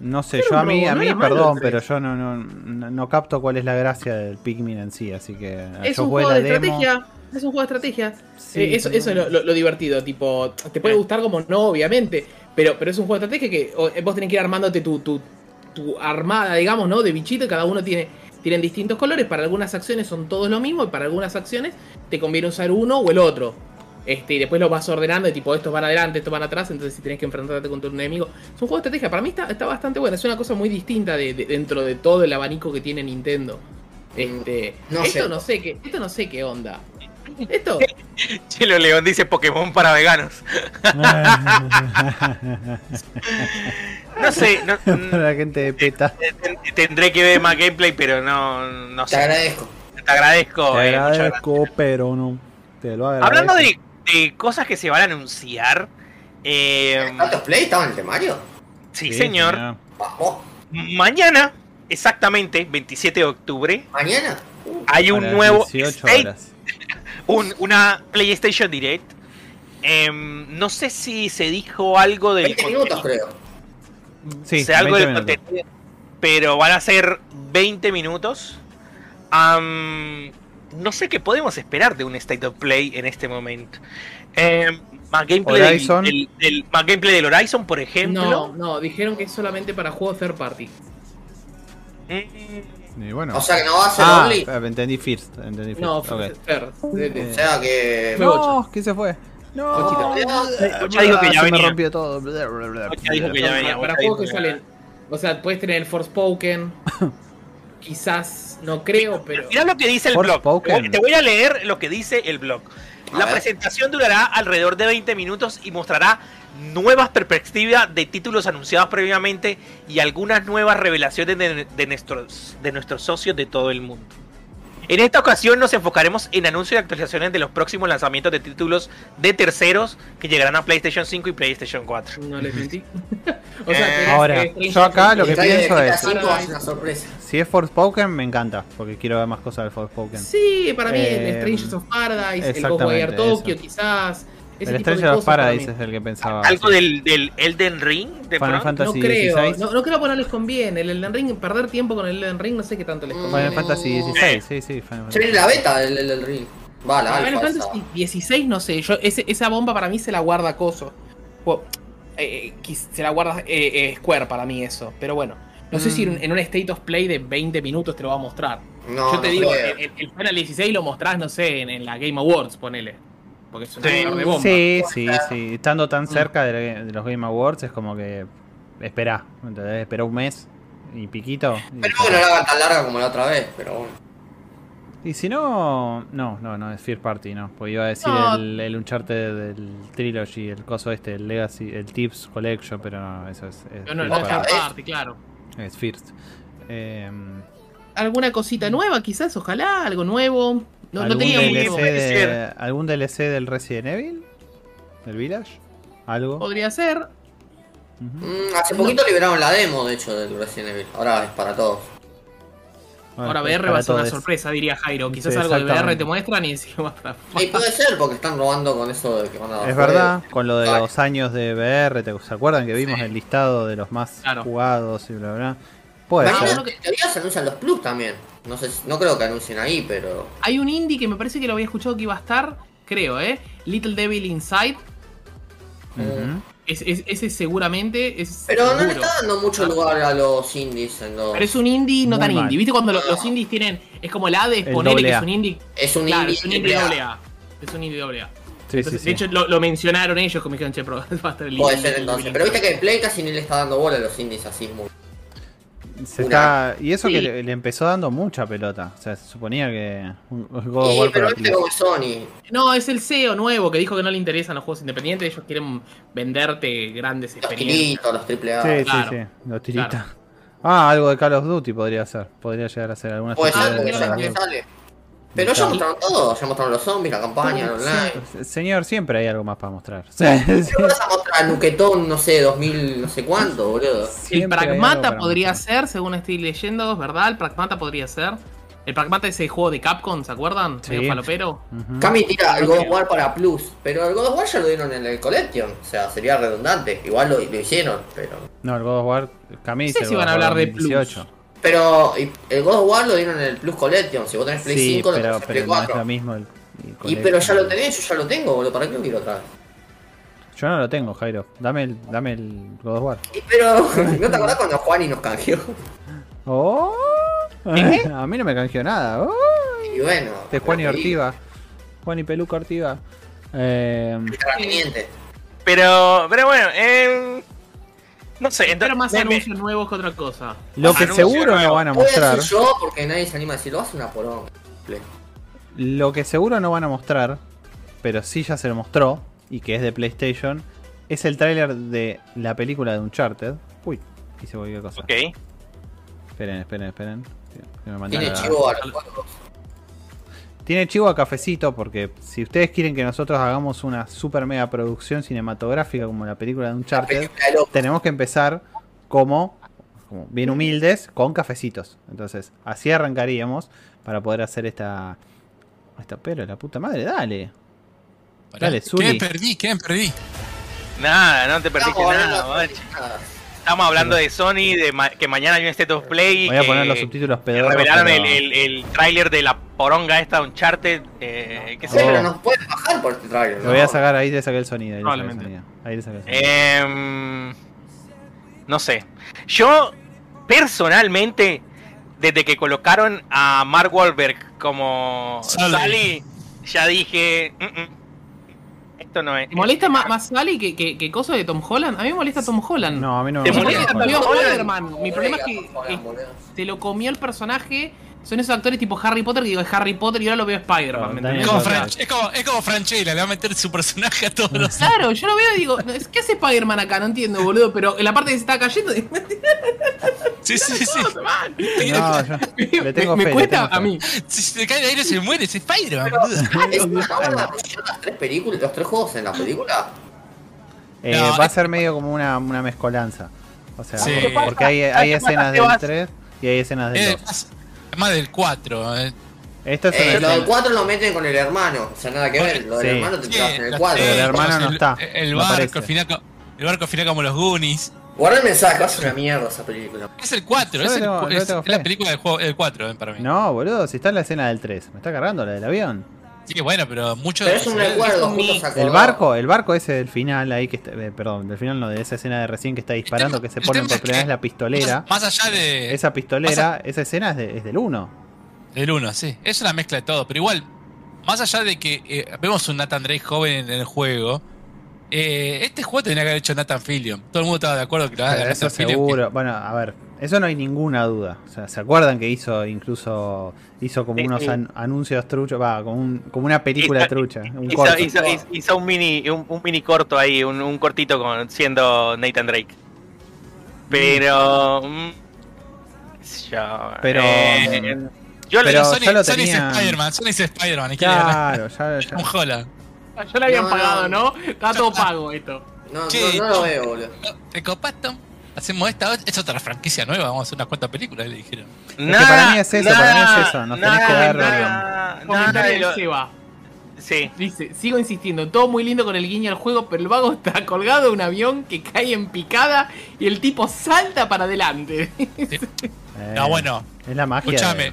No sé, yo a mí, a no mí perdón, pero 3. yo no, no, no, no capto cuál es la gracia del Pikmin en sí, así que Es yo un juego de demo. estrategia. Es un juego de estrategia. Sí, Eh, eso, pero- eso es lo, lo- lo divertido, tipo, te puede gustar como no, obviamente, pero, pero es un juego de estrategia que vos tenés que ir armándote tu, tu, tu armada, digamos, ¿no? De bichito, y cada uno tiene tienen distintos colores, para algunas acciones son todos lo mismo, y para algunas acciones te conviene usar uno o el otro. Este, y después lo vas ordenando, y tipo, estos van adelante, estos van atrás, entonces si tenés que enfrentarte contra un enemigo. Es un juego de estrategia, para mí está, está bastante bueno, es una cosa muy distinta de, de- dentro de todo el abanico que tiene Nintendo. Este, No esto sé. no sé qué, esto no sé qué onda. [LAUGHS] Esto, Chelo León dice Pokémon para veganos. No sé, no- [LAUGHS] mm, la gente de PETA. ten- tendré que ver más gameplay, pero no, no Te sé. agradezco. Te agradezco. Te eh, agradezco, pero no. Te lo agradezco. Hablando de, de cosas que se van a anunciar. eh, ¿Cuántos play estaban en el temario? sí, señor. Vamos. Mañana, exactamente, 27 de octubre, ¿Mañana? Uh, hay un nuevo 18 State horas. Un- una PlayStation Direct. Em, no sé si se dijo algo del 20 minutos creo. Sí, sé algo 20 del contenido, pero van a ser 20 minutos. No sé qué podemos esperar de un State of Play en este momento. Em, más, gameplay del, Horizon. del- del- más gameplay del Horizon, por ejemplo. no, no, dijeron que es solamente para juegos third party. Mm, Y bueno. O sea que no va a ser ah, only. entendí First. Entendí first. No, ok. Fer, de- de- O sea que. No, ¿qué se fue? No, Ochita. Ocha dijo que ya se me venía. rompió todo. Ocha dijo que ya Para- venía. Para juegos que salen. O sea, puedes tener el Forspoken. [LAUGHS] Quizás, no creo, pero. Mira lo que dice el blog. Te voy- a leer lo que dice el blog. La presentación durará alrededor de 20 minutos y mostrará nuevas perspectivas de títulos anunciados previamente y algunas nuevas revelaciones de, de nuestros, de nuestros socios de todo el mundo. En esta ocasión nos enfocaremos en anuncios y actualizaciones de los próximos lanzamientos de títulos de terceros que llegarán a PlayStation 5 y PlayStation 4. No les mentí. [LAUGHS] o sea, Eh, Ahora, yo acá lo que pienso de es- V va a Paradise. ser una sorpresa. Si es Forspoken, me encanta, porque quiero ver más cosas del Forspoken. Sí, para mí Eh, el Strangers of Paradise, el Ghostwire Tokyo, eso. quizás. Ese el Stranger of para Paradise mí. es el que pensaba. Algo sí. del, del Elden Ring de Final pronto? Fantasy No creo, 16. no, no creo que no les conviene. El Elden Ring, perder tiempo con el Elden Ring, no sé qué tanto les conviene. Final Mm. Fantasy 16, sí, sí. Final Se Fantasy. viene la beta del, del ring. Va, la Final alfa. Fantasy 16, no sé, yo ese- esa bomba para mí se la guarda Coso. Eh, eh, se la guarda eh, eh, Square para mí eso, pero bueno. No sé Mm. si en en un State of Play de 20 minutos te lo va a mostrar. No, yo te no digo, el, el Final 16 lo mostrás, no sé, en, en la Game Awards, ponele. Porque es una Sí. de bomba. Sí, sí, sí. Estando tan cerca de, la- de los Game Awards es como que. Esperá, ¿entendés? Esperá un mes y piquito. y Pero no la hagan tan larga como la otra vez, pero bueno. Y si no. No, no, no, es Fear Party, no. Porque iba a decir No. el, el Uncharted del Trilogy, el coso este, el Legacy, el Tips Collection, pero no, eso es. es Pero no, Fear no es Otra Party. claro. Es First. Eh, ¿Alguna cosita nueva, quizás? Ojalá, algo nuevo. No, no ¿algún, tenía DLC de. ¿Algún DLC del Resident Evil? ¿Del Village? ¿Algo? Podría ser. Mm, hace poquito liberaron la demo, de hecho, del Resident Evil. Ahora es para todos. Bueno, Ahora pues VR para va a ser una sorpresa, diría Jairo. Quizás Sí, algo de VR te muestran y encima. Y puede ser, porque están robando con eso de que van a Es verdad, con lo de Ay. los años de VR, ¿te, ¿se acuerdan que vimos Sí. el listado de los más Claro. jugados y bla bla? Puede Bueno, ser. que- en teoría se anuncian los plus también. No sé, si- no creo que anuncien ahí, pero. Hay un indie que me parece que lo había escuchado que iba a estar, creo, ¿eh? Little Devil Inside. Ujú. Es, es- ese seguramente es. Pero no le está dando mucho lugar a los indies en los. Pero es un indie no Muy tan mal. indie. ¿Viste cuando No. los indies tienen. Es como el Hades, El ponele que es un indie. Es un Claro, indie. es un indie doble A. Es un indie doble A. Sí, sí, Entonces, sí. De hecho, lo, lo mencionaron ellos como dijeron, che, pero [LAUGHS] va a estar el Puede ser entonces. Pero viste que Play casi ni le está dando bola a los indies así muy. Se está, y eso Sí. que le, le empezó dando mucha pelota. O sea, se suponía que un un God Sí, pero Play. como es Sony. No, es el CEO nuevo que dijo que no le interesan los juegos independientes. Ellos quieren venderte grandes Los experiencias. tiritos, los triple A. Sí, Claro. sí, sí. Los tiritas. Claro. Ah, algo de Call of Duty podría ser. Podría llegar a ser alguna Puede ser, casi sale. Pero ya mostraron todo. Ya mostraron los zombies, la campaña, el online. Señor, siempre hay algo más para mostrar. ¿Qué [LAUGHS] vas a mostrar? Nuquetón, no sé, 2000, no sé cuánto, boludo. El Siempre Pragmata podría mostrar. ser, según estoy leyendo, ¿verdad? El Pragmata podría ser. El Pragmata es ese juego de Capcom, ¿se acuerdan? Sí. Medio falopero. Cami tira el God of War para Plus, pero el God of War ya lo dieron en el Collection, o sea, sería redundante. Igual lo, lo hicieron, pero. No, el God of War. Camille No sé si van a hablar de Plus. 2018. Pero y- el God of War lo dieron en el Plus Collection, si vos tenés Play Sí, 5, lo pero, tenés en Play pero no es 4. lo mismo. el- el y Collection. pero ya lo tenés, yo ya lo tengo, boludo, ¿para qué lo quiero otra vez? Yo no lo tengo, Jairo. Dame el, dame el God of War. Y pero, [LAUGHS] ¿no te acordás cuando Juani nos canjeó? ¡Oh! ¿Eh? [LAUGHS] A mí no me canjeó nada. ¡Oh! Y bueno. De Juan y lo Ortiva. Juan y Peluca Ortiva. Eh. Pero, pero bueno, eh, no sé. Pero Entonces, más me- me- anuncios nuevos que otra cosa. lo que Anuncio seguro nuevo. no van a mostrar. decir yo porque nadie se anima a decirlo, hace una porón. Lo que seguro no van a mostrar, pero sí ya se lo mostró, y que es de PlayStation, es el tráiler de la película de Uncharted. Uy, hice cualquier cosa. Ok. Esperen, esperen, esperen. Que me mandaron Tiene la- chivo a los juegos. Tiene chivo a cafecito porque si ustedes quieren que nosotros hagamos una super mega producción cinematográfica como la película de de loco. tenemos que empezar como, como bien humildes con cafecitos. Entonces, así arrancaríamos para poder hacer esta. Esta pero la puta madre, dale. Dale, Zuli. ¿Qué perdí? ¿Qué perdí? Nada, no te perdiste nada, hablando guacho. Estamos hablando de Sony, de ma- que mañana hay un State of Play. Voy a poner los subtítulos pedorros. Revelaron pero- el, el, el tráiler de la poronga esta de Uncharted. Eh, ¿Qué Sí, sé pero nos pueden bajar por este trailer. Lo voy a sacar, ahí le saqué el sonido. Ahí le saqué el Probablemente. sonido. Ahí le saqué el sonido. Em, no sé. Yo, personalmente, desde que colocaron a Mark Wahlberg como Sully. Sally, ya dije. "Mm, mm". Esto no es. ¿Te molesta más, más Sally que, que, que cosa de Tom Holland? A mí me molesta Tom Holland. No, a mí no ¿Te me Me molesta? gusta. molesta Tom también Holland? Mi problema es que, que se lo comió el personaje. Son esos actores tipo Harry Potter que digo es Harry Potter y ahora lo veo Spider-Man. No, ¿me Daniel Es como. Fran- es, como, es como Franchella, le va a meter su personaje a todos los. Claro, yo lo veo y digo, ¿qué hace Spider-Man acá? No entiendo, boludo. Pero en la parte que se está cayendo, [LAUGHS] Sí, sí, sí. man. No, yo [LAUGHS] le tengo me, fe, me le cuesta tengo a mí. Si se cae el aire se muere, es Spider-Man, boludo. ¿Es [LAUGHS] una cámara las tres películas, los tres juegos en la película? Eh, No, va a ser medio como una, una mezcolanza. O sea, Sí. porque hay, hay ¿Qué pasa, escenas del Sebas? 3 y hay escenas del Es 2. Más, es más del 4. eh. Esto es Eh, lo del escena- 4 lo meten con el hermano, o sea, nada que ver. Lo del Sí. hermano te Sí, en el la- 4. Pero el hermano no el- está, El no barco, aparece. al final, el barco al final como los Goonies. Guarda el mensaje, va a ser una mierda esa película. Es el 4, Yo es, el tengo- le es- es la película del juego, el 4 eh, para mí. No, boludo, si está en la escena del 3. Me está cargando la del avión. Sí, bueno, pero mucho Pero es un recuerdo. El barco, el barco ese del final ahí que está, eh, perdón, del final no, de esa escena de recién que está disparando, tema- que se tema por es primera vez la pistolera. Más, allá de, Esa pistolera, esa escena es, de- es del 1. del 1, sí. Es una mezcla de todo, pero igual, más allá de que eh, vemos un Nathan Drake joven en el juego, eh, este juego tenía que haber hecho Nathan Fillion. Todo el mundo estaba de acuerdo que lo haga Nathan Fillion. seguro. Bueno, a ver, eso no hay ninguna duda. O sea, ¿se acuerdan que hizo incluso hizo como Sí, unos sí. an- anuncios truchos? Va, como, un- como una película Hizo- trucha. Un Hizo, corto. hizo- hizo- hizo un mini un, un mini corto ahí, un, un cortito con siendo Nathan Drake. Pero. mm, sé yo, Pero- eh, yo le pero- Sony, ya lo Sony tenía- es Spider-Man, Sony es Spider-Man. Claro, ya, ya. [LAUGHS] Un Holland. Ya le habían No, pagado, no. Estaba todo pago esto. No, Che, no, no lo veo, boludo. ¿Te? Hacemos esta, es otra franquicia nueva, vamos a hacer unas cuantas películas, le dijeron. que para mí es eso, para mí es eso, nos tenés que dar- Nada, nada Comentario lo- de Seba. Sí. Dice, sigo insistiendo, todo muy lindo con el guiño al juego, pero el vago está colgado de un avión que cae en picada y el tipo salta para adelante. Eh, [LAUGHS] No, bueno, Es la magia. escúchame. de-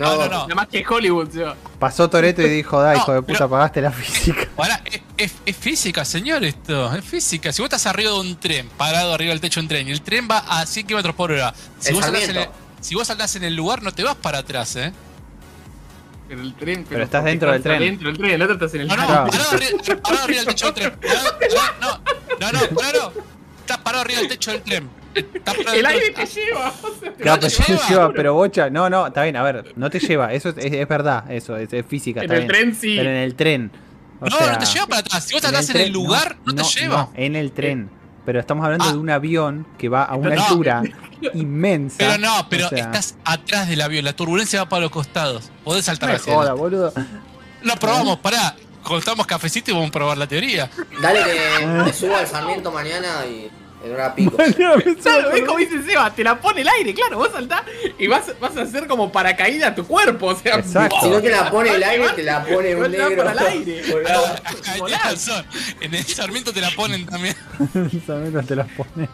No, no, no. Nada más que Hollywood, Seba. Pasó Toreto y dijo, da, No, hijo de puta, pero- pagaste la física. [LAUGHS] Es, es- es física, señor, esto. Es física. Si vos estás arriba de un tren, parado arriba del techo de un tren, y el tren va a 100 km por hora, si vos, saltás en el, Sarmiento. si vos saltás en el lugar, no te vas para atrás, ¿eh? Pero el tren. Pero estás porque dentro del estás tren. Dentro del tren, el otro estás en el No, no, Claro. parado, arriba, parado arriba del techo del tren. Parado- parado- no, no, no, no, no. Estás parado arriba del techo del tren. Estás El aire te lleva. o sea, te Claro, te pero te lleva, pero bocha, no, no, está bien, a ver, no te lleva, eso es, es- es verdad, eso es, es física, En está el bien. tren sí. Pero en el tren. o No, sea, no te lleva para atrás. Si vos en saltás en el lugar, no, te lleva. no, en el tren. Pero estamos hablando Ah. de un avión que va a una No. altura [LAUGHS] inmensa. Pero no, pero o sea, estás atrás del avión. La turbulencia va para los costados. Podés saltar hacia joda, boludo. Lo probamos, pará. Contamos cafecito y vamos a probar la teoría. Dale que me suba al Sarmiento mañana y en hora pico. [LAUGHS] Claro, es como dice Seba, te la pone el aire, claro, vos saltás y vas, vas a hacer como paracaídas a tu cuerpo, o sea, Exacto. Si no te la pone el aire, te la pone un negro. para el aire. En el Sarmiento te la ponen también. [LAUGHS] También te los pone.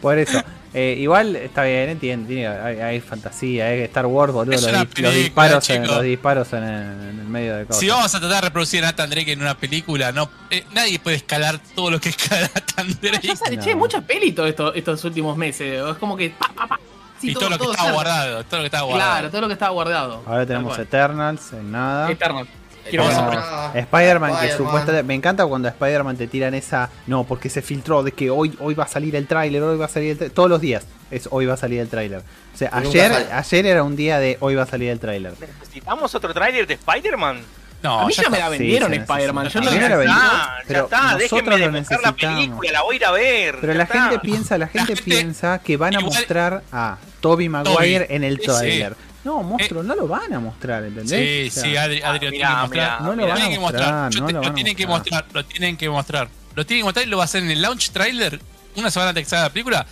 Por eso. Eh, igual está bien, entiendo. tiene- hay, hay fantasía, hay Star Wars, boludo. Es Los, disparos, en, los disparos en el, en el medio de cosas. Si vamos a tratar de reproducir a Nathan Drake en una película, no, eh, nadie puede escalar todo lo que [LAUGHS] escala Nathan Drake. Ya sale, No. che, muchas pelis todos estos, estos últimos meses. Es como que. Pa, pa, pa. Sí, y todo, lo que estaba guardado, todo lo que estaba guardado. Claro, todo lo que estaba guardado. Ahora tenemos Eternals en nada. cual. Quiero. Ah, Spider-Man, que supuestamente. Me encanta cuando a Spider-Man te tiran esa. No, porque se filtró de que hoy, hoy va a salir el tráiler, hoy va a salir el tráiler. Todos los días es hoy va a salir el tráiler. O sea, ayer, ayer era un día de hoy va a salir el tráiler. ¿Necesitamos otro tráiler de Spider-Man? No, A mí ya ya me la vendieron Sí, Spider-Man. Yo no la vendieron. Ya pero está, nosotros déjenme lo de buscar la necesitamos. película, la voy a ir a ver. Pero la está. gente piensa, la gente gente- piensa que van a igual- mostrar a Toby Maguire en el Sí, sí. No, monstruo, no lo van a mostrar, ¿entendés? Sí, O sea, sí, Adri, Adri lo mirá, tiene que mostrar. mirá, No lo Lo van a tienen que mostrar, mostrar. Yo no te- lo tienen que mostrar. lo tienen que mostrar. Lo tienen que mostrar y lo va a hacer en el launch trailer. Una semana antes que salga la película.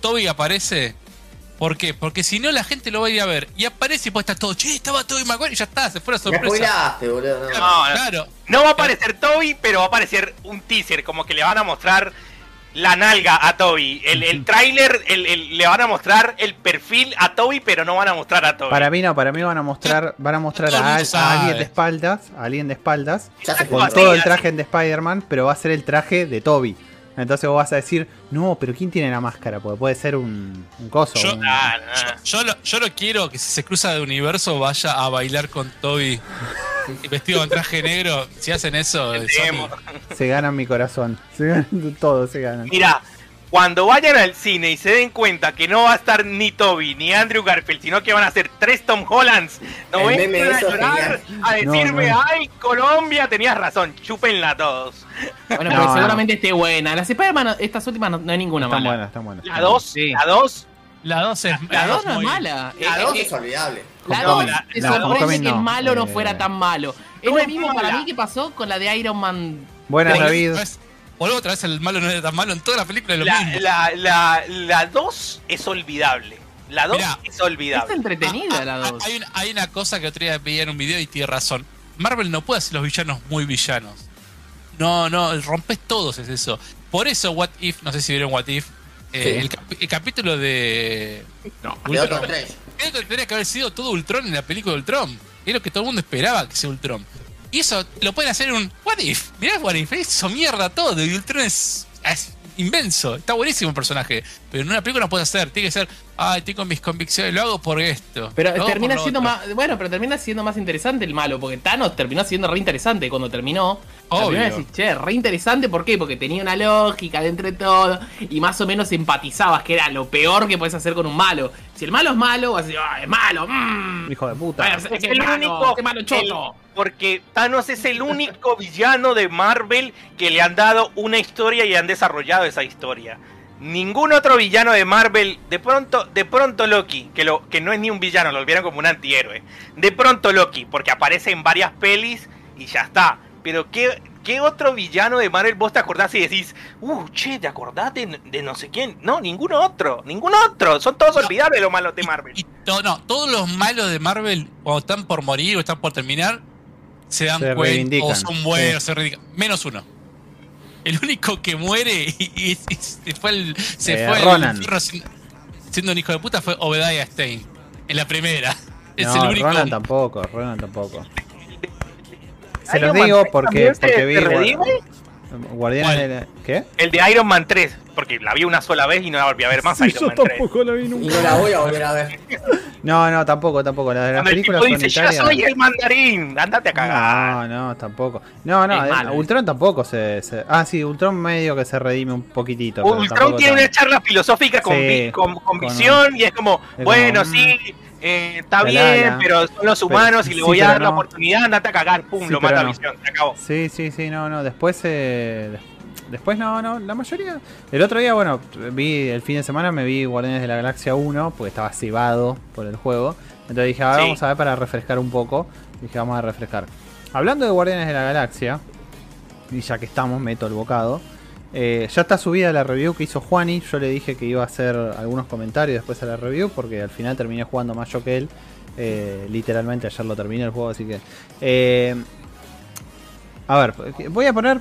Toby aparece. ¿Por qué? Porque si no la gente lo va a ir a ver. Y aparece y puede estar todo, che, estaba Toby Maguire y ya está, se fue la Me sorpresa. spoilaste, boludo. no. No, no. Claro. No va a aparecer Toby, pero va a aparecer un teaser, como que le van a mostrar la nalga a Toby. El, el tráiler el- el- le van a mostrar el perfil a Toby, pero no van a mostrar a Toby. Para mí no, para mí van a mostrar, van a mostrar a, alguien de espaldas, a alguien de espaldas, con todo el traje de Spider-Man, pero va a ser el traje de Toby. Entonces vos vas a decir, no, pero ¿quién tiene la máscara? Porque puede ser un, un coso. Yo- un- Ah, Yo, no. yo lo, yo lo quiero que si se cruza de universo vaya a bailar con Toby vestido con traje negro, si hacen eso. Se ganan mi corazón. Se ganan todo, se ganan. Mira, cuando vayan al cine y se den cuenta que no va a estar ni Toby ni Andrew Garfield, sino que van a ser tres Tom Hollands, no vengan a llorar, a decirme, no. ay, Colombia, tenías razón, chúpenla todos. Bueno, [LAUGHS] No, pero no. seguramente esté buena. Las Spider-Man, estas últimas no, no hay ninguna Están mala. buenas, están buenas. La 2, Sí. la 2, la 2 es. La 2 no es mala. La Eh, 2 eh, es olvidable. La Homecoming. 2 te sorprende que el malo no Eh, fuera tan malo. Es lo mismo para mí que pasó con la de Iron Man. Buenas, David. Otra vez- Volvemos otra vez, el malo no era tan malo en toda la película, es lo la, mismo. la, la, la 2 es olvidable. La 2 Mirá. es olvidable. Está entretenida Ah, la ah, 2. Hay una, hay una cosa que otro día veía en un video y tiene razón. Marvel no puede hacer los villanos muy villanos. No, no, rompes todos, es eso. Por eso, What If, no sé si vieron What If, eh, Sí. el, cap- el capítulo de. No. Otros tres. Esto tendría que haber sido todo Ultron en la película de Ultron. Es lo que todo el mundo esperaba que sea Ultron. Y eso lo pueden hacer en un What If. Mirá What If, hizo mierda todo. Y Ultron es, es inmenso. Está buenísimo el personaje. Pero en una película no puede hacer. Tiene que ser, ay, tengo mis convicciones, lo hago por esto. Pero termina siendo otro". más. Bueno, pero termina siendo más interesante el malo. Porque Thanos terminó siendo re interesante cuando terminó. Obvio. Terminó de decir, che, re interesante. ¿Por qué? Porque tenía una lógica dentro de todo. Y más o menos empatizabas que era lo peor que puedes hacer con un malo. Si el malo es malo, vas a decir, ah, es malo. mm. Hijo de puta. Bueno, Es el malo, único. qué malo choto. el- porque Thanos es el único villano de Marvel que le han dado una historia y han desarrollado esa historia. Ningún otro villano de Marvel, de pronto, de pronto Loki, que lo, que no es ni un villano, lo vieron como un antihéroe. De pronto Loki, porque aparece en varias pelis y ya está. Pero qué, qué otro villano de Marvel vos te acordás y decís, uh, che, ¿te acordás de, de no sé quién? No, ningún otro, ningún otro. Son todos olvidables los malos de Marvel. Y to- no, todos los malos de Marvel, cuando están por morir o están por terminar, se dan Se cuenta reivindican, o son buenos, se reivindican. Menos uno. El único que muere y, y- y se fue, el, se Eh, fue Ronan. infierno sin- siendo un hijo de puta fue Obadiah Stein. En la primera. [LAUGHS] Es no, el único. Ronan tampoco, Ronan tampoco. Se los digo 3 porque, porque vi. Guardianes de la... ¿Qué? El de Iron Man 3, porque la vi una sola vez y no la volví a ver más. Iron Man 3. la vi Y no la voy a volver a ver. [LAUGHS] No, no, tampoco, tampoco. La de las Cuando el películas tipo dice, yo unitarias- soy el mandarín, andate a cagar. No, no, tampoco. No, no, Es eh, malo, Ultron tampoco se, se- Ah, sí, Ultron medio que se redime un poquitito. Ultron tampoco tiene una charla filosófica con, Sí, vi- con, con con- visión y es como, es bueno, como, sí, eh, está la, bien, la. pero son los Pero- humanos y le sí, voy a dar la no. oportunidad, andate a cagar, pum, Sí, lo mata no. visión, se acabó. Sí, sí, sí, no, no. Después, eh, des- después no, no. La mayoría. El otro día, bueno, vi el fin de semana me vi Guardianes de la Galaxia 1 porque estaba cebado por el juego. Entonces dije, a ver, Sí. vamos a ver para refrescar un poco. Dije, vamos a refrescar. Hablando de Guardianes de la Galaxia, y ya que estamos, meto el bocado. Eh, ya está subida la review que hizo Juani. Yo le dije que iba a hacer algunos comentarios después a la review porque al final terminé jugando más yo que él. Eh, literalmente ayer lo terminé el juego, así que. eh, a ver, voy a poner.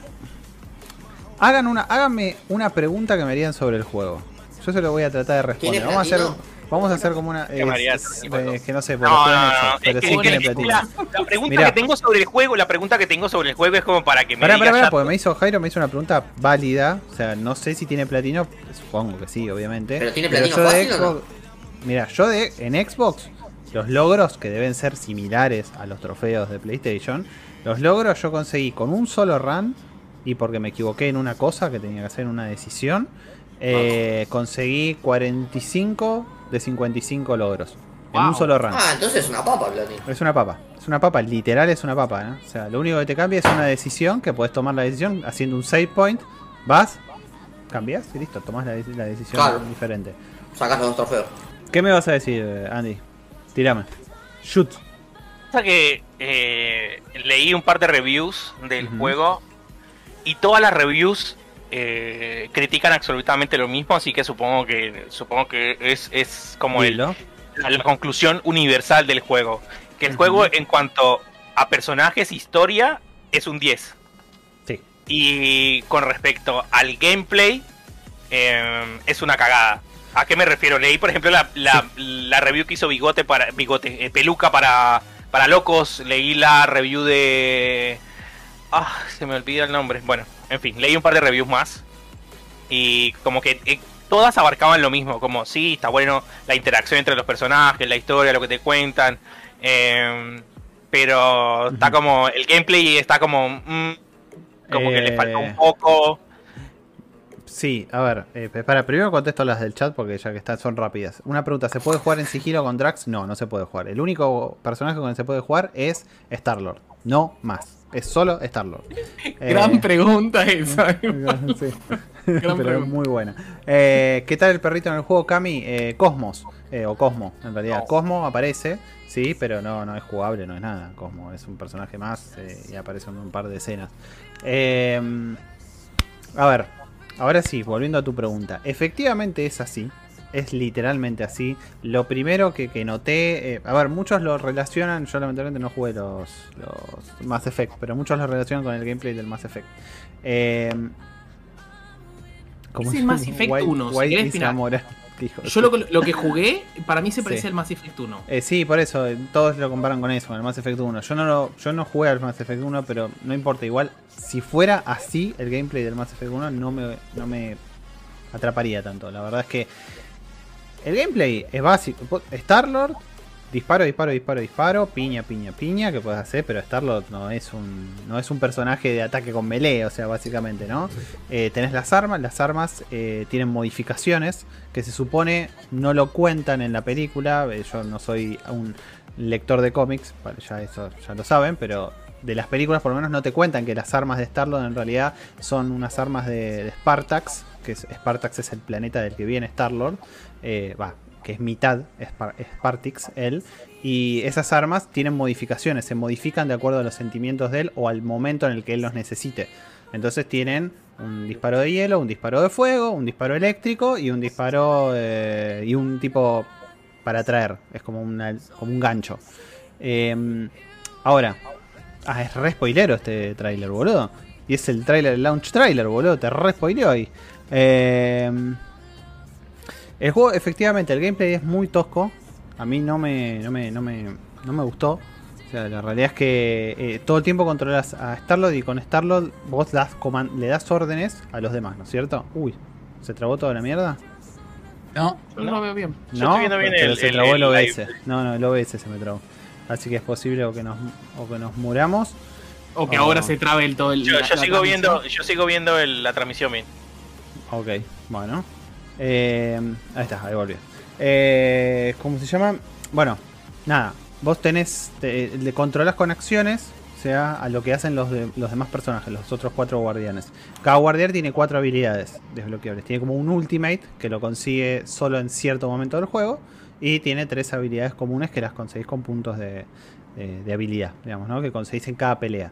Hagan una, háganme una pregunta que me harían sobre el juego. Yo se lo voy a tratar de responder. ¿Tiene Vamos a hacer, platino? Vamos a hacer como una. ¿Qué es- María? es- ¿Qué pasó? es que no sé, No, no, no, pero es sí que- tiene platino. la, la pregunta Mirá. que tengo sobre el juego, la pregunta que tengo sobre el juego es como para que me Pará, pará, pará, porque me hizo Jairo, me hizo una pregunta válida. O sea, no sé si tiene platino. Supongo que sí, obviamente. ¿Pero tiene yo platino de fácil? Xbox- Mira, yo de en Xbox, los logros que deben ser similares a los trofeos de PlayStation, los logros yo conseguí con un solo run. Y porque me equivoqué en una cosa que tenía que hacer una decisión, eh, conseguí 45 de 55 logros. En un solo run. Ah, entonces es una papa, platino. Es una papa. Es una papa, literal es una papa, ¿no? O sea, lo único que te cambia es una decisión, que puedes tomar la decisión haciendo un save point, vas, cambias y listo, tomás la, dec- la decisión Claro. diferente. Sacas los dos trofeos. ¿Qué me vas a decir, eh, Andy? Tirame. Shoot. Pasa que eh, leí un par de reviews del juego y todas las reviews eh, critican absolutamente lo mismo, así que supongo que supongo que es, es como el, la, la conclusión universal del juego. Que el juego en cuanto a personajes, historia, es un 10. Sí. Y con respecto al gameplay, eh, es una cagada. ¿A qué me refiero? Leí, por ejemplo, la, la- la review que hizo Bigote para Bigote, eh, Peluca para, para Locos. Leí la review de. Ah, se me olvida el nombre. Bueno, en fin, leí un par de reviews más. Y como que eh, todas abarcaban lo mismo. Como, sí, está bueno la interacción entre los personajes, la historia, lo que te cuentan. eh, Pero está como. El gameplay está como. mm, como que le falta Eh. un poco. Sí, a ver, eh, para, primero contesto las del chat porque ya que están son rápidas. Una pregunta, ¿se puede jugar en sigilo con Drax? No, no se puede jugar. El único personaje con el que se puede jugar es Star-Lord, no más. Es solo Star-Lord. [LAUGHS] Gran Eh, pregunta esa. [LAUGHS] Sí. Gran [LAUGHS] Pero es pregunta. muy buena. Eh, ¿Qué tal el perrito en el juego, Cami? Eh, Cosmos, eh, o Cosmo, en realidad. No. Cosmo aparece, sí, pero no, no es jugable, no es nada. Cosmo es un personaje más eh, y aparece en un par de escenas. Eh, a ver, ahora sí, volviendo a tu pregunta. Efectivamente es así. Es literalmente así. Lo primero que, que noté, eh, a ver, muchos lo relacionan, yo lamentablemente no jugué los, los Mass Effect, pero muchos lo relacionan con el gameplay del Mass Effect. Eh, ¿cómo Es el? Mass Effect White- 1, si White querés, dice mirá. Amora. Hijo [LAUGHS] de Yo lo, lo que jugué, para mí se [LAUGHS] parece Sí. al Mass Effect 1. eh, sí, por eso, eh, todos lo comparan con eso, con el Mass Effect 1. Yo no, lo, yo no jugué al Mass Effect 1, pero no importa, igual, si fuera así el gameplay del Mass Effect 1, no me, no me atraparía tanto. La verdad es que el gameplay es básico. Star-Lord, disparo, disparo, disparo, disparo, piña, piña, piña, que puedes hacer, pero Star-Lord no es un no es un personaje de ataque con melee, o sea, básicamente, ¿no? Eh, tenés las armas, las armas eh, tienen modificaciones que se supone no lo cuentan en la película. eh, yo no soy un lector de cómics, ya eso ya lo saben, pero de las películas por lo menos no te cuentan que las armas de Star-Lord en realidad son unas armas de, Spartax, que Spartax es el planeta del que viene Star-Lord, eh, va, que es mitad Spar- Spartix él, y esas armas tienen modificaciones, se modifican de acuerdo a los sentimientos de él o al momento en el que él los necesite. Entonces tienen un disparo de hielo, un disparo de fuego, un disparo eléctrico y un disparo eh, y un tipo para atraer. Es como, una- como un gancho. Eh, ahora, ah, es re spoilero este tráiler, boludo. Y es el tráiler, el launch trailer, boludo. Te re spoileó ahí. Eh, el juego, efectivamente, el gameplay es muy tosco. A mí no me, no me, no me, no me gustó. O sea, la realidad es que eh, todo el tiempo controlas a Starlord y con Starlord vos das le das órdenes a los demás, ¿no es cierto? Uy, ¿se trabó toda la mierda? No, Yo no lo veo bien. Yo estoy viendo bien pero el- se el- trabó el, el OBS. live. No, no, el OBS se me trabó. Así que es posible o que nos, o que nos muramos. O que ahora se trabe el todo el. Yo, la- yo sigo viendo, yo sigo viendo el- la transmisión bien. Ok, bueno. Eh, ahí está, ahí volvió. Eh, ¿Cómo se llama? Bueno, nada. Vos tenés, te- le controlás con acciones, o sea, a lo que hacen los, de- los demás personajes, los otros cuatro guardianes. Cada guardián tiene cuatro habilidades desbloqueables. Tiene como un ultimate que lo consigue solo en cierto momento del juego. Y tiene tres habilidades comunes que las conseguís con puntos de, de- de habilidad, digamos, ¿no? Que conseguís en cada pelea.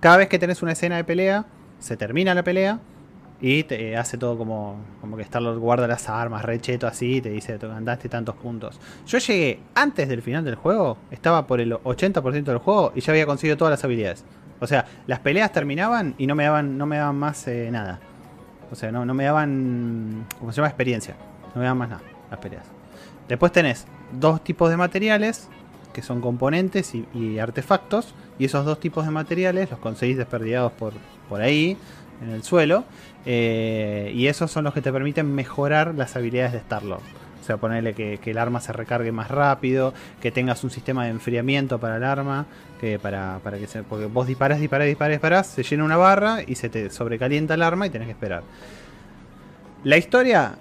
Cada vez que tenés una escena de pelea, se termina la pelea y te hace todo como, como que Starlord guarda las armas, recheto así, y te dice, "Te ganaste tantos puntos. Yo llegué antes del final del juego, estaba por el 80% del juego y ya había conseguido todas las habilidades. O sea, las peleas terminaban y no me daban, no me daban más eh, nada. O sea, no, no me daban, ¿cómo se llama? Experiencia. No me daban más nada las peleas. Después tenés dos tipos de materiales, que son componentes y, y artefactos, y esos dos tipos de materiales los conseguís desperdigados por, por ahí, en el suelo, eh, y esos son los que te permiten mejorar las habilidades de Starlord. O sea, ponerle que, el arma se recargue más rápido, que tengas un sistema de enfriamiento para el arma, que para, para que se. Porque vos disparás, disparás, disparás, disparás, se llena una barra y se te sobrecalienta el arma y tenés que esperar. La historia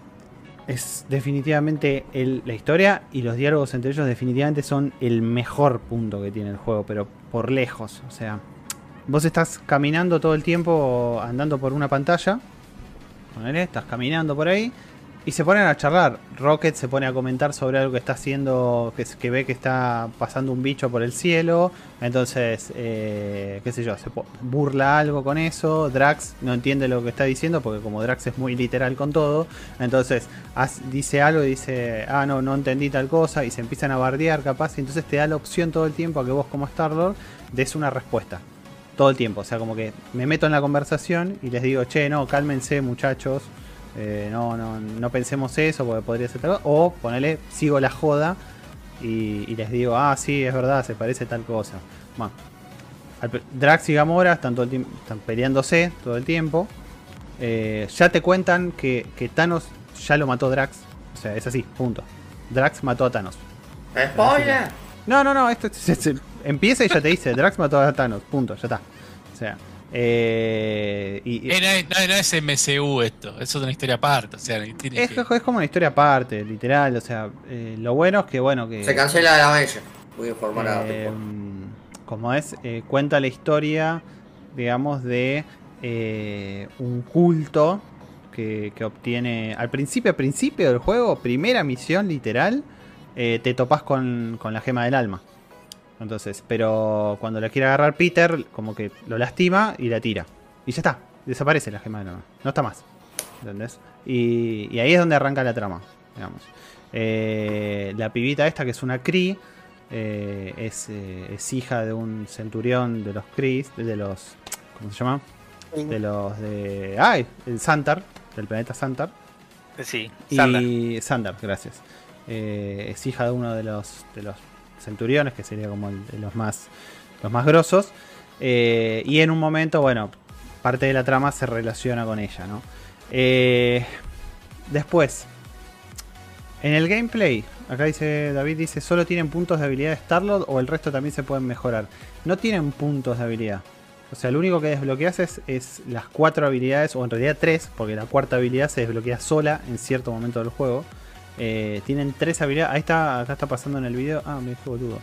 es definitivamente el, la historia y los diálogos entre ellos definitivamente son el mejor punto que tiene el juego, pero por lejos. O sea, vos estás caminando todo el tiempo andando por una pantalla. Estás caminando por ahí. Y se ponen a charlar. Rocket se pone a comentar sobre algo que está haciendo. Que, que ve que está pasando un bicho por el cielo. Entonces, eh, qué sé yo, se burla algo con eso. Drax no entiende lo que está diciendo. Porque como Drax es muy literal con todo. Entonces dice algo y dice, ah, no, no entendí tal cosa. Y se empiezan a bardear capaz. Y entonces te da la opción todo el tiempo a que vos como Star-Lord des una respuesta todo el tiempo. O sea, como que me meto en la conversación y les digo, che, no, cálmense muchachos. eh, no, no, no pensemos eso porque podría ser tal cosa. O ponele, sigo la joda y, y les digo, ah, sí, es verdad, se parece tal cosa. Bueno, Drax y Gamora están, todo el están peleándose todo el tiempo. Eh, ya te cuentan que, que Thanos ya lo mató Drax. O sea, es así, punto. Drax mató a Thanos. ¡Spoiler! No, no, no, esto es, es- empieza y ya te dice, Drax mató a Thanos, punto, ya está. O sea, eh, y, Eh, no, es, no, no es MCU esto, eso es una historia aparte. O sea, es, que- es como una historia aparte, literal. O sea, eh, lo bueno es que, bueno, que. Se cancela la Avenger. Voy a informar a eh, como es, eh, cuenta la historia, digamos, de eh, un culto que, que obtiene. Al principio, al principio del juego, primera misión literal, eh, te topas con, con la gema del alma. Entonces, pero cuando la quiere agarrar Peter, como que lo lastima y la tira. Y ya está, desaparece la gema del alma. No está más. ¿Entendés? Y, y ahí es donde arranca la trama, digamos. Eh, la pibita esta, que es una Kree, eh, es, eh, es hija de un centurión de los Kree, de los... ¿Cómo se llama? De los de... ¡Ay! El Santar, del planeta Santar. Sí, Sandra. Y Sandar, gracias. Eh, es hija de uno de los, de los centuriones, que sería como los más, los más grosos. Eh, y en un momento, bueno, parte de la trama se relaciona con ella, ¿no? Eh, después, en el gameplay, acá dice David, dice, solo tienen puntos de habilidad de Starlord o el resto también se pueden mejorar. No tienen puntos de habilidad. O sea, lo único que desbloqueas es, es las cuatro habilidades, o en realidad tres, porque la cuarta habilidad se desbloquea sola en cierto momento del juego. Eh, tienen tres habilidades. Ahí está, acá está pasando en el video. Ah, me dije boludo.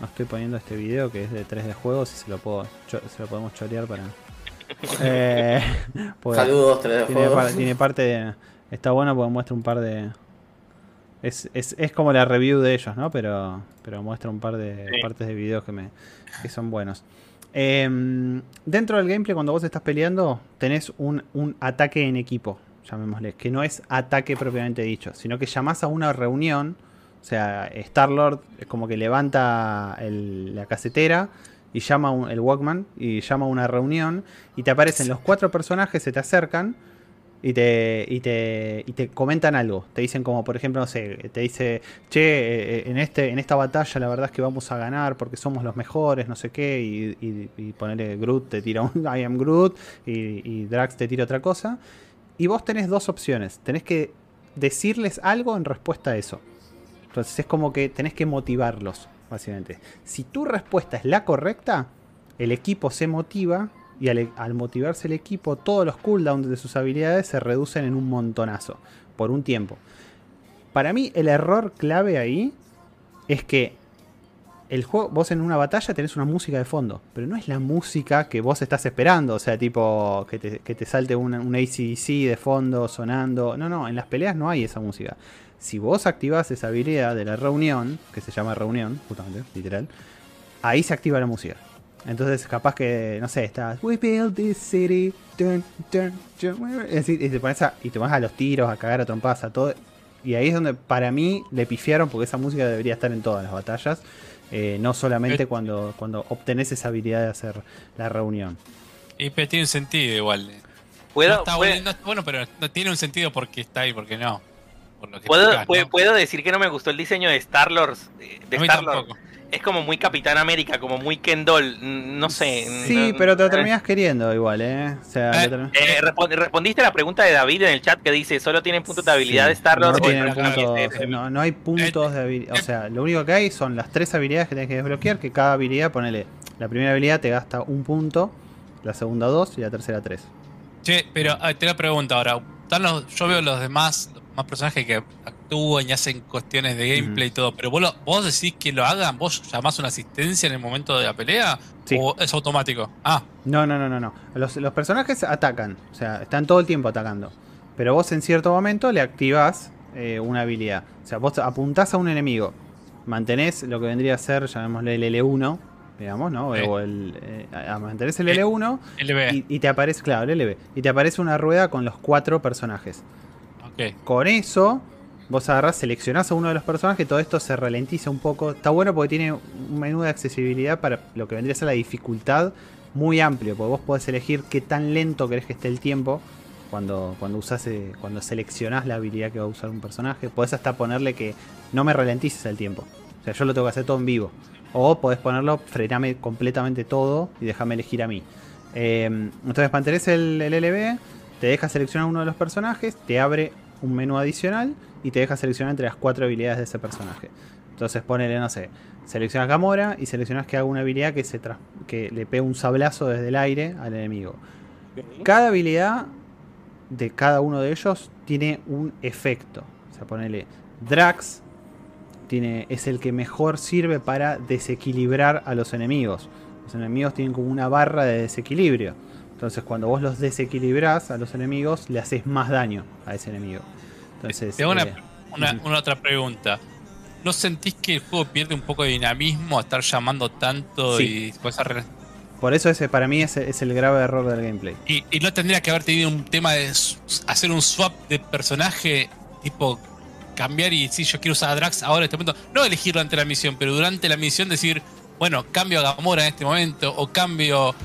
No estoy poniendo este video que es de 3 de juegos y se lo puedo cho- se lo podemos chorear para. [LAUGHS] Eh, porque Saludos, 3 de tiene, juego. par- tiene parte de. Está bueno porque muestra un par de. Es, es, es como la review de ellos, ¿no? Pero, pero muestra un par de Sí. partes de videos que, me, que son buenos. Em, dentro del gameplay, cuando vos estás peleando, tenés un, un ataque en equipo, llamémosle, que no es ataque propiamente dicho, sino que llamás a una reunión. O sea, Star-Lord es como que levanta la casetera y llama un- el Walkman y llama a una reunión y te aparecen los cuatro personajes, se te acercan y te, y te, y te comentan algo. Te dicen como, por ejemplo, no sé, te dice, che, eh, en, este, en esta batalla la verdad es que vamos a ganar porque somos los mejores, no sé qué, y, y, y ponerle Groot te tira un [LAUGHS] I am Groot y Drax te tira otra cosa. Y vos tenés dos opciones. Tenés que decirles algo en respuesta a eso. Entonces es como que tenés que motivarlos, básicamente. Si tu respuesta es la correcta, el equipo se motiva y al, al motivarse el equipo, todos los cooldowns de sus habilidades se reducen en un montonazo, por un tiempo. Para mí el error clave ahí es que el juego, vos en una batalla tenés una música de fondo, pero no es la música que vos estás esperando, o sea, tipo que te, que te salte un, un ACDC de fondo sonando. No, no, en las peleas no hay esa música. Si vos activás esa habilidad de la reunión, que se llama reunión, justamente, literal, ahí se activa la música. Entonces, capaz que, no sé, estás. We build this city. dun, dun, dun", y te pones a, y te a los tiros, a cagar a trompadas, a todo. Y ahí es donde para mí le pifiaron porque esa música debería estar en todas las batallas. Eh, no solamente Eh. cuando, cuando obtenés esa habilidad de hacer la reunión. Y pero tiene un sentido igual. eh. ¿Puedo, no, está bueno, no está bueno, pero no tiene un sentido porque está ahí, porque no. Por lo que puedo- puedo- ¿no? puedo decir que no me gustó el diseño de Star-Lord. De A mí Star-Lord. Es como muy Capitán América, como muy Ken Doll. mm, No sé. Sí, no- pero te lo eh. terminás queriendo igual, ¿eh? O sea, Eh, Eh, respon- respondiste a la pregunta de David en el chat que dice, ¿solo tienen puntos de habilidad de Sí, Star-Lord? No, o el tienen personaje puntos, de- no, no hay puntos de habilidad. O sea, lo único que hay son las tres habilidades que tenés que desbloquear. Que cada habilidad, ponele. La primera habilidad te gasta un punto, la segunda dos y la tercera tres. Che, pero te la pregunto ahora. Están los- yo veo los demás, los más personajes que actúan y hacen cuestiones de gameplay y todo, pero vos, lo- vos decís que lo hagan, vos llamás una asistencia en el momento de la pelea Sí. o es automático. Ah, No, no, no, no, no. Los, los personajes atacan. O sea, están todo el tiempo atacando. Pero vos en cierto momento le activás eh, una habilidad. O sea, vos apuntás a un enemigo. Mantenés lo que vendría a ser, llamémosle el L1. Digamos, ¿no? Sí. O el. eh, mantenés el Sí. L1 LB. y, y te aparece, claro, el LB. Y te aparece una rueda con los cuatro personajes. Ok. Con eso, vos agarrás, seleccionás a uno de los personajes, todo esto se ralentiza un poco. Está bueno porque tiene un menú de accesibilidad para lo que vendría a ser la dificultad muy amplio, porque vos podés elegir qué tan lento querés que esté el tiempo cuando, cuando eh, cuando seleccionás la habilidad que va a usar un personaje. Podés hasta ponerle que no me ralentices el tiempo. O sea, yo lo tengo que hacer todo en vivo. O podés ponerlo, frename completamente todo y déjame elegir a mí. Eh, entonces mantenés el, el LB, te deja seleccionar uno de los personajes, te abre un menú adicional y te deja seleccionar entre las cuatro habilidades de ese personaje. Entonces ponele, no sé, seleccionas Gamora y seleccionas que haga una habilidad que, se tras- que le pegue un sablazo desde el aire al enemigo. Cada habilidad de cada uno de ellos tiene un efecto. O sea, ponele Drax tiene, es el que mejor sirve para desequilibrar a los enemigos. Los enemigos tienen como una barra de desequilibrio. Entonces cuando vos los desequilibrás a los enemigos, le haces más daño a ese enemigo. Entonces, Tengo una, eh, una- otra pregunta. ¿No sentís que el juego pierde un poco de dinamismo a estar llamando tanto Sí. y cosas por eso ese para mí es, es el grave error del gameplay. y, y no tendría que haber tenido un tema de hacer un swap de personaje, tipo cambiar y si yo quiero usar a Drax ahora en este momento, no elegir durante la misión, pero durante la misión decir, bueno, cambio a Gamora en este momento o cambio,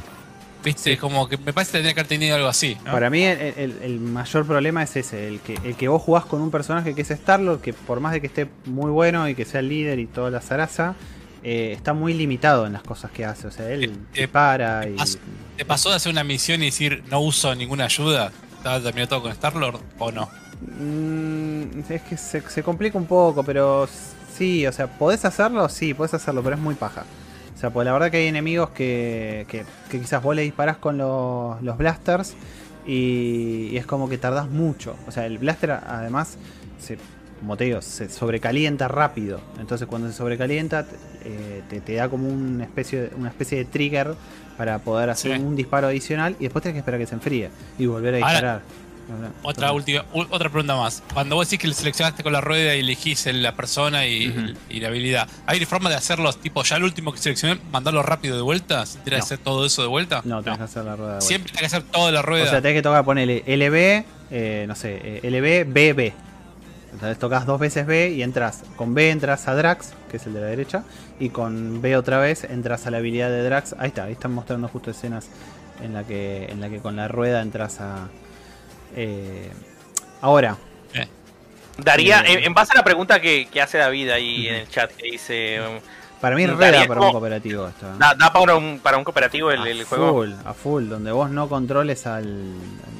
viste, Sí. como que me parece que tendría que haber tenido algo así. ¿no? Para mí el, el- el mayor problema es ese, el que, el que vos jugás con un personaje que es Starlord, que por más de que esté muy bueno y que sea el líder y toda la zaraza, eh, está muy limitado en las cosas que hace. O sea, él Eh, eh, dispara y... pas- ¿Te pasó de hacer una misión y decir no uso ninguna ayuda? ¿Estaba terminado todo con Star-Lord o no? Mm, es que se, se complica un poco, pero sí, o sea, ¿podés hacerlo? Sí, podés hacerlo, pero es muy paja. O sea, pues la verdad que hay enemigos que, que, que quizás vos le disparás con los, los blasters y, y es como que tardás mucho. O sea, el blaster además, se, como te digo, se sobrecalienta rápido. Entonces cuando se sobrecalienta eh, te, te da como una especie, una especie de trigger para poder hacer Sí. un disparo adicional y después tenés que esperar que se enfríe y volver a Ahora, disparar. Otra última, otra pregunta más. Cuando vos decís que le seleccionaste con la rueda y elegís el- la persona y, la habilidad, ¿hay forma de hacerlos tipo ya el último que seleccioné, mandarlo rápido de vuelta? ¿Sin tener que hacer todo eso de vuelta? No, tenés que hacer la rueda de vuelta. Siempre tenés que hacer toda la O rueda. sea, tenés que tocar ponerle LB, eh, no sé, eh, LB, BB. Entonces tocas dos veces B y entras. Con B entras a Drax, que es el de la derecha. Y con B otra vez entras a la habilidad de Drax. Ahí está, ahí están mostrando justo escenas en la que, en la que con la rueda entras a. eh, ahora, Daría, Eh, en, en base a la pregunta que, que hace David ahí en el chat, que dice, um, para mí Daría reda para un cooperativo esto. ¿eh? da, da para, un, para un cooperativo el, el a juego. full, a full, donde vos no controles al.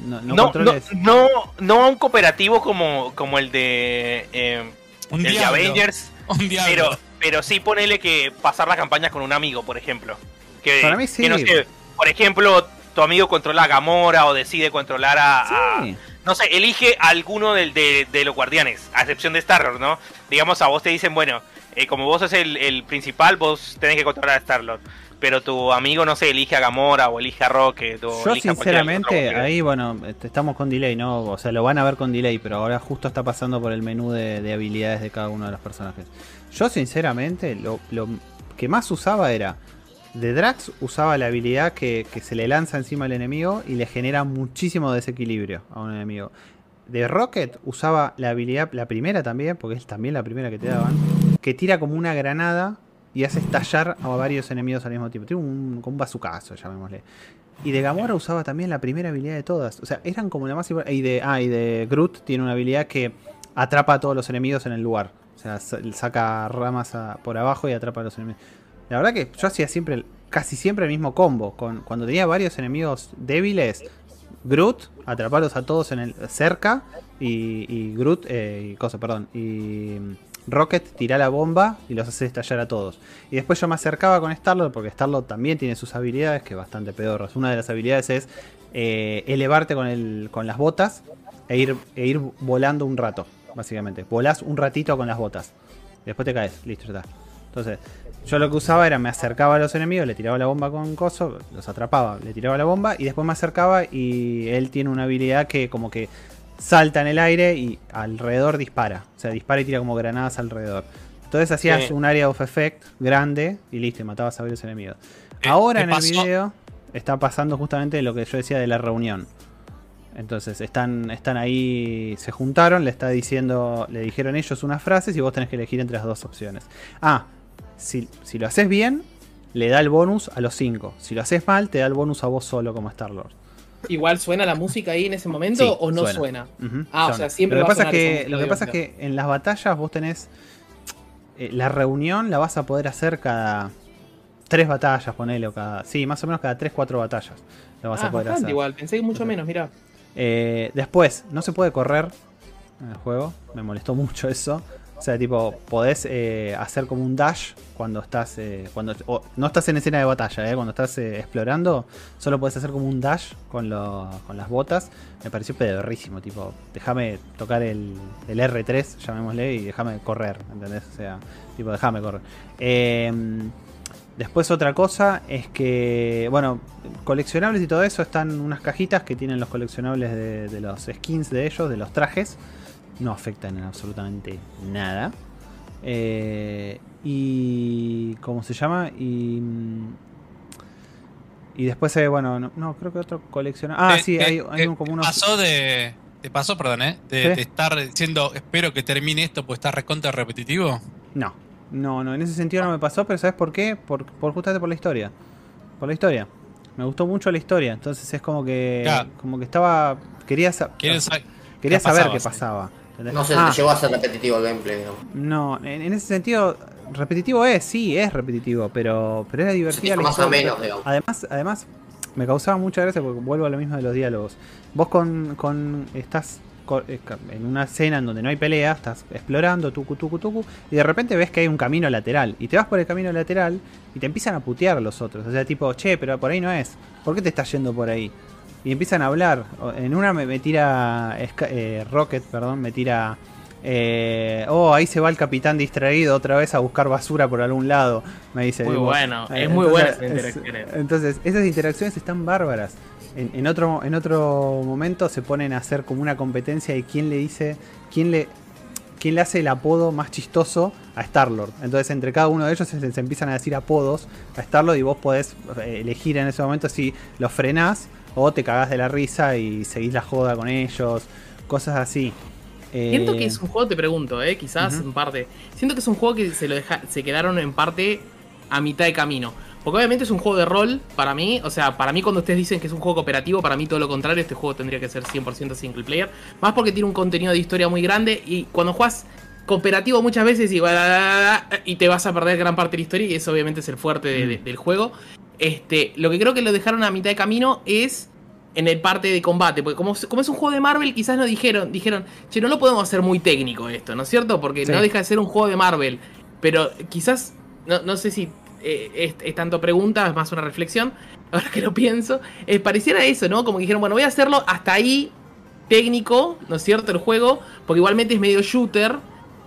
No, no No, controles. no, no a un cooperativo como, como el de, eh, un el de diablo. Avengers, [LAUGHS] Un pero, pero sí ponele que pasar las campañas con un amigo, por ejemplo. Que, Para mí sí. que no sé, por ejemplo, tu amigo controla a Gamora o decide controlar a, no sé, elige a alguno de, de los guardianes, a excepción de Star-Lord, ¿no? Digamos, a vos te dicen, bueno, eh, como vos sos el, el principal, vos tenés que controlar a Star-Lord. Pero tu amigo, no sé, elige a Gamora o elige a Rocket o Yo sinceramente, ahí bueno, este, estamos con delay, ¿no? O sea, lo van a ver con delay, pero ahora justo está pasando por el menú de, de habilidades de cada uno de los personajes. Yo sinceramente, lo, lo que más usaba era, de Drax usaba la habilidad que, se le lanza encima al enemigo y le genera muchísimo desequilibrio a un enemigo. De Rocket usaba la habilidad, la primera también, porque es también la primera que te daban, que tira como una granada y hace estallar a varios enemigos al mismo tiempo. Tiene un, un bazucazo, llamémosle. Y de Gamora usaba también la primera habilidad de todas. O sea, eran como la más. Y de, ah, y de Groot tiene una habilidad que atrapa a todos los enemigos en el lugar. O sea, sa- saca ramas por abajo y atrapa a los enemigos. La verdad que yo hacía siempre, casi siempre el mismo combo. Con, cuando tenía varios enemigos débiles, Groot, atraparlos a todos en el cerca. Y, y Groot, eh, cosa, perdón. Y mm, Rocket tira la bomba y los hace estallar a todos. Y después yo me acercaba con Starlord porque Starlord también tiene sus habilidades que bastante pedorras. Una de las habilidades es eh, elevarte con, el, con las botas e ir, e ir volando un rato, básicamente. Volás un ratito con las botas. Después te caes, listo, ya está. Entonces, yo lo que usaba era me acercaba a los enemigos, le tiraba la bomba con coso, los atrapaba, le tiraba la bomba y después me acercaba y él tiene una habilidad que como que salta en el aire y alrededor dispara. O sea, dispara y tira como granadas alrededor. Entonces hacías Sí. un área of effect grande y listo, y matabas a varios enemigos. Eh, Ahora ¿te en el video está pasando justamente lo que yo decía de la reunión. Entonces están, están ahí, se juntaron, le está diciendo, le dijeron ellos unas frases y vos tenés que elegir entre las dos opciones. Ah, si, si lo haces bien, le da el bonus a los cinco. Si lo haces mal, te da el bonus a vos solo como Star-Lord. Igual suena la música ahí en ese momento Sí, o no suena. Ah, o sea, siempre lo que va pasa que Lo que pasa es que en las batallas vos tenés. eh, la reunión la vas a poder hacer cada tres batallas, ponele, o cada. Sí, más o menos cada tres, cuatro batallas. Lo vas Ah, a poder bastante hacer. igual, pensé que mucho menos, mira. Eh, después, no se puede correr en el juego. Me molestó mucho eso. O sea, tipo, podés eh, hacer como un dash cuando estás. eh, cuando No estás en escena de batalla, ¿eh? Cuando estás eh, explorando, solo podés hacer como un dash con, lo- con las botas. Me pareció pedorrísimo, tipo, déjame tocar el, el R3, llamémosle, y déjame correr, ¿entendés? O sea, tipo, déjame correr. Eh, Después otra cosa es que, bueno, coleccionables y todo eso están unas cajitas que tienen los coleccionables de los skins de ellos, de los trajes. No afectan en absolutamente nada. Eh, y... ¿Cómo se llama? Y... mm, Y después, eh, bueno, no, no, creo que otro coleccionable... Ah, sí, hay, un- como unos... Pasó de. Te pasó, perdón, ¿eh? De, estar diciendo, espero que termine esto, pues está recontra repetitivo. No, no, no, en ese sentido no me pasó, pero ¿sabes por qué? Por, por justamente por la historia. Por la historia. Me gustó mucho la historia, entonces es como que Claro. como que estaba quería quería qué saber pasaba, qué pasaba. No sé, Ah, llegó a ser repetitivo el gameplay, digamos. no, en, en ese sentido repetitivo es, sí, es repetitivo, pero pero era Se la más o menos, digamos. Además, además me causaba mucha gracia porque vuelvo a lo mismo de los diálogos. Vos con, con estás eh, en una escena en donde no hay pelea, estás explorando, tucu, tucu, tucu, y de repente ves que hay un camino lateral. Y te vas por el camino lateral y te empiezan a putear los otros. O sea, tipo, che, pero por ahí no es. ¿Por qué te estás yendo por ahí? Y empiezan a hablar. En una me, me tira eh, Rocket, perdón, me tira... eh, oh, ahí se va el capitán distraído otra vez a buscar basura por algún lado. Me dice. Muy bueno, eh, es muy buena esa es- interacción. entonces, esas interacciones están bárbaras. En, en otro, en otro momento se ponen a hacer como una competencia de quién le dice, quién le, quién le hace el apodo más chistoso a Star-Lord. Entonces, entre cada uno de ellos se, se empiezan a decir apodos a Star-Lord y vos podés eh, elegir en ese momento si los frenás o te cagás de la risa y seguís la joda con ellos, cosas así. Siento Eh, que es un juego, te pregunto, eh, quizás en parte. Siento que es un juego que se lo deja, se quedaron en parte a mitad de camino. Porque obviamente es un juego de rol para mí. O sea, para mí cuando ustedes dicen que es un juego cooperativo, para mí todo lo contrario, este juego tendría que ser 100% single player. Más porque tiene un contenido de historia muy grande y cuando juegas cooperativo muchas veces y, y te vas a perder gran parte de la historia y eso obviamente es el fuerte de- de- del juego. Este, lo que creo que lo dejaron a mitad de camino es en el parte de combate. Porque como, como es un juego de Marvel, quizás no dijeron, dijeron, che, no lo podemos hacer muy técnico esto, ¿no es cierto? Porque Sí. no deja de ser un juego de Marvel. Pero quizás, no, no sé si eh, es, es tanto pregunta, es más una reflexión. [LAUGHS] Ahora que lo pienso, eh, pareciera eso, ¿no? Como que dijeron, bueno, voy a hacerlo hasta ahí técnico, ¿no es cierto? El juego, porque igualmente es medio shooter.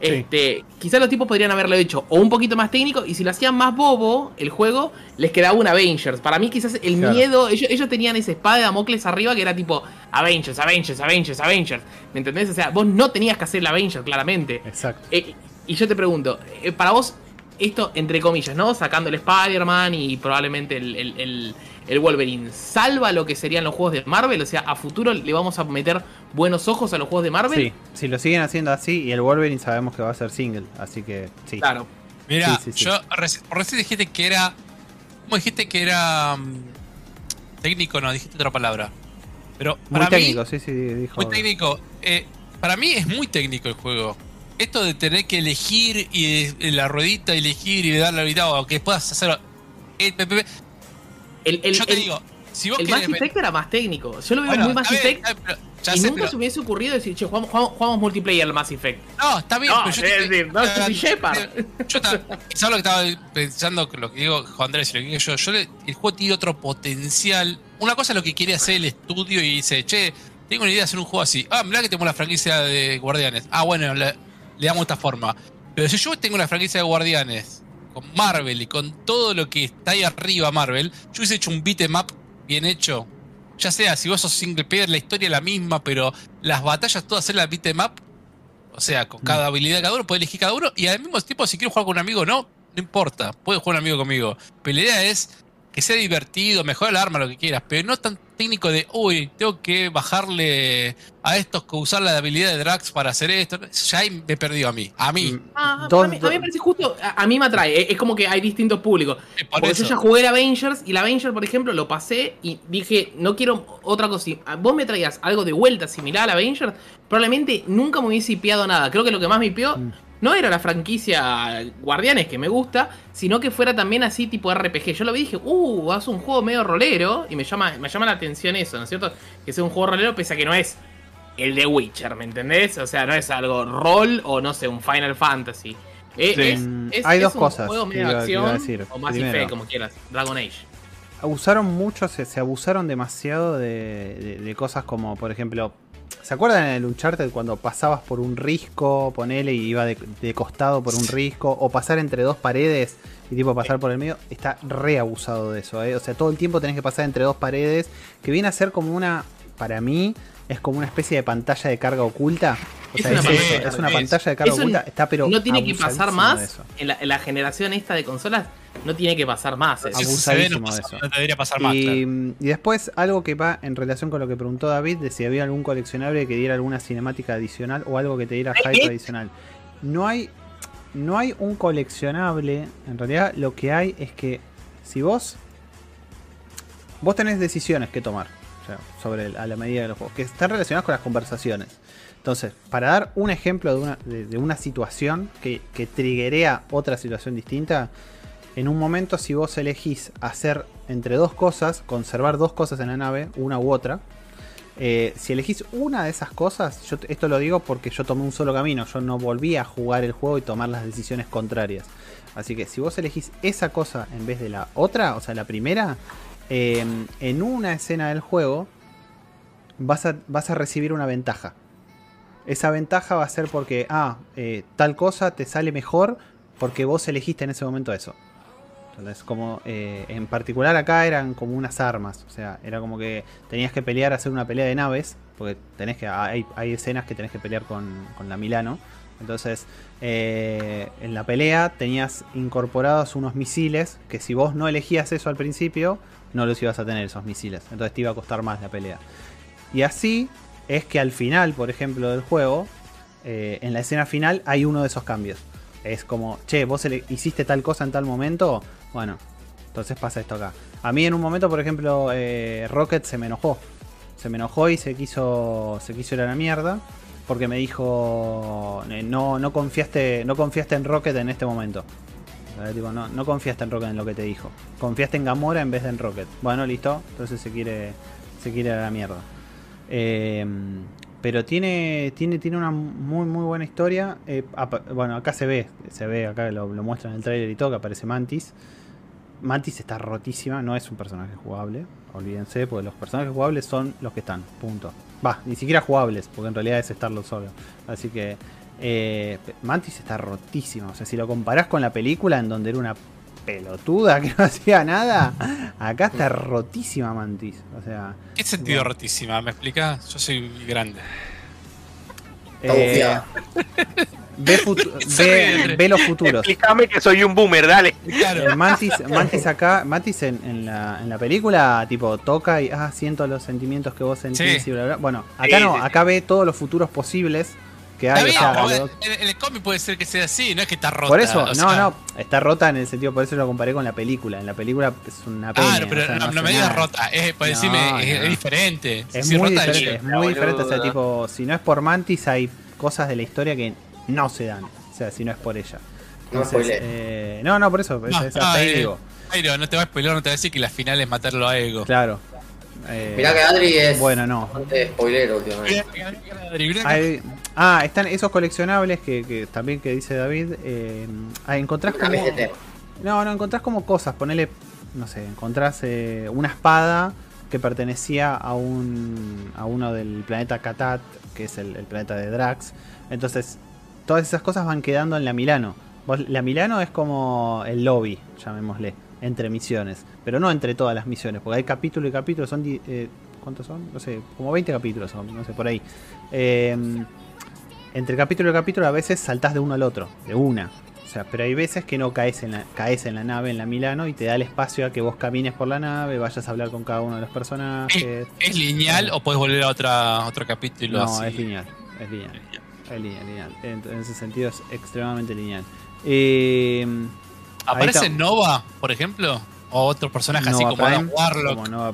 Sí. Este, quizás los tipos podrían haberlo hecho o un poquito más técnico y si lo hacían más bobo el juego, les quedaba un Avengers. Para mí quizás el Claro. miedo, ellos, ellos tenían esa espada de Damocles arriba que era tipo Avengers, Avengers, Avengers, Avengers. ¿Me entendés? O sea, vos no tenías que hacer el Avengers, claramente. Exacto. Eh, y yo te pregunto, eh, para vos, esto entre comillas, ¿no? Sacando el Spider-Man y probablemente el, el- el- el Wolverine, ¿salva lo que serían los juegos de Marvel? O sea, a futuro le vamos a meter buenos ojos a los juegos de Marvel. Sí, si lo siguen haciendo así y el Wolverine sabemos que va a ser single, así que sí. Claro. Mira, Sí, sí, sí. yo reci- recién dijiste que era. ¿Cómo dijiste que era mm, técnico? No, dijiste otra palabra. Pero Muy para técnico, mí, sí, sí, dijo. muy técnico. Eh, para mí es muy técnico el juego. Esto de tener que elegir y de- la ruedita, elegir y darle la habilidad o que puedas hacer. eh, El, el- yo te el- digo, si vos el. Mass Effect era más técnico. Yo lo veo Bueno, muy Mass Effect. y sé, nunca pero- se me hubiese ocurrido decir, che, jugamos, jugamos- jugamos multiplayer al Mass Effect. No, está bien, No, pero yo es te- decir, no, yo soy Shepard. Yo estaba- lo que estaba pensando, lo que digo Juan Andrés y lo que digo yo, yo le- el juego tiene otro potencial. Una cosa es lo que quiere hacer el estudio y dice, che, tengo una idea de hacer un juego así. Ah, mirá que tengo la franquicia de Guardianes. Ah, bueno, le, le damos esta forma. Pero si yo tengo una franquicia de Guardianes con Marvel y con todo lo que está ahí arriba Marvel, yo hubiese hecho un beat em up bien hecho. Ya sea, si vos sos single player, la historia es la misma, pero las batallas todas en la beat em up o sea, con cada habilidad de cada uno, puede elegir cada uno. Y al mismo tiempo, si quiero jugar con un amigo, no, no importa. Puede jugar un amigo conmigo. Pero la idea es que sea divertido, mejor el arma, lo que quieras. Pero no tan técnico de, uy, tengo que bajarle a estos que usar la habilidad de Drax para hacer esto. Ya ahí me perdió a mí. A mí. Mm, Ah, a, mí, a mí me parece justo, a, a mí me atrae, eh, es como que hay distintos públicos. Por Porque eso. yo ya jugué el Avengers y el Avengers, por ejemplo, lo pasé y dije, no quiero otra cosa. Si vos me traías algo de vuelta similar al Avengers, probablemente nunca me hubiese hipeado nada. Creo que lo que más me hipeó Mm. No era la franquicia Guardianes, que me gusta, sino que fuera también así tipo RPG. Yo lo vi y dije, uh, hace un juego medio rolero y me llama, me llama la atención eso, ¿no es cierto? Que sea un juego rolero pese a que no es el de Witcher, ¿me entendés? O sea, no es algo rol o no sé, un Final Fantasy. Eh, Sí. es- es- hay es dos un cosas juego medio iba- que iba a acción decir. o más Primero. Effect, como quieras. Dragon Age. Abusaron mucho, se, se abusaron demasiado de, de- de cosas como, por ejemplo, ¿se acuerdan en el Uncharted cuando pasabas por un risco, ponele, y iba de, de costado por un risco, o pasar entre dos paredes y tipo pasar por el medio? Está re abusado de eso, ¿eh? O sea, todo el tiempo tenés que pasar entre dos paredes, que viene a ser como una, para mí, es como una especie de pantalla de carga oculta. O Es sea, una es, pantalla es una pantalla de carga oculta, está pero no tiene que pasar más. En la, en la generación esta de consolas, no tiene que pasar más. eso. No, Abusadísimo pasa- de eso. no debería pasar más. Y, claro. y después algo que va en relación con lo que preguntó David, de si había algún coleccionable que diera alguna cinemática adicional o algo que te diera hype adicional. No hay, no hay un coleccionable, en realidad lo que hay es que si vos, vos tenés decisiones que tomar sobre el- a la medida de los juegos, que están relacionadas con las conversaciones. Entonces, para dar un ejemplo de una, situación que, que triggerea otra situación distinta, en un momento si vos elegís hacer entre dos cosas, conservar dos cosas en la nave, una u otra, eh, si elegís una de esas cosas, yo esto lo digo porque yo tomé un solo camino, yo no volví a jugar el juego y tomar las decisiones contrarias. Así que si vos elegís esa cosa en vez de la otra, o sea, la primera, eh, en una escena del juego vas a, vas a recibir una ventaja. Esa ventaja va a ser porque, ah, eh, tal cosa te sale mejor porque vos elegiste en ese momento eso. Entonces, como eh, en particular acá eran como unas armas. O sea, era como que tenías que pelear, hacer una pelea de naves. Porque tenés que. Hay, hay escenas que tenés que pelear con, con la Milano. Entonces, eh, en la pelea tenías incorporados unos misiles. Que si vos no elegías eso al principio, no los ibas a tener esos misiles. Entonces te iba a costar más la pelea. Y así es que al final, por ejemplo, del juego, eh, en la escena final hay uno de esos cambios. Es como, che, vos hiciste tal cosa en tal momento. Bueno, entonces pasa esto acá. A mí en un momento, por ejemplo, eh, Rocket se me enojó. Se me enojó y se quiso, se quiso ir a la mierda. Porque me dijo, eh, no, no, confiaste, no confiaste en Rocket en este momento. Tipo, no, no confiaste en Rocket en lo que te dijo. Confiaste en Gamora en vez de en Rocket. Bueno, listo. Entonces se quiere, se quiere a la mierda. Eh, pero tiene, tiene, tiene una muy muy buena historia. Eh, bueno, acá se ve, se ve, acá lo, lo muestran en el trailer y todo, que aparece Mantis. Mantis está rotísima, no es un personaje jugable, olvídense, porque los personajes jugables son los que están, punto. Va, ni siquiera jugables, porque en realidad es estarlo solo. Así que eh, Mantis está rotísima. O sea, si lo comparás con la película en donde era una pelotuda que no [LAUGHS] hacía nada, acá está rotísima Mantis. O sea, ¿Qué sentido bueno. rotísima? ¿Me explicás? Yo soy grande. Eh, [LAUGHS] ve, futu- [LAUGHS] ve- los futuros. Explícame que soy un boomer, dale. Claro. El Mantis, Mantis acá, Mantis en, en la, en la película, tipo, toca y ah, siento los sentimientos que vos sentís Sí. y bla, bla. Bueno, acá Sí, no, sí. acá ve todos los futuros posibles que Está hay. o bien, sea, pero lo- en, en el cómic puede ser que sea así, no es que está rota. por eso, no, sea, no, está rota en el sentido, por eso lo comparé con la película. En la película es una pena. Claro, pero no, no me digas rota, es, por No, decirme, es, no. es diferente. Es Si muy rota, diferente, es muy diferente. O sea, tipo, si no es por Mantis, hay cosas de la historia que no se dan. O sea, si no es por ella. No Entonces, eh, no, no, por eso. es- No, es hasta ahí eh, digo. Jairo, no te va a spoiler, no te va a decir que la final es matarlo a Ego. Claro. Eh, Mirá que Adri es Bueno, no. bastante spoiler últimamente. Hay- ah, están esos coleccionables que, que también que dice David. Eh, ah, encontrás como. MGT. No, no, encontrás como cosas. Ponele, no sé, encontrás eh, una espada que pertenecía a un a uno del planeta Katat, que es el, el planeta de Drax. Entonces, todas esas cosas van quedando en la Milano. Vos- la Milano es como el lobby, llamémosle, entre misiones. Pero no entre todas las misiones, porque hay capítulo y capítulo, son... eh, ¿Cuántos son? No sé, como 20 capítulos son, no sé, por ahí. Eh, entre capítulo y capítulo a veces saltás de uno al otro, de una. O sea, pero hay veces que no caes en la, caes en la nave, en la Milano, y te da el espacio a que vos camines por la nave, vayas a hablar con cada uno de los personajes. ¿Es lineal o puedes volver a otra, otro capítulo No, así? es lineal, es lineal. Es lineal, lineal. En, en ese sentido es extremadamente lineal. Eh, ¿Aparece. Nova, por ejemplo? ¿O otro personaje así como Adam Prime, Warlock? como Nova-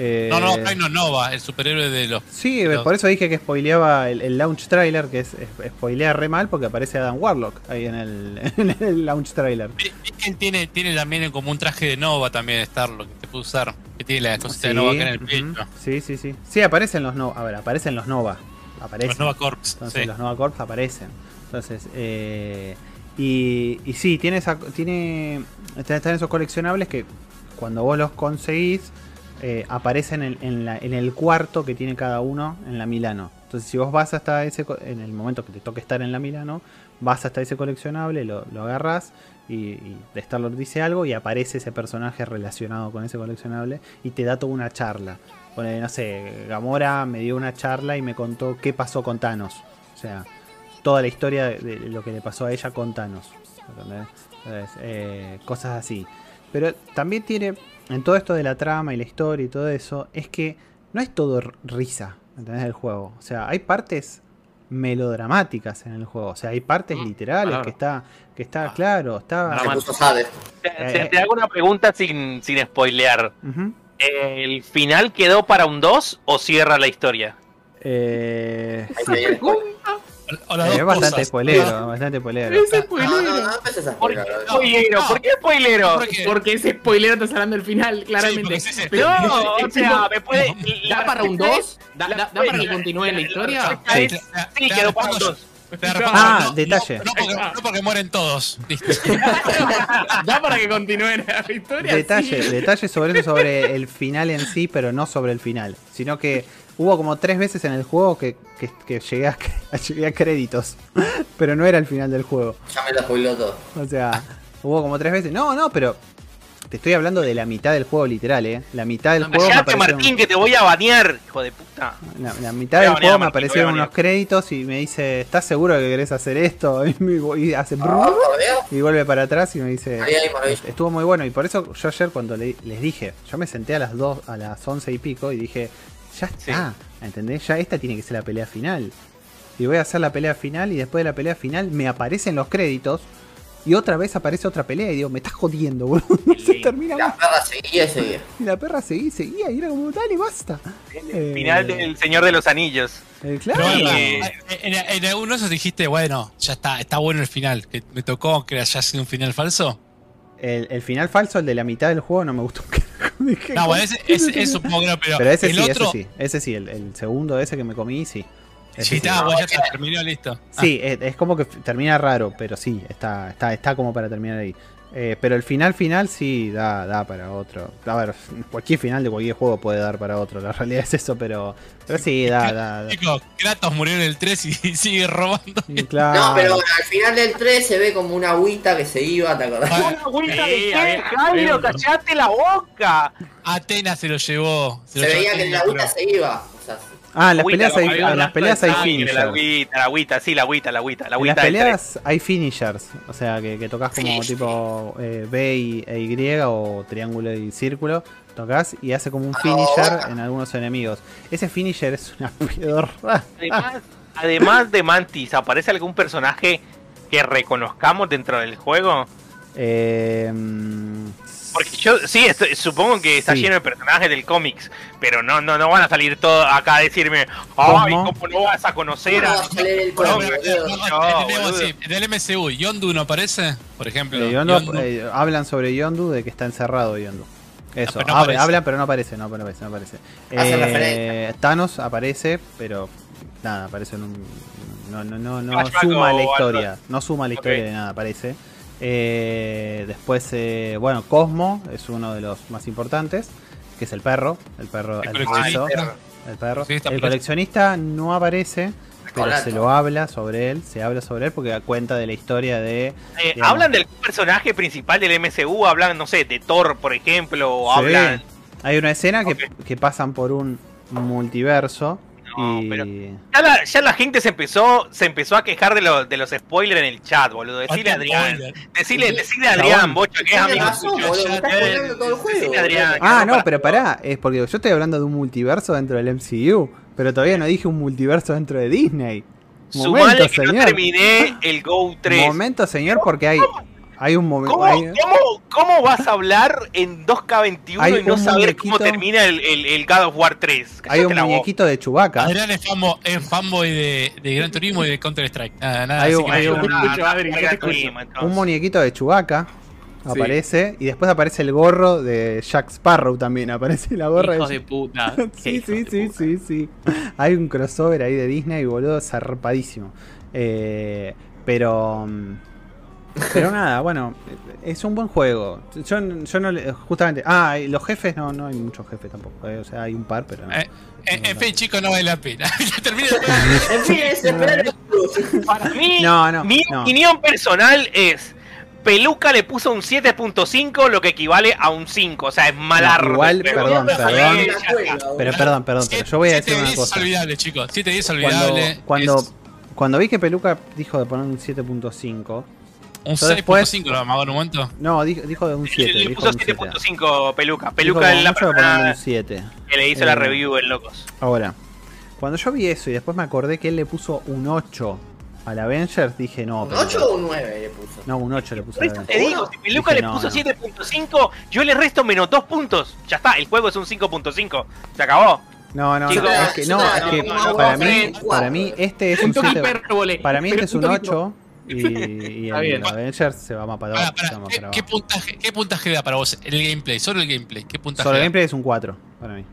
eh, No, no, Prime no, Nova, el superhéroe de los... Sí, los- por eso dije que spoileaba el, el launch trailer, que es, es spoilea re mal porque aparece Adam Warlock ahí en el, [LAUGHS] en el launch trailer. Que él tiene, tiene también como un traje de Nova también Starlock que te puede usar. Que tiene la cosita Sí, de Nova acá en el pecho. sí, sí, sí. Sí, aparecen los Nova. A ver, aparecen los Nova. Aparecen. Los Nova Corps. Entonces sí. los Nova Corps aparecen. Entonces, eh, y, sí, tiene, esa, tiene están esos coleccionables que cuando vos los conseguís, eh, aparecen en, el cuarto que tiene cada uno en la Milano. Entonces, si vos vas hasta ese, en el momento que te toque estar en la Milano, vas hasta ese coleccionable, lo, lo agarras y, y de Star-Lord dice algo y aparece ese personaje relacionado con ese coleccionable y te da toda una charla. Pone, no sé, Gamora me dio una charla y me contó qué pasó con Thanos. O sea, toda la historia de, lo que le pasó a ella con Thanos. Entonces, eh, cosas así. Pero también tiene, en todo esto de la trama y la historia y todo eso, es que no es todo risa, ¿entendés? El juego. O sea, hay partes melodramáticas en el juego. O sea, hay partes Mm, literales claro. que está, que está claro, está... Te, te- Eh, te hago una pregunta sin, sin spoilear. ¿El final quedó para un 2 o cierra la historia? Eh, sí. Te. O las Eh, dos es bastante cosas. spoilero, bastante spoilero. No, no, spoilero. no, ¿Por qué spoiler. spoilero? Porque- ese spoilero está hablando del final, claramente. sí, Pero- No, o sea, me puede. ¿Da para un 2? ¿Da, da- da para que continúe la historia? Sí. Sí, Te- te quedó para un respondo 2. yo. Te respondo Ah. No- detalle. No, no porque, no porque mueren todos. Listo. [LAUGHS] ¿Da para que continúe la historia? Detalle, Sí. detalle sobre eso, sobre el final en sí, pero no sobre el final. Sino que hubo como tres veces en el juego que, que, que llegué, a, [LAUGHS] llegué a créditos. Pero no era el final del juego. Ya me lo spoiló todo. O sea, hubo como tres veces. No, no, pero te estoy hablando de la mitad del juego literal, ¿eh? La mitad del juego me aparecieron, Martín, que te voy a banear, hijo de puta. la, la mitad del juego me Martín, aparecieron unos créditos y me dice, ¿estás seguro que querés hacer esto? [LAUGHS] Y, me- y hace Dios. y vuelve para atrás y me dice, Ahí hay maravilla. Estuvo muy bueno y por eso yo ayer cuando le- les dije, yo me senté a las 2, a las 11 y pico y dije, ya está, ¿entendés? Ya esta tiene que ser la pelea final. Y voy a hacer la pelea final y después de la pelea final me aparecen los créditos y otra vez aparece otra pelea y digo, me estás jodiendo, [LAUGHS] boludo. No se termina La más. perra seguía y seguía. Y la perra seguía y seguía y era como, dale, basta. El final del Señor de los Anillos. Eh, claro. Bueno, Eh, en, en alguno de esos dijiste, bueno, ya está, está bueno el final. Que me tocó que haya sido un final falso. El, el final falso, el de la mitad del juego, no me gustó un [LAUGHS] No, bueno, ese, ese, eso supongo que no, pero, Pero ese el sí, otro. ese sí, ese sí, el, el segundo ese que me comí, sí. Sí, está, bueno, ya se terminó, listo. Ah, Sí, es, es como que termina raro, pero sí, está, está, está como para terminar ahí. Eh, pero el final final sí da, da para otro. A ver, cualquier final de cualquier juego puede dar para otro, la [LAUGHS] realidad es eso, pero, pero sí, da, da, da. Chicos, Kratos murió en el 3 y [LAUGHS] sigue robando. Claro. No, pero al final del 3 se ve como una agüita que se iba, ¿te acordás? Ah, ¿Una agüita Sí, de qué, Jairo? ¡Callate la boca! Atenas se lo llevó. Se lo llevó veía que la agüita pero- se iba. Ah, en las peleas hay, en las peleas hay La finishers. agüita, la agüita, sí, la agüita, la agüita, la En las peleas hay finishers, o sea que, que tocas como Sí. tipo eh, B y, e Y o triángulo y círculo, tocas y hace como un Ah, finisher en algunos enemigos. Ese finisher es una [LAUGHS] pedorra. Además, además de Mantis, ¿aparece algún personaje que reconozcamos dentro del juego? Eh, mm, Porque yo sí, estoy- supongo que está Sí. lleno de personajes del cómics, pero no, no, no van a salir todos acá a decirme, ay, ¿Cómo? ¿cómo no vas a conocer ¿cómo a... el No, cómic, No, no, No, tenemos boludo. así, en el MCU, ¿Yondu no aparece? Por ejemplo. Eh, Yondu, Yondu. eh, hablan sobre Yondu de que está encerrado Yondu. Eso, pero no hab- aparece. hablan pero no aparece, no aparece, no aparece. Hace Eh, referencia. Thanos aparece, pero nada, aparece en un no no no, no suma a la historia, no suma a la historia de nada, aparece. Eh, después eh, bueno, Cosmo es uno de los más importantes, que es el perro, el perro El el coleccionista. el perro. Sí, el coleccionista no aparece, pero se lo habla sobre él, se habla sobre él porque da cuenta de la historia de Eh. ¿Hablan del personaje principal del MCU? ¿Hablan, no sé, de Thor, por ejemplo? ¿O Sí. hablan...? Hay una escena que, que pasan por un multiverso No, y pero- Ya la, ya la gente se empezó se empezó a quejar de, los de los spoilers en el chat, boludo. Decirle a Adrián. Spoiler. Decirle, decirle a Adrián, bocho, que es amigo Ah, no, pero pará, es porque yo estoy hablando de un multiverso dentro del MCU, pero todavía no dije un multiverso dentro de Disney. Sumale Momento, que no señor. terminé el Go 3. Momento, señor, porque hay, hay un momento. ¿Cómo, cómo, cómo vas a hablar en 2K21 Hay y no saber cómo termina el, el, el God of War 3? Hay un muñequito de Chewbacca. Adrián es, fanbo- es fanboy de, de Gran Turismo y de Counter Strike. Nada, nada. Hay un- hay un- muñequito de Chewbacca Aparece. Y después aparece el gorro de Jack Sparrow también. Aparece la gorra Hijos de de puta. [LAUGHS] Sí, sí, de sí, puta. sí, sí. Hay un crossover ahí de Disney, boludo, zarpadísimo. Eh, pero. Pero nada, bueno, es un buen juego. Yo, yo no le- Justamente. Ah, y los jefes, no, no hay muchos jefes tampoco. eh, O sea, hay un par, pero. no. Eh, en, en fin, chicos, no vale la pena. [LAUGHS] Ya termine el [LAUGHS] En fin, es esperar el plus. Para mí, No, no, mi no. opinión personal es. Peluca le puso un 7.5, lo que equivale a un 5. O sea, es malardo. igual, Pero- perdón, perdón. Pero perdón, perdón, pero yo voy a decir 7-10 una es cosa. olvidable, chicos. 7-10 es Cuando, olvidable. cuando, Es cuando vi que Peluca dijo de poner un 7.5. un yo después- 6.5 lo amagó en un momento. No, dijo, dijo de un 7. Le, le puso un 7. 7.5 Peluca. Peluca es la persona un 7. que le hizo Eh, la review en Locos. Ahora, cuando yo vi eso y después me acordé que él le puso un 8 al Avengers, dije no. ¿Un pero- 8 o un 9 le puso? No, un 8 le puso Por eso Avengers. te digo, si Peluca Dije, le puso no. 7.5, yo le resto menos 2 puntos. Ya está, el juego es un 5.5. Se acabó. No, no, Chicos, no, es que, no, es que para mí, no, para mí este es un Punto 7. hipérbole. Para mí este es un punto 8 y, y el bien. Avengers se va más para ¿qué, para qué abajo. puntaje, ¿Qué puntaje da para vos el gameplay? Solo el gameplay. ¿Qué puntaje Sobre el gameplay es un 4 para mí.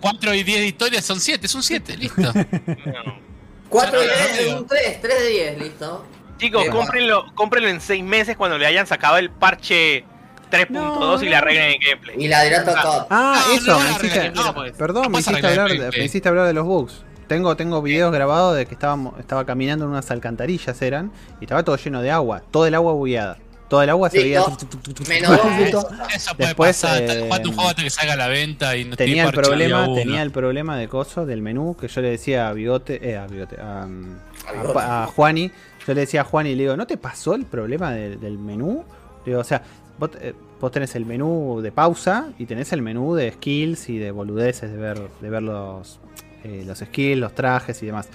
4 y 10 de historia son 7, es un 7, listo. 4 de No, no, 10 es un 3, 3 de 10, listo. Chicos, cómprenlo, cómprenlo en 6 meses cuando le hayan sacado el parche 3.2 No, y le arreglen el gameplay. Y la de Top. Ah, No, eso, no, me hiciste, no, pues. perdón, me hiciste, hablar me hiciste hablar de los bugs. Tengo, tengo videos grabados de que estaba, estaba caminando en unas alcantarillas eran y estaba todo lleno de agua, todo el agua bugueada. Todo el agua se veía. Listo. Menos dos puntos. Eso puede Después, pasar. Eh, un juego hasta que salga a la venta y no tenía el problema, tenía el problema de coso del menú que yo le decía a Bigote, eh, a Bigote, a, mm, A a Bigote. Pa- a Juani, yo le decía a Juani y le digo, ¿no te pasó el problema del, del menú? Le digo, o sea, vos, eh, vos tenés el menú de pausa y tenés el menú de skills y de boludeces de ver, de ver los, eh, los skills, los trajes y demás.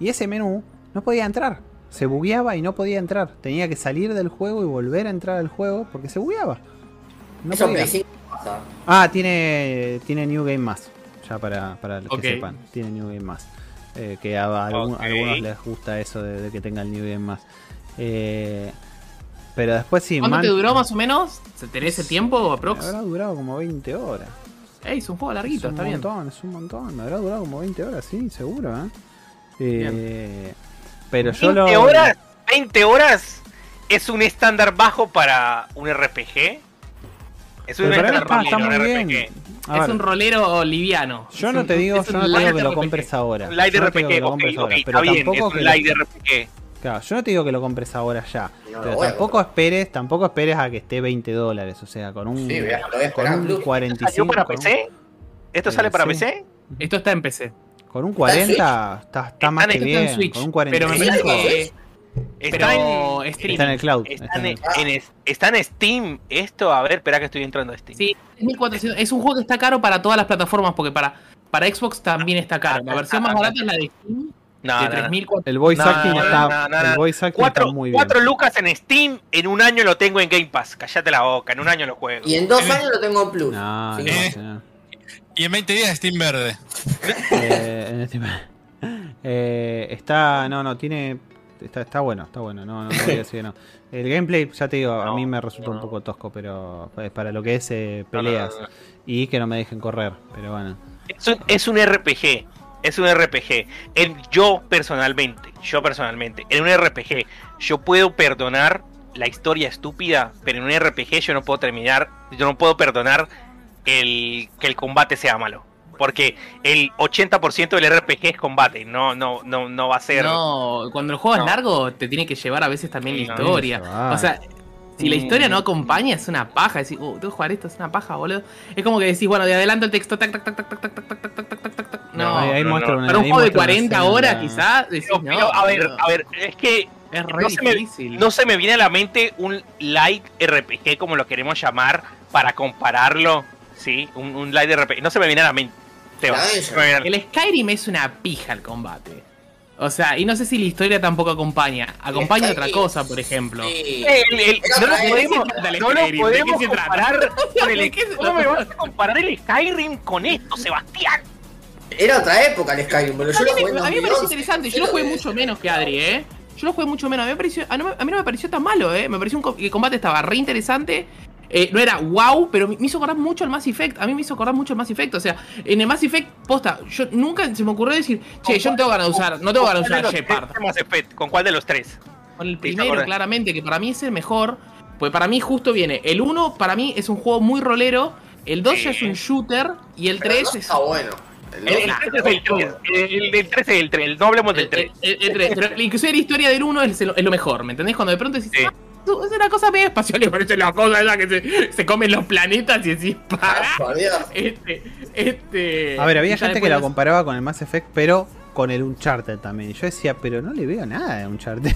Y ese menú no podía entrar. Se bugueaba y no podía entrar. Tenía que salir del juego y volver a entrar al juego porque se bugueaba. No Eso podía. Play 5 pasa. Ah, tiene, tiene New Game Más. Ya para, para que sepan. Tiene New Game Más. Eh, que a, a algún- Ok. algunos les gusta eso de, de que tenga el New Game Más. Eh, pero después sí, ¿Cuánto Man- te duró más o menos? ¿Tenés el tiempo, aprox? habrá durado como 20 horas. Ey, es un juego larguito, es un está bien. montón, es un montón. Me habrá durado como 20 horas, sí, seguro, ¿eh? Eh, pero yo 20 lo. horas, 20 horas es un estándar bajo para un RPG. Es un estándar está, bajo para un muy RPG. bien. A Es ver, un rolero liviano. yo no te digo, es yo un no te digo que lo RPG. compres ahora. Un light RPG, ok, ok, está pero bien, es un light RPG. Claro, yo no te digo que lo compres ahora ya. No, pero tampoco esperes, tampoco esperes a que esté 20 dólares. O sea, con un, Sí, voy a- lo voy a con esperar, un Plus. 45. ¿Salió para PC? ¿Esto sale para. PC? Esto está en PC. Con un 40 está, está más Está que Está en bien. Switch. Con un pero me 45. parece que. Está Pero en, streaming. Está en el cloud. está está en en, el- en- está en Steam esto. A ver, espera que estoy entrando a Steam. Sí, es 1400. Es un juego que está caro para todas las plataformas, porque para, para Xbox también está caro. La versión más barata es la de Steam, No, de no, no. 3400. El voice No, acting no, está, no, no, no. el voice acting Cuatro, está muy bien. cuatro lucas en Steam, en un año lo tengo en Game Pass. Callate la boca, en un año lo juego. Y en dos años lo tengo en Plus. No, Sí, no, Eh. Y en 20 días Steam verde. Eh, en eh, está, no, no, tiene, está, está bueno, está bueno, no, no, no voy a decir que no. El gameplay, ya te digo, a mí me resulta un poco tosco, pero es para lo que es eh, No, no, peleas no, no. y que no me dejen correr, pero bueno. Es un, es un RPG. Es un RPG. En, yo personalmente, yo personalmente, en un RPG, yo puedo perdonar la historia estúpida, pero en un RPG yo no puedo terminar, yo no puedo perdonar el que el combate sea malo. Porque el 80% del RPG es combate, no, no, no, no va a ser. No, cuando el juego No. es largo, te tiene que llevar a veces también la no, historia. O sea, si la Mm. historia no acompaña, es una paja. Decir, uh, tengo que jugar esto, es una paja, boludo. Es como que decís, bueno, de adelanto el texto, tac, tac, tac, tac, tac, tac, tac, tac, tac, tac, tac, tac, tac. No, ahí, muestra una- para un juego de muestra una 40 escena horas, quizás, decís, no, a ver, a ver, es que es re no se me- difícil. no se me viene a la mente un light RPG como lo queremos llamar para compararlo, ¿sí? Un, un light RPG. No se me viene a la mente. El Skyrim es una pija el combate. O sea, y no sé si la historia tampoco acompaña. Acompaña otra cosa, por ejemplo. Sí. El- el- Era no lo podemos, ¿De qué se trata el no comparar [LAUGHS] con el ¿De qué se ¿Cómo me vas a comparar el Skyrim con esto, Sebastián? Era otra época el Skyrim, pero yo A lo mí, me, a mí me parece 2011. interesante. Yo lo jugué mucho menos que Adri, ¿eh? Yo lo jugué mucho menos. A mí, me pareció, a, no a mí no me pareció tan malo, ¿eh? Me pareció un el combate estaba re interesante. Eh, no era wow, pero me hizo acordar mucho al Mass Effect. A mí me hizo acordar mucho al Mass Effect. O sea, en el Mass Effect, posta, yo nunca se me ocurrió decir, che, yo no tengo ganas de usar, no tengo ganas de ¿Con cuál usar tres Shepard. te Mass Effect? ¿Con cuál de los tres? Con el primero, claramente, que para mí es el mejor. Pues para mí justo viene. El 1 para mí es un juego muy rolero. El 2 ya es un shooter. Y el Pero 3 no es. está bueno. El El, el está 3 es el 3. El del 3 es el 3. No hablemos del 3. El, el- el tres. Pero inclusive la historia del 1 es, lo- es lo mejor, ¿me entendés? Cuando de pronto decís, Sí. "Ah, es una cosa medio espacial [LAUGHS] y parece la cosa esa que se, se comen los planetas y decís, Ah, para. Este, este. A ver, había gente que la comparaba con el Mass Effect, pero con el Uncharted también. Y yo decía, pero no le veo nada de Uncharted.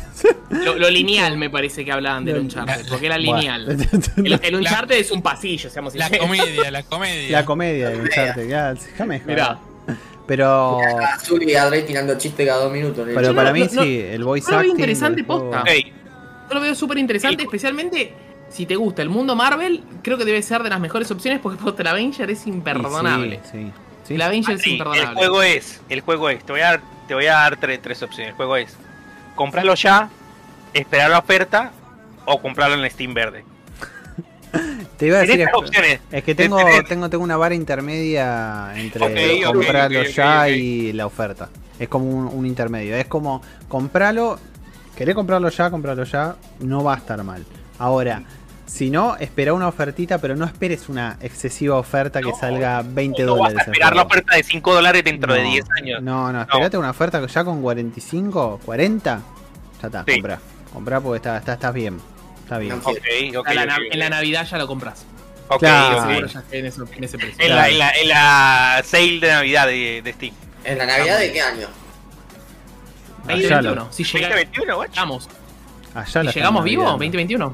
Lo, lo lineal me parece que hablaban del Uncharted, porque era Bueno. lineal. [LAUGHS] El, el Uncharted es un pasillo, seamos La sinceros. comedia, la [LAUGHS] comedia. La comedia del Uncharted, ya, déjame joder. Mirá. Pero, Azul y Adrey tirando chiste cada dos minutos. pero Yo para no- mí no- sí, el voice no acting. interesante posta. Yo lo veo súper interesante, El- especialmente si te gusta el mundo Marvel. Creo que debe ser de las mejores opciones porque [LAUGHS] posta, el Avenger es imperdonable. Sí, sí. sí. El Avenger es Adri, el imperdonable. juego es, el juego es, te voy a dar, te voy a dar tres, tres opciones. El juego es comprarlo ya, esperar la oferta o comprarlo en Steam verde. [LAUGHS] Te iba a decir, es, es que tengo, tengo, tengo una vara intermedia entre comprarlo ya y la oferta. Es como un, un intermedio. Es como comprarlo, querés comprarlo ya, comprarlo ya, no va a estar mal. Ahora, si no, espera una ofertita, pero no esperes una excesiva oferta que No, salga 20 No vas dólares. a el esperar la oferta de 5 dólares dentro de No, 10 años. No, no, esperate una oferta ya con 45, 40. Ya está, Sí. comprá. Comprá porque está, está, estás bien. Está bien. No. Ok, ok, A la ok, nav- ok. En la Navidad ya lo compras. Ok, Claro. Seguro ya esté en, eso- en ese precio. En la, en, la, en la sale de Navidad de, de Steam. ¿En la Navidad de qué año? Allá 2021. lo- Si llega- 2021, guacho. llegamos. Allá la navidando. 2021.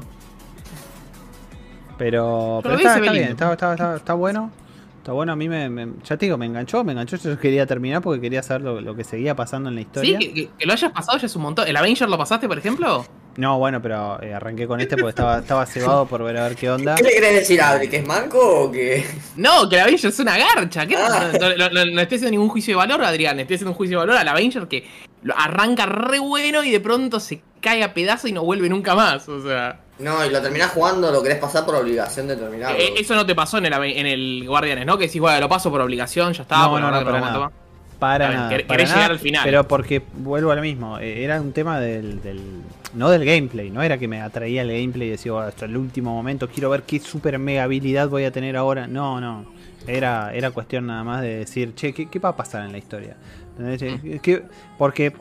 Pero, Pero está, bien, está, está, está- está bueno. Está bueno, a mí me, me- Ya te digo, me enganchó, me enganchó. Yo quería terminar porque quería saber lo, lo que seguía pasando en la Sí, historia. que, que- que lo hayas pasado ya es un montón. ¿El Avenger lo pasaste, por ejemplo? No, bueno, pero eh, arranqué con este porque estaba, estaba cebado por ver a ver qué onda. ¿Qué le querés decir a Adri? ¿Que es manco o que.? No, que el Avenger es una garcha. ¿Qué? Ah. No, no- no- no estoy haciendo ningún juicio de valor, Adrián. Estoy haciendo un juicio de valor al Avenger que arranca re bueno y de pronto se cae a pedazos y no vuelve nunca más. O sea, No, y lo terminás jugando, lo querés pasar por obligación de terminarlo. eh, eso no te pasó en el, en el Guardianes, ¿no? Que decís, bueno, lo paso por obligación, ya está. No, por no, no, para nada. Para ver, nada. para querés nada, llegar al final. Pero porque vuelvo a lo mismo. eh, Era un tema del, del- No del gameplay, no era que me atraía el gameplay y decía, "Oh, hasta el último momento quiero ver qué super mega habilidad voy a tener ahora. No, no. Era, era cuestión nada más de decir, che, ¿qué, qué va a pasar en la historia? Mm. Que- porque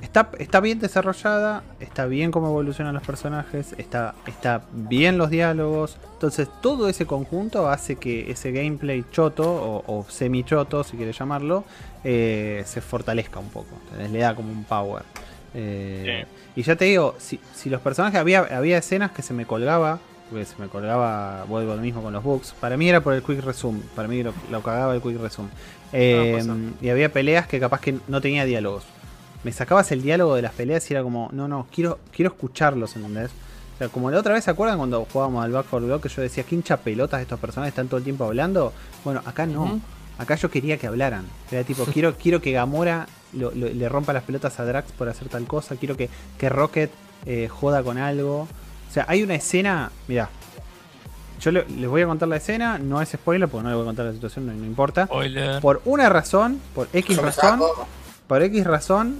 está, está bien desarrollada, está bien cómo evolucionan los personajes, está, está bien los diálogos. Entonces todo ese conjunto hace que ese gameplay choto o, o semi choto, si quieres llamarlo, eh, se fortalezca un poco. ¿entendés? Le da como un power. Eh, Y ya te digo, si, si los personajes, había, había escenas que se me colgaba, porque se me colgaba, vuelvo lo mismo con los bugs. Para mí era por el quick resume, para mí lo, lo cagaba el quick resume. Eh, pasa. y había peleas que capaz que no tenía diálogos. Me sacabas el diálogo de las peleas y era como, no, no, quiero, quiero escucharlos, ¿entendés? O sea, como la otra vez, ¿se acuerdan cuando jugábamos al Back 4 Block que yo decía, ¿qué hincha pelotas estos personajes están todo el tiempo hablando? Bueno, acá no. Acá yo quería que hablaran. Era tipo, quiero, [LAUGHS] quiero que Gamora lo- lo- le rompa las pelotas a Drax por hacer tal cosa. Quiero que, que Rocket eh, joda con algo. O sea, hay una escena. Mira, yo le- les voy a contar la escena. No es spoiler porque no les voy a contar la situación, no, no importa. Spoiler. Por una razón, por X razón, por X razón,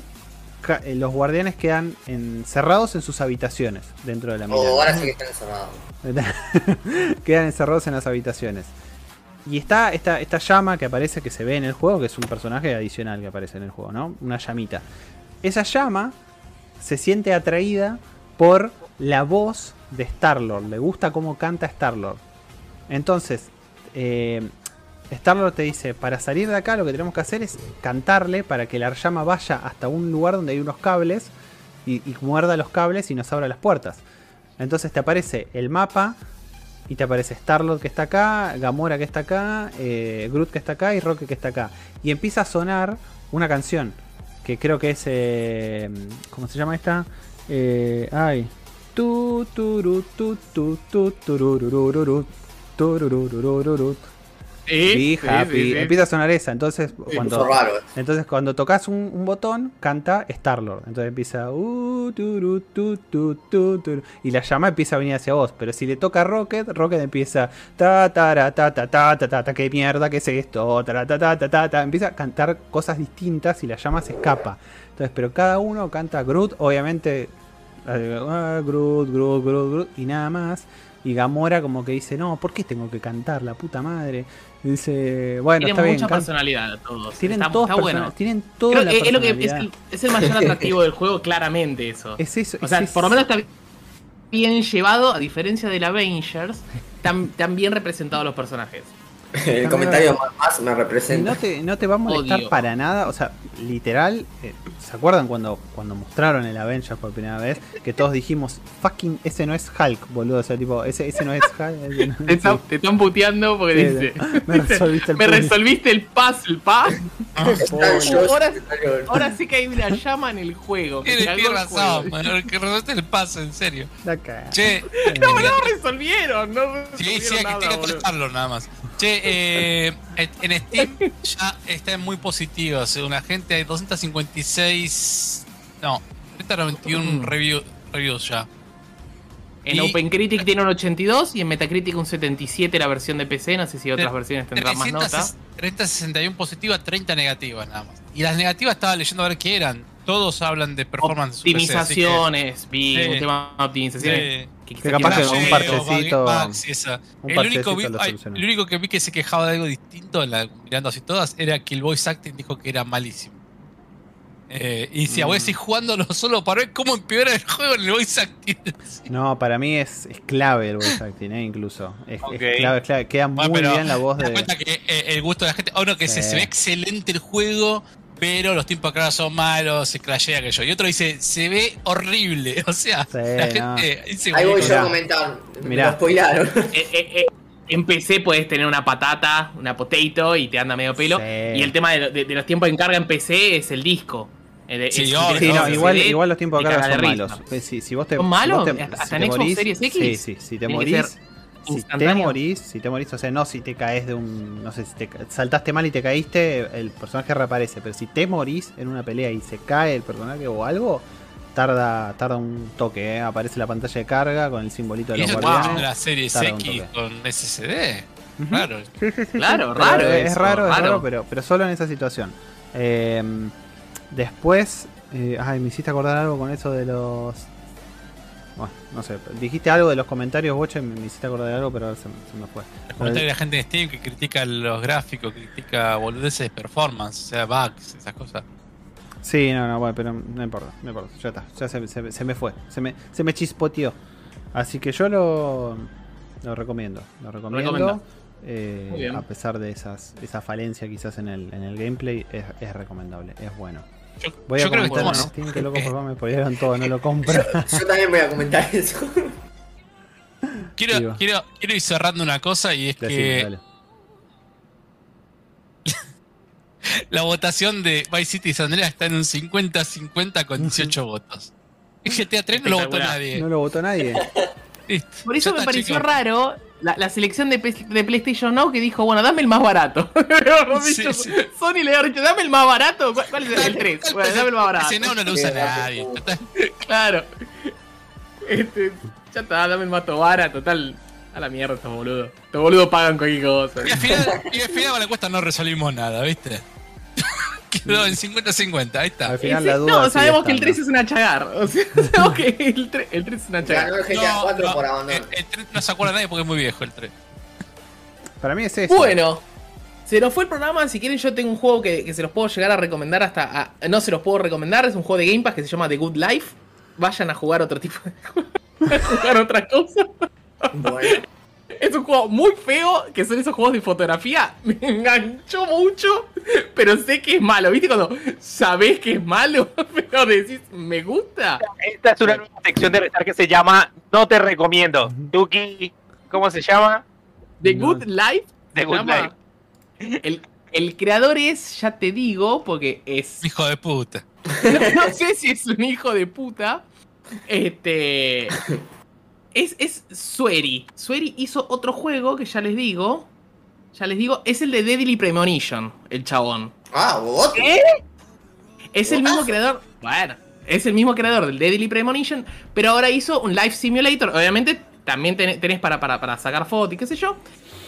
eh, los guardianes quedan encerrados en sus habitaciones dentro de la mirada. Oh, ahora sí que están encerrados. [LAUGHS] Quedan encerrados en las habitaciones. Y está esta, esta llama que aparece, que se ve en el juego, que es un personaje adicional que aparece en el juego, ¿no? Una llamita. Esa llama se siente atraída por la voz de Star-Lord. Le gusta cómo canta Star-Lord. Entonces, eh, Star-Lord te dice, para salir de acá lo que tenemos que hacer es cantarle para que la llama vaya hasta un lugar donde hay unos cables y, muerda los cables y nos abra las puertas. Entonces te aparece el mapa y te aparece Starlord que está acá, Gamora que está acá, eh, Groot que está acá y Rocket que está acá. Y empieza a sonar una canción que creo que es. eh, ¿Cómo se llama esta? Eh, ay. Tu, turu, tu, tu, tu, turururururu, turururururu. Be Sí, happy. sí, sí, sí. Empieza a sonar esa. Entonces, Sí, cuando, raro. eh. entonces cuando tocas un, un botón, canta Star-Lord. Entonces empieza. "Uh, turu, tu, tu, tu, tu", y la llama empieza a venir hacia vos. Pero si le toca Rocket, Rocket empieza. Ta, ta, ta, ta, ta, ta, ta, ta, ¿Qué mierda? ¿Qué es esto? Ta, ta, ta, ta, ta, ta. Empieza a cantar cosas distintas y la llama se escapa. Entonces, pero cada uno canta Groot, obviamente. Ah, Groot, Groot, Groot, Groot, y nada más. Y Gamora como que dice, no, ¿por qué tengo que cantar? La puta madre. Y dice, bueno, Tienen está mucha personalidad todos. tienen está, todos está persona- bueno. tienen toda Creo la es, lo que es, el, es el mayor [LAUGHS] atractivo del juego, claramente eso. Es eso, o es sea, eso. por lo menos está bien llevado, a diferencia del Avengers, tan, tan bien representados los personajes. [LAUGHS] El comentario más, más me Y representa. no te, no te va a molestar Odio. para nada, o sea, literal, eh, ¿se acuerdan cuando, cuando mostraron el Avengers por primera vez? Que todos dijimos, fucking, ese no es Hulk, boludo, o sea, tipo, ese, ese no es [LAUGHS] Hulk. no- Te, están- te están puteando porque Sí, dice. me [LAUGHS] resolviste el Me puzzle". resolviste el puzzle, pa. Ahora- Ahora sí que hay una llama en el juego. que Tiene cagó tiene el razón, man, que resolviste el paso, en serio. Che, No, no resolvieron, no Sí, resolvieron sí, hay que, nada, tiene que tratarlo nada más. Che, eh, en Steam ya están muy positivos. Según la gente, hay 256. No, 391 review, reviews ya. En Y- OpenCritic tiene un 82 y en Metacritic un 77 la versión de PC. No sé si otras versiones tendrán más 300 nota. 361 positivas, 30 negativas nada más. Y las negativas estaba leyendo a ver qué eran. Todos hablan de performance. PC, que- Optimizaciones, vi un tema de optimizaciones. Que Que quizá capaz quiera que un parchecito- esa. un el, único parchecito vi- lo ay, solucionó. el único que vi que se quejaba de algo distinto, en la- mirando así todas, era que el voice acting dijo que era malísimo. Eh, y decía, voy a Mm. seguir jugándolo [LAUGHS] solo para ver cómo empeora el juego en el voice acting. [LAUGHS] No, para mí es, es clave el voice acting, eh, incluso. Es, clave, es clave. Queda muy Bueno, pero bien la voz Te das de. cuenta que eh, el gusto de la gente, uno que se, Sí. se ve excelente el juego, pero los tiempos acá son malos, se crashea que yo. Y otro dice, se ve horrible. [LAUGHS] O sea, Sí, la no. gente dice, Ahí voy yo a comentar. Me Mirá. lo spoilaron. Eh, eh, eh, en PC puedes tener una patata, una potato y te anda medio pelo. Sí. Y el tema de, de- de los tiempos en carga en PC es el disco. Eh, de- Sí, es- obvio, Sí, no, igual, CD, igual los tiempos de carga son de malos. Eh, Si, si vos te, ¿Son malos? vos te- ¿Hasta si en Xbox morís, Series X? Sí, sí, si te morís. Si te morís, si te morís, o sea, no si te caes de un. No sé, si te saltaste mal y te caíste, el personaje reaparece. Pero si te morís en una pelea y se cae el personaje o algo, tarda tarda un toque, ¿eh? Aparece la pantalla de carga con el simbolito de Y los eso guardianes. la serie X con SSD. Ujú. Claro. Raro. es eso, raro, es raro, pero, pero solo en esa situación. Eh, después, eh, ay, me hiciste acordar algo con eso de los. Bueno, no sé, dijiste algo de los comentarios, Boche, me me hiciste acordar de algo, pero ahora se, me- se me fue. Los comentarios de la gente de Steam que critica los gráficos, critica boludeces de performance, o sea, bugs, esas cosas. Sí, no, no, bueno, pero no importa, no importa, ya está, ya se, se- se me fue, se me, se me chispoteó. Así que yo lo, lo recomiendo, lo recomiendo. Eh, a pesar de esas esa falencia quizás en el, en el gameplay, es, es recomendable, es bueno. Yo, Voy a yo creo que bueno. Steam que loco por favor me spoilearon todo, no lo [LAUGHS] compro. Yo también voy a comentar [LAUGHS] eso. Quiero, Digo. quiero, quiero ir cerrando una cosa y es Decime, que dale. [LAUGHS] la votación de Vice City y San Andreas está en un 50-50 con 18 votos. En GTA 3 no lo votó nadie. No lo votó nadie. Listo. Por eso me pareció chicos. raro la, la selección de, de PlayStation Now que dijo, bueno, dame el más barato. [LAUGHS] Sí, sí. Sony le había dicho, dame el más barato. ¿Cuál, cuál es el 3? Bueno, dame el más barato. Ese no, no lo usa nadie. [LAUGHS] Claro. Este, ya está, dame el más barato, total. A la mierda estos boludos. Estos boludos pagan cualquier cosa. Y al final, y al final con la cuesta no resolvimos nada, ¿viste? Quedó en 50-50, ahí está. Al final la duda no, sabemos que el estando. 3 es una chagar. O sea, [LAUGHS] sabemos que el 3, el 3 es una chagar. Ganó el GTA 4 por abandono. el, el 3 no se acuerda nadie porque es muy viejo el 3. Para mí es eso. Bueno, se nos fue el programa. Si quieren, yo tengo un juego que, que se los puedo llegar a recomendar hasta. a- no se los puedo recomendar. Es un juego de Game Pass que se llama The Good Life. Vayan a jugar otro tipo de [LAUGHS] juego. a jugar otra cosa. Bueno, Es un juego muy feo, que son esos juegos de fotografía. [LAUGHS] Me enganchó mucho, pero sé que es malo. ¿Viste cuando sabés que es malo, [LAUGHS] pero decís, me gusta? Esta es una nueva sección de Restar que se llama No te recomiendo. Tuki, ¿cómo se llama? The. Good Life. The Good llama. El, el creador es, ya te digo, porque es Hijo de puta. [LAUGHS] no sé si es un hijo de puta. Este. Es, es Sueri. Sueri hizo otro juego que ya les digo. ya les digo, es el de Deadly Premonition, el chabón. Ah, vos. Es el mismo creador. Bueno, es el mismo creador del Deadly Premonition, pero ahora hizo un Life Simulator. Obviamente, también ten- tenés para, para, para sacar fotos y qué sé yo.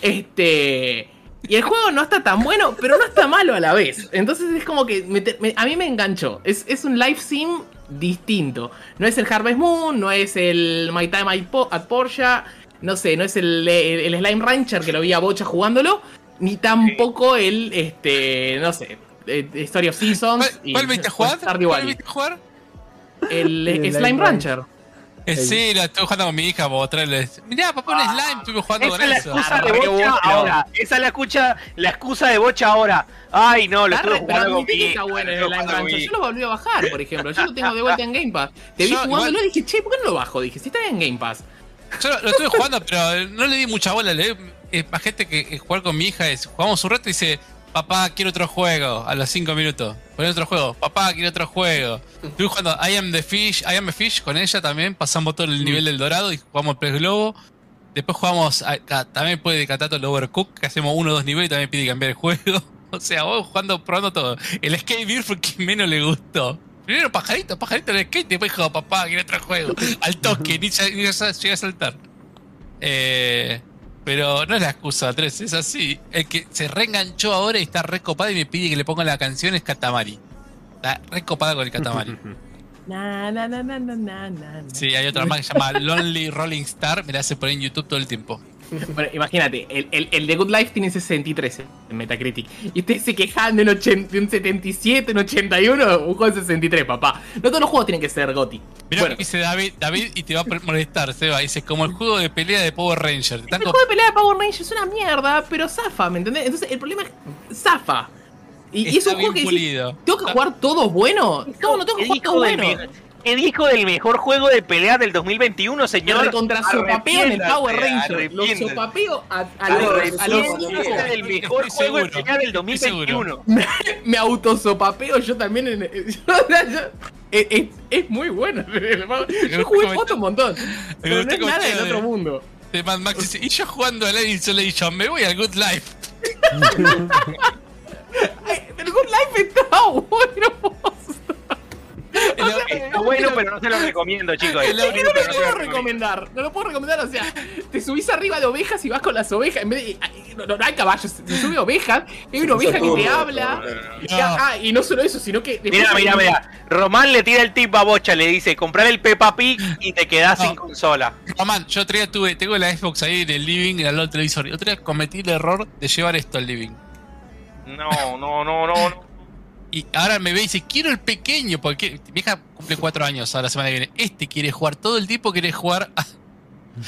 Este. Y el juego no está tan bueno, pero no está malo a la vez. Entonces es como que me te- me- a mí me enganchó. Es, es un life sim distinto. No es el Harvest Moon, no es el My Time at Po- at Porsche, no sé, no es el, el- el Slime Rancher que lo vi a Bocha jugándolo, ni tampoco el, este, no sé, eh, Story of Seasons. ¿Cuál, y- cuál viste jugar? Stardew ¿Cuál Valley. viste jugar? El, eh, El Slime Slime Rancher. Eh, sí, la estuve jugando con mi hija para mostrarles. Mirá, papá, un slime, estuve jugando Esa con es la eso. excusa de Ah, qué Bocha ahora. Esa es la escucha, la excusa de Bocha ahora. Ay, no, lo estuve pero jugando con mi que hija. está bueno lo jugando. Yo lo volví a bajar, por ejemplo. Yo lo tengo de vuelta en Game Pass. Te vi igual- y dije, che, ¿por qué no lo bajo? Dije, si está en Game Pass. Yo lo, lo estuve jugando, pero no le di mucha bola. Le eh, más gente que eh, jugar con mi hija es, jugamos un rato y dice, papá, quiero otro juego, a los 5 minutos. Pon otro juego, papá, quiero otro juego. Estuve jugando I Am the Fish, I Am the Fish con ella también, pasamos todo el nivel del dorado y jugamos Pez Globo. Después jugamos, a- también puede Catato el Overcook, que hacemos uno o dos niveles y también pide cambiar el juego. [LAUGHS] O sea, vos jugando, probando todo. El skate beer fue el que menos le gustó. Primero pajarito, pajarito en el skate, después dijo, papá, quiero otro juego. [LAUGHS] Al toque, ni, ni sa- llega a saltar. Eh, pero no es la excusa, Andrés, es así. El que se reenganchó ahora y está recopado y me pide que le ponga la canción es Katamari. Está recopada con el Katamari. [LAUGHS] Na, na, na. Sí, hay otra más que se llama Lonely Rolling Star, me la hace poner en YouTube todo el tiempo. [LAUGHS] Bueno, imagínate, el, el, el de Good Life tiene 63 en Metacritic. Y ustedes se quejan de un, 80 de un 77, un 81, un juego de 63, papá. No todos los juegos tienen que ser GOTI. Mirá Bueno, lo que dice David, David y te va a molestar, Seba. Dice, como el juego de pelea de Power Ranger. Te están el juego de pelea de Power Rangers es una mierda, pero zafa, ¿me entendés? Entonces el problema es zafa. Y, y es un juego que decís. ¿tengo que jugar todos buenos? No, no tengo que ¿Qué jugar todos me- ¿Qué dijo del mejor juego de pelea del 2021, Yo señor? contra sopapeo en el Power Arrepiéntase, Ranger. Los sopapeo a, a los, a los Arrepiéntase. cinco. Este es el mejor Estoy juego de pelea del estoy seguro. 2021. me autosopapeo yo también en [LAUGHS] yo- yo- es, es- es muy bueno [LAUGHS] yo jugué foto un montón pero no es nada del de- otro mundo de Mad Max y yo jugando al Alien me voy al Good Life. [LAUGHS] El Good Life está bueno Está bueno, pero no se lo recomiendo, chicos. El Es que no lo puedo recomendar, no lo puedo recomendar, o sea, te subís arriba de ovejas y vas con las ovejas, en vez de, no, no, no hay caballos, se sube ovejas, hay una oveja que te habla, y, ah, y no solo eso, sino que Mira, mira, mira. Román le tira el tip a Bocha, le dice, comprar el Peppa Pig y te quedás No. sin consola. Román, yo otro día tuve, tengo la Xbox ahí en el living, en al lado del televisor. Y otro día cometí el error de llevar esto al living. No, no, no, no. no. Y ahora me ve y dice, quiero el pequeño, porque mi hija cumple cuatro años ahora la semana que viene. Este quiere jugar todo el tiempo, quiere jugar. a-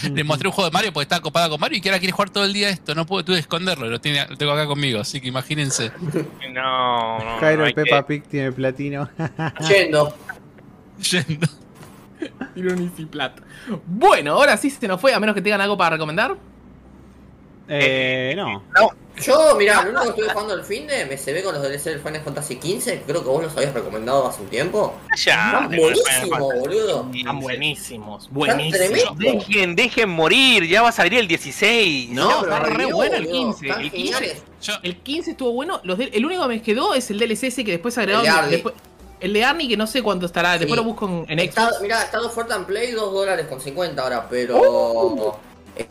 [LAUGHS] Le mostré un juego de Mario porque estaba copada con Mario y que ahora quiere jugar todo el día esto. No puedo, tuve que esconderlo, lo, tiene, lo tengo acá conmigo, así que imagínense. [LAUGHS] No, no. Jairo no, hay que- Peppa Pig tiene platino. [LAUGHS] Yendo. Yendo. Ironicity Plat. Bueno, ahora sí se nos fue, a menos que tengan algo para recomendar. Eh, no. Yo, mirá, lo único que estuve jugando el fin de me se ve con los DLC del Final Fantasy XV, creo que vos los habías recomendado hace un tiempo. Ya, buenísimo, boludo. Están buenísimos, buenísimos. Dejen, dejen morir, ya va a salir el 16. No, está re bueno el boludo. 15, Están el 15. geniales. Yo, El 15 estuvo bueno. Los el único que me quedó es el DLC ese que después El agregaron. después- el de Arnie, que no sé cuánto estará. Después Sí. lo busco en, en Está, Xbox. mirá, está de oferta en Play, 2 dólares con 50 ahora, pero...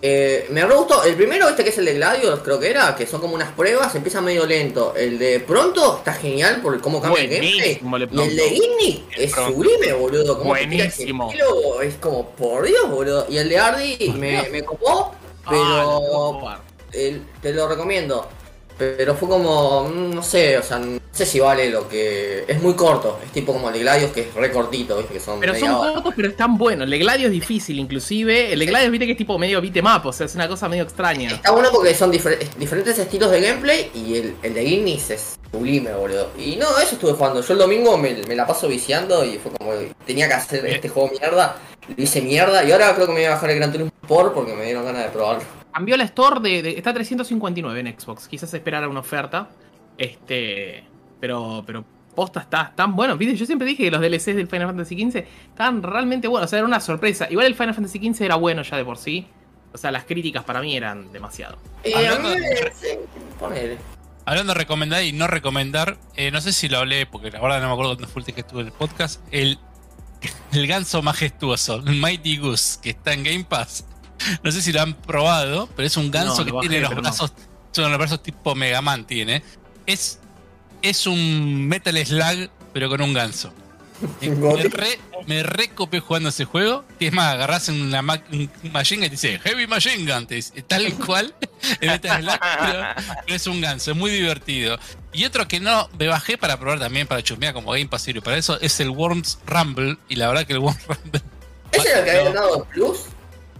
eh, me re gustó. El primero, este que es el de Gladius, creo que era, que son como unas pruebas, empieza medio lento. El de Pronto está genial por cómo cambia el gameplay. El de Y el de. Igni es Pronto. sublime, boludo. Como Buenísimo. estilo, es como, por Dios, boludo. Y el de Ardi me, me copó, Ah, pero el- te lo recomiendo. Pero fue como, mm, no sé, o sea, no sé si vale lo que... Es muy corto, es tipo como el de Gladius que es re cortito, ¿viste? Que son Pero son hora. cortos, pero están buenos. El de Gladio es difícil, inclusive. El de Gladio, viste que es tipo medio beatmap, o sea, es una cosa medio extraña. Está bueno porque son difer- diferentes estilos de gameplay y el, el de Ignis es sublime, boludo. Y no, eso estuve jugando. Yo el domingo me, me la paso viciando y fue como, tenía que hacer este juego mierda. Lo hice mierda y ahora creo que me voy a bajar el Gran Turismo por porque me dieron ganas de probarlo. Cambió la store de, de- Está a 359 en Xbox. Quizás esperara una oferta. Este. Pero. Pero. Posta está tan bueno. ¿Viste? Yo siempre dije que los DLCs del Final Fantasy XV estaban realmente buenos. O sea, era una sorpresa. Igual el Final Fantasy XV era bueno ya de por sí. O sea, las críticas para mí eran demasiado. A Hablando mí de- me- sí, ponele. Hablando de recomendar y no recomendar, eh, no sé si lo hablé, porque la verdad no me acuerdo dónde fue el día que estuve en el podcast. El, [LAUGHS] el ganso majestuoso, el Mighty Goose, que está en Game Pass. No sé si lo han probado, pero es un ganso No, que lo bajé, tiene los brazos, son los brazos tipo Mega Man tiene. Es, es un Metal Slug, pero con un ganso. [LAUGHS] Me, re, me recopé jugando ese juego. Que es más, agarrás una ma- un machine gun y te dice Heavy Machine Gun. te dice, tal [LAUGHS] cual. el Metal Slug, pero, pero es un ganso, es muy divertido. Y otro que no me bajé para probar también, para chusmear como Game Pass para eso, es el Worms Rumble. Y la verdad que el Worms Rumble. ¿Ese era el que había ganado Plus?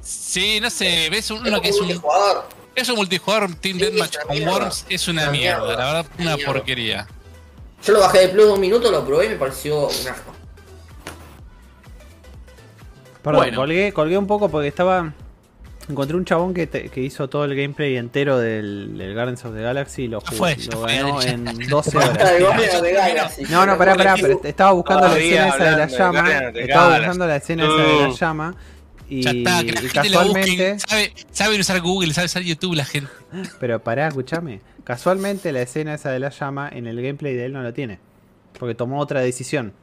Sí, no sé, ves uno que es un, multijugador. es un multijugador Team Sí, Deathmatch es una con mierda. Worms, es una Una mierda, mierda, la verdad, una mierda. porquería. Yo lo bajé de Plus de un minuto, lo probé y me pareció un asco. Perdón, Bueno. colgué, colgué un poco porque estaba. Encontré un chabón que, te- que hizo todo el gameplay entero del, del Guardians of the Galaxy y lo, jugó- fue, lo fue, ganó en 12 Basta horas. No, no, pará, pará, pero estaba buscando la escena esa de la llama. Estaba buscando la escena esa de la llama. Y, Ya está, que la y gente casualmente. Sabe, saben usar Google, sabe usar YouTube la gente. [LAUGHS] Pero pará, escúchame. Casualmente la escena esa de la llama en el gameplay de él no lo tiene. Porque tomó otra decisión.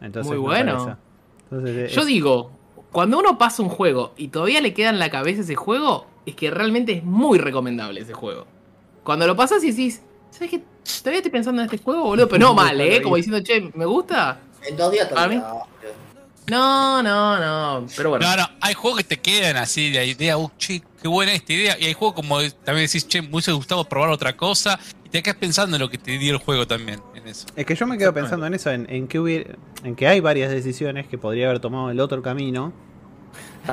Entonces, Muy no bueno. Entonces, Yo es- digo, cuando uno pasa un juego y todavía le queda en la cabeza ese juego, es que realmente es muy recomendable ese juego. Cuando lo pasas y decís, ¿sabes qué? Todavía estoy pensando en este juego, boludo, pero no [LAUGHS] mal, ¿eh? Como diciendo, che, ¿me gusta? En dos días todavía. No, no, no. Pero bueno. No, no, hay juegos que te quedan así, de la idea, uh, che, qué buena esta idea. Y hay juegos como también decís, che, me hubiese gustado probar otra cosa. Y te quedas pensando en lo que te dio el juego también, en eso. Es que yo me quedo pensando en eso, en, en que hubiera, en que hay varias decisiones que podría haber tomado el otro camino.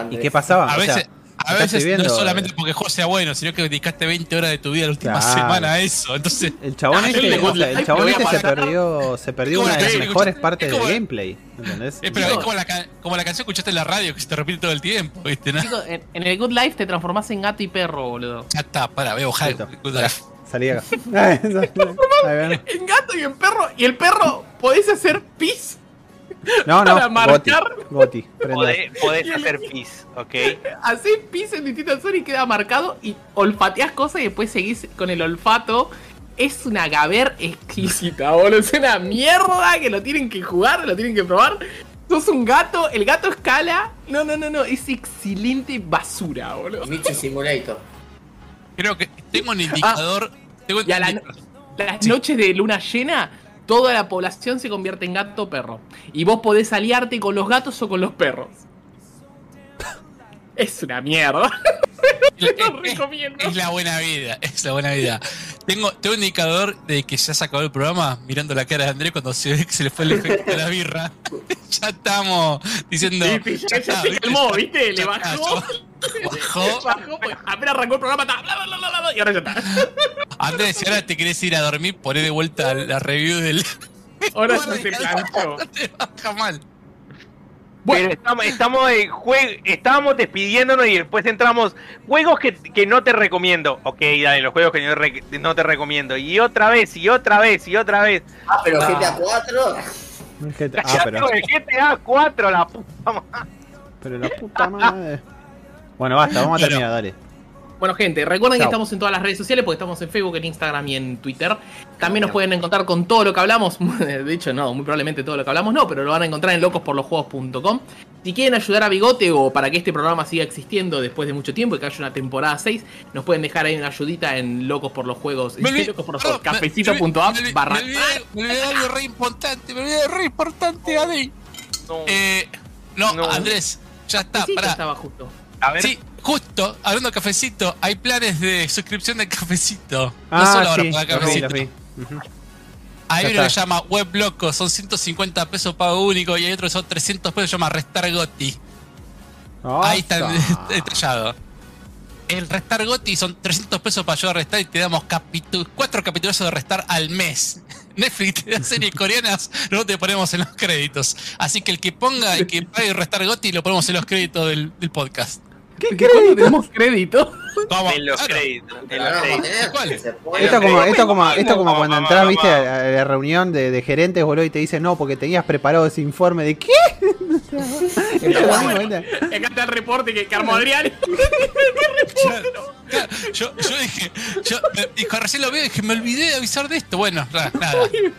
¿Y qué pasaba? A O sea, veces, a veces viendo, no es solamente eh, porque el juego sea bueno, sino que dedicaste 20 horas de tu vida la última Claro. semana a eso. Entonces, El chabón Ah, este, o sea, el chabón este se perdió, se perdió una de la las mejores es partes del gameplay. ¿Entendés? es, pero es como la, ca- como la canción que escuchaste en la radio que se te repite todo el tiempo, ¿viste? ¿no? En, en el Good Life te transformás en gato y perro, boludo. Ya está, para, voy a bajar. Salí acá. [LAUGHS] [LAUGHS] En gato y en perro. Y el perro, podés hacer pis. No, no, [LAUGHS] Para marcar. Goti, prenda. Podés, podés hacer pis, ¿ok? Hacés pis en distintas zonas y queda marcado. Y olfateás cosas y después seguís con el olfato. Es una gaber exquisita, boludo. Es una mierda que lo tienen que jugar, lo tienen que probar. Sos un gato, el gato escala. No, no, no, no. Es excelente basura, boludo. Michi Simulator. Creo que tengo un indicador. tengo un Y a la-. Las Sí. noches de luna llena, toda la población se convierte en gato o perro. Y vos podés aliarte con los gatos o con los perros. Es una mierda. [LAUGHS] Es- es-. Es la buena vida, es la buena vida. Tengo, tengo un indicador de que ya se acabó el programa, mirando la cara de Andrés cuando se ve que se le fue el efecto de la birra. [LAUGHS] ya estamos diciendo. Sí, sí, ya- ya se calmó, ¿viste? Le Ya bajó. está, ya bajó. Bajó, pues, apenas arrancó el programa, bla, bla, bla, bla, y ahora ya está. Andrés, si ahora te querés ir a dormir, poné de vuelta la review del. Ahora ya [LAUGHS] se planchó. No te baja mal. Bueno. Pero estamos, estamos, eh, jue- estábamos despidiéndonos y después entramos. Juegos que, que no te recomiendo. Ok, dale, los juegos que no, re- no te recomiendo. Y otra vez, y otra vez, y otra vez. Ah, pero Ah. GTA 4. GTA Ah, pero, el GTA 4, la puta madre. pero la puta madre. Bueno, basta, vamos a terminar, dale. Bueno, gente, recuerden que estamos en todas las redes sociales, porque estamos en Facebook, en Instagram y en Twitter. También nos pueden encontrar con todo lo que hablamos. [LAUGHS] De hecho, no, muy probablemente todo lo que hablamos no, pero lo van a encontrar en locosporlosjuegos.com. Si quieren ayudar a Bigote o para que este programa siga existiendo después de mucho tiempo y que haya una temporada 6, nos pueden dejar ahí una ayudita en Locos por los Juegos. Me olvidé- cafecito.app barra. Me algo re importante, me olvidé re importante, Adri. No. Eh, no, No. Andrés, ya está, pará. estaba justo. A ver, Sí, justo, hablando de cafecito, hay planes de suscripción de cafecito. no Ah, solo ahora sí, para vi, cafecito. Hay Ya uno que se llama Web Loco, son 150 pesos pago único, y hay otro que son 300 pesos, se llama Restar Goti. Ahí está detallado. [LAUGHS] El Restar Goti son 300 pesos para ayudar a restar y te damos capitu- cuatro capítulos de restar al mes. [LAUGHS] Netflix te da [LAUGHS] series coreanas, luego te ponemos en los créditos. Así que el que ponga y que pague Restar Goti lo ponemos en los créditos del, del podcast. ¿Qué ¿Qué crédito? tenemos crédito? En los créditos. Esto como, esto como, esto como cuando entras, viste, a a la reunión de, de gerentes, boludo, y te dicen no, porque tenías preparado ese informe de qué? Acá está el reporte que, que armó Adrián. [LAUGHS] Claro, Yo, yo dije, yo, y cuando recién lo veo, dije, me olvidé de avisar de esto. Bueno, nada.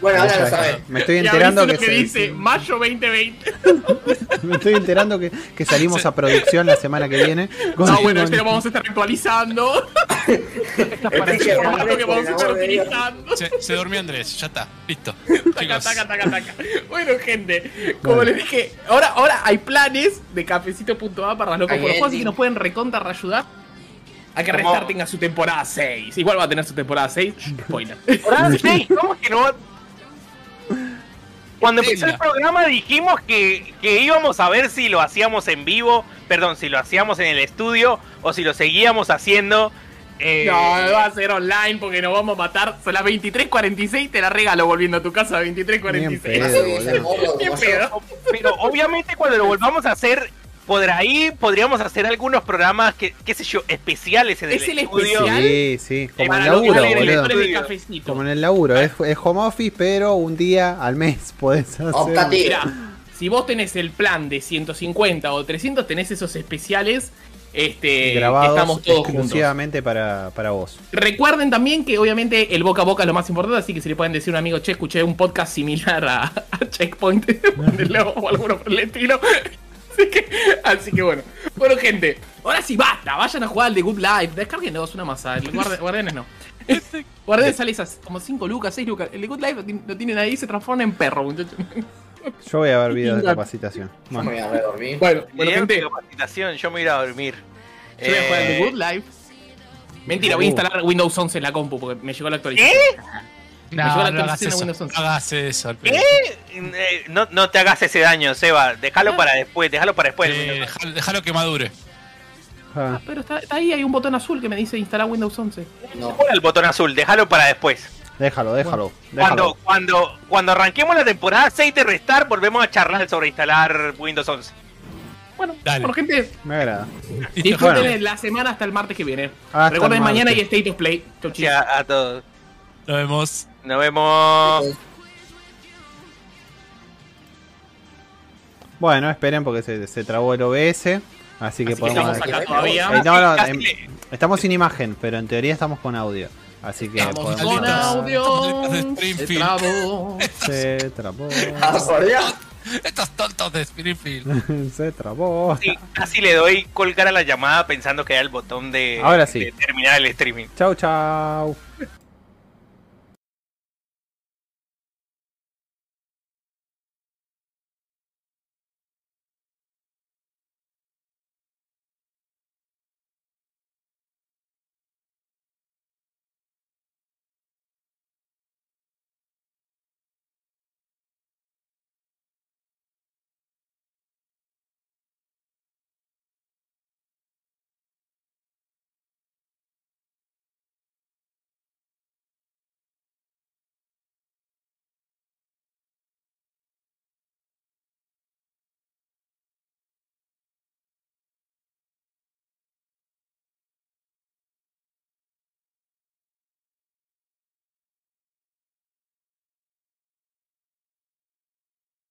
Bueno, ahora lo Ya, sabes. Me estoy Y enterando que, lo que se- dice mayo 2020. [LAUGHS] me estoy enterando que, que salimos a producción la semana que viene. Con- No, bueno, con- este lo vamos a estar actualizando. Se, se durmió Andrés, ya está, listo. Taca, Chicos, taca, taca, taca. Bueno, gente, como Bueno. les dije, ahora, ahora hay planes de cafecito.a para los locos por los juegos, así que nos pueden recontra ayudar a que ¿Cómo? Restart tenga su temporada 6. Igual va a tener su temporada 6. [LAUGHS] Spoiler. Ahora sí, ¿cómo que no? Cuando empezó el programa dijimos que, que íbamos a ver si lo hacíamos en vivo, perdón, si lo hacíamos en el estudio o si lo seguíamos haciendo. eh, No, va a ser online porque nos vamos a matar. Son las 23.46, te la regalo volviendo a tu casa a Bien 23.46. pedo. Así que se morro Qué como pedo. yo. Pero obviamente cuando lo volvamos a hacer, por ahí podríamos hacer algunos programas, que, qué sé yo, especiales en el Es el estudio. especial. Sí, sí, como para en el los laburo, en. Como en el laburo, es, es home office, pero un día al mes podés hacer. Mirá, si vos tenés el plan de 150 o 300, tenés esos especiales este, que grabados estamos todos juntos. exclusivamente para, para vos. Recuerden también que obviamente el boca a boca es lo más importante, así que si le pueden decir a un amigo, che, escuché un podcast similar a, a Checkpoint, [LAUGHS] o alguno por el estilo. [LAUGHS] Así que, así que bueno. Bueno, gente, ahora sí basta, vayan a jugar al The Good Life, descarguenos una masa, el guardianes no. [LAUGHS] Guardianes sale esas como 5 lucas, 6 lucas. El The Good Life lo, tienen ahí y se transforma en perro, muchachos. [LAUGHS] Yo voy a ver videos de capacitación. Yo me Bueno, voy a redormir. Bueno, gente, de yo capacitación, yo me voy a ir a dormir. voy a jugar al The Eh, Good Life. Mentira, voy a instalar Windows 11 en la compu porque me llegó la actualización. Me No, no hagas eso. 11. No hagas. Eh, no, no te hagas ese daño, Seba. Déjalo para después, déjalo para después. Eh, dejalo, dejalo que madure. ah, Pero está, está ahí, hay un botón azul que me dice instalar Windows 11. No. Pon el botón azul, déjalo para después. déjalo, déjalo. Cuando, déjalo. cuando, cuando arranquemos la temporada 6 de Restart, volvemos a charlar sobre instalar Windows 11. Bueno, Dale. bueno gente, Me agrada. Disfruten bueno. la semana hasta el martes que viene. Hasta Recuerden, mañana martes. State of Play. Chau, a todos. Nos vemos. Nos vemos. Bueno, esperen porque se, se trabó el OBS. Así que Así que podemos. estamos acá Eh, todavía. Eh, no, no, Casi em, estamos sin imagen, pero en teoría estamos con audio. Así que Estamos podemos. con audio. Se Springfield. trabó. Se trabó. Ah, por Dios. Estos tontos de Springfield. [LAUGHS] se trabó. Sí, casi le doy colgar a la llamada pensando que era el botón de, Ahora sí. de terminar el streaming. Chau, chau.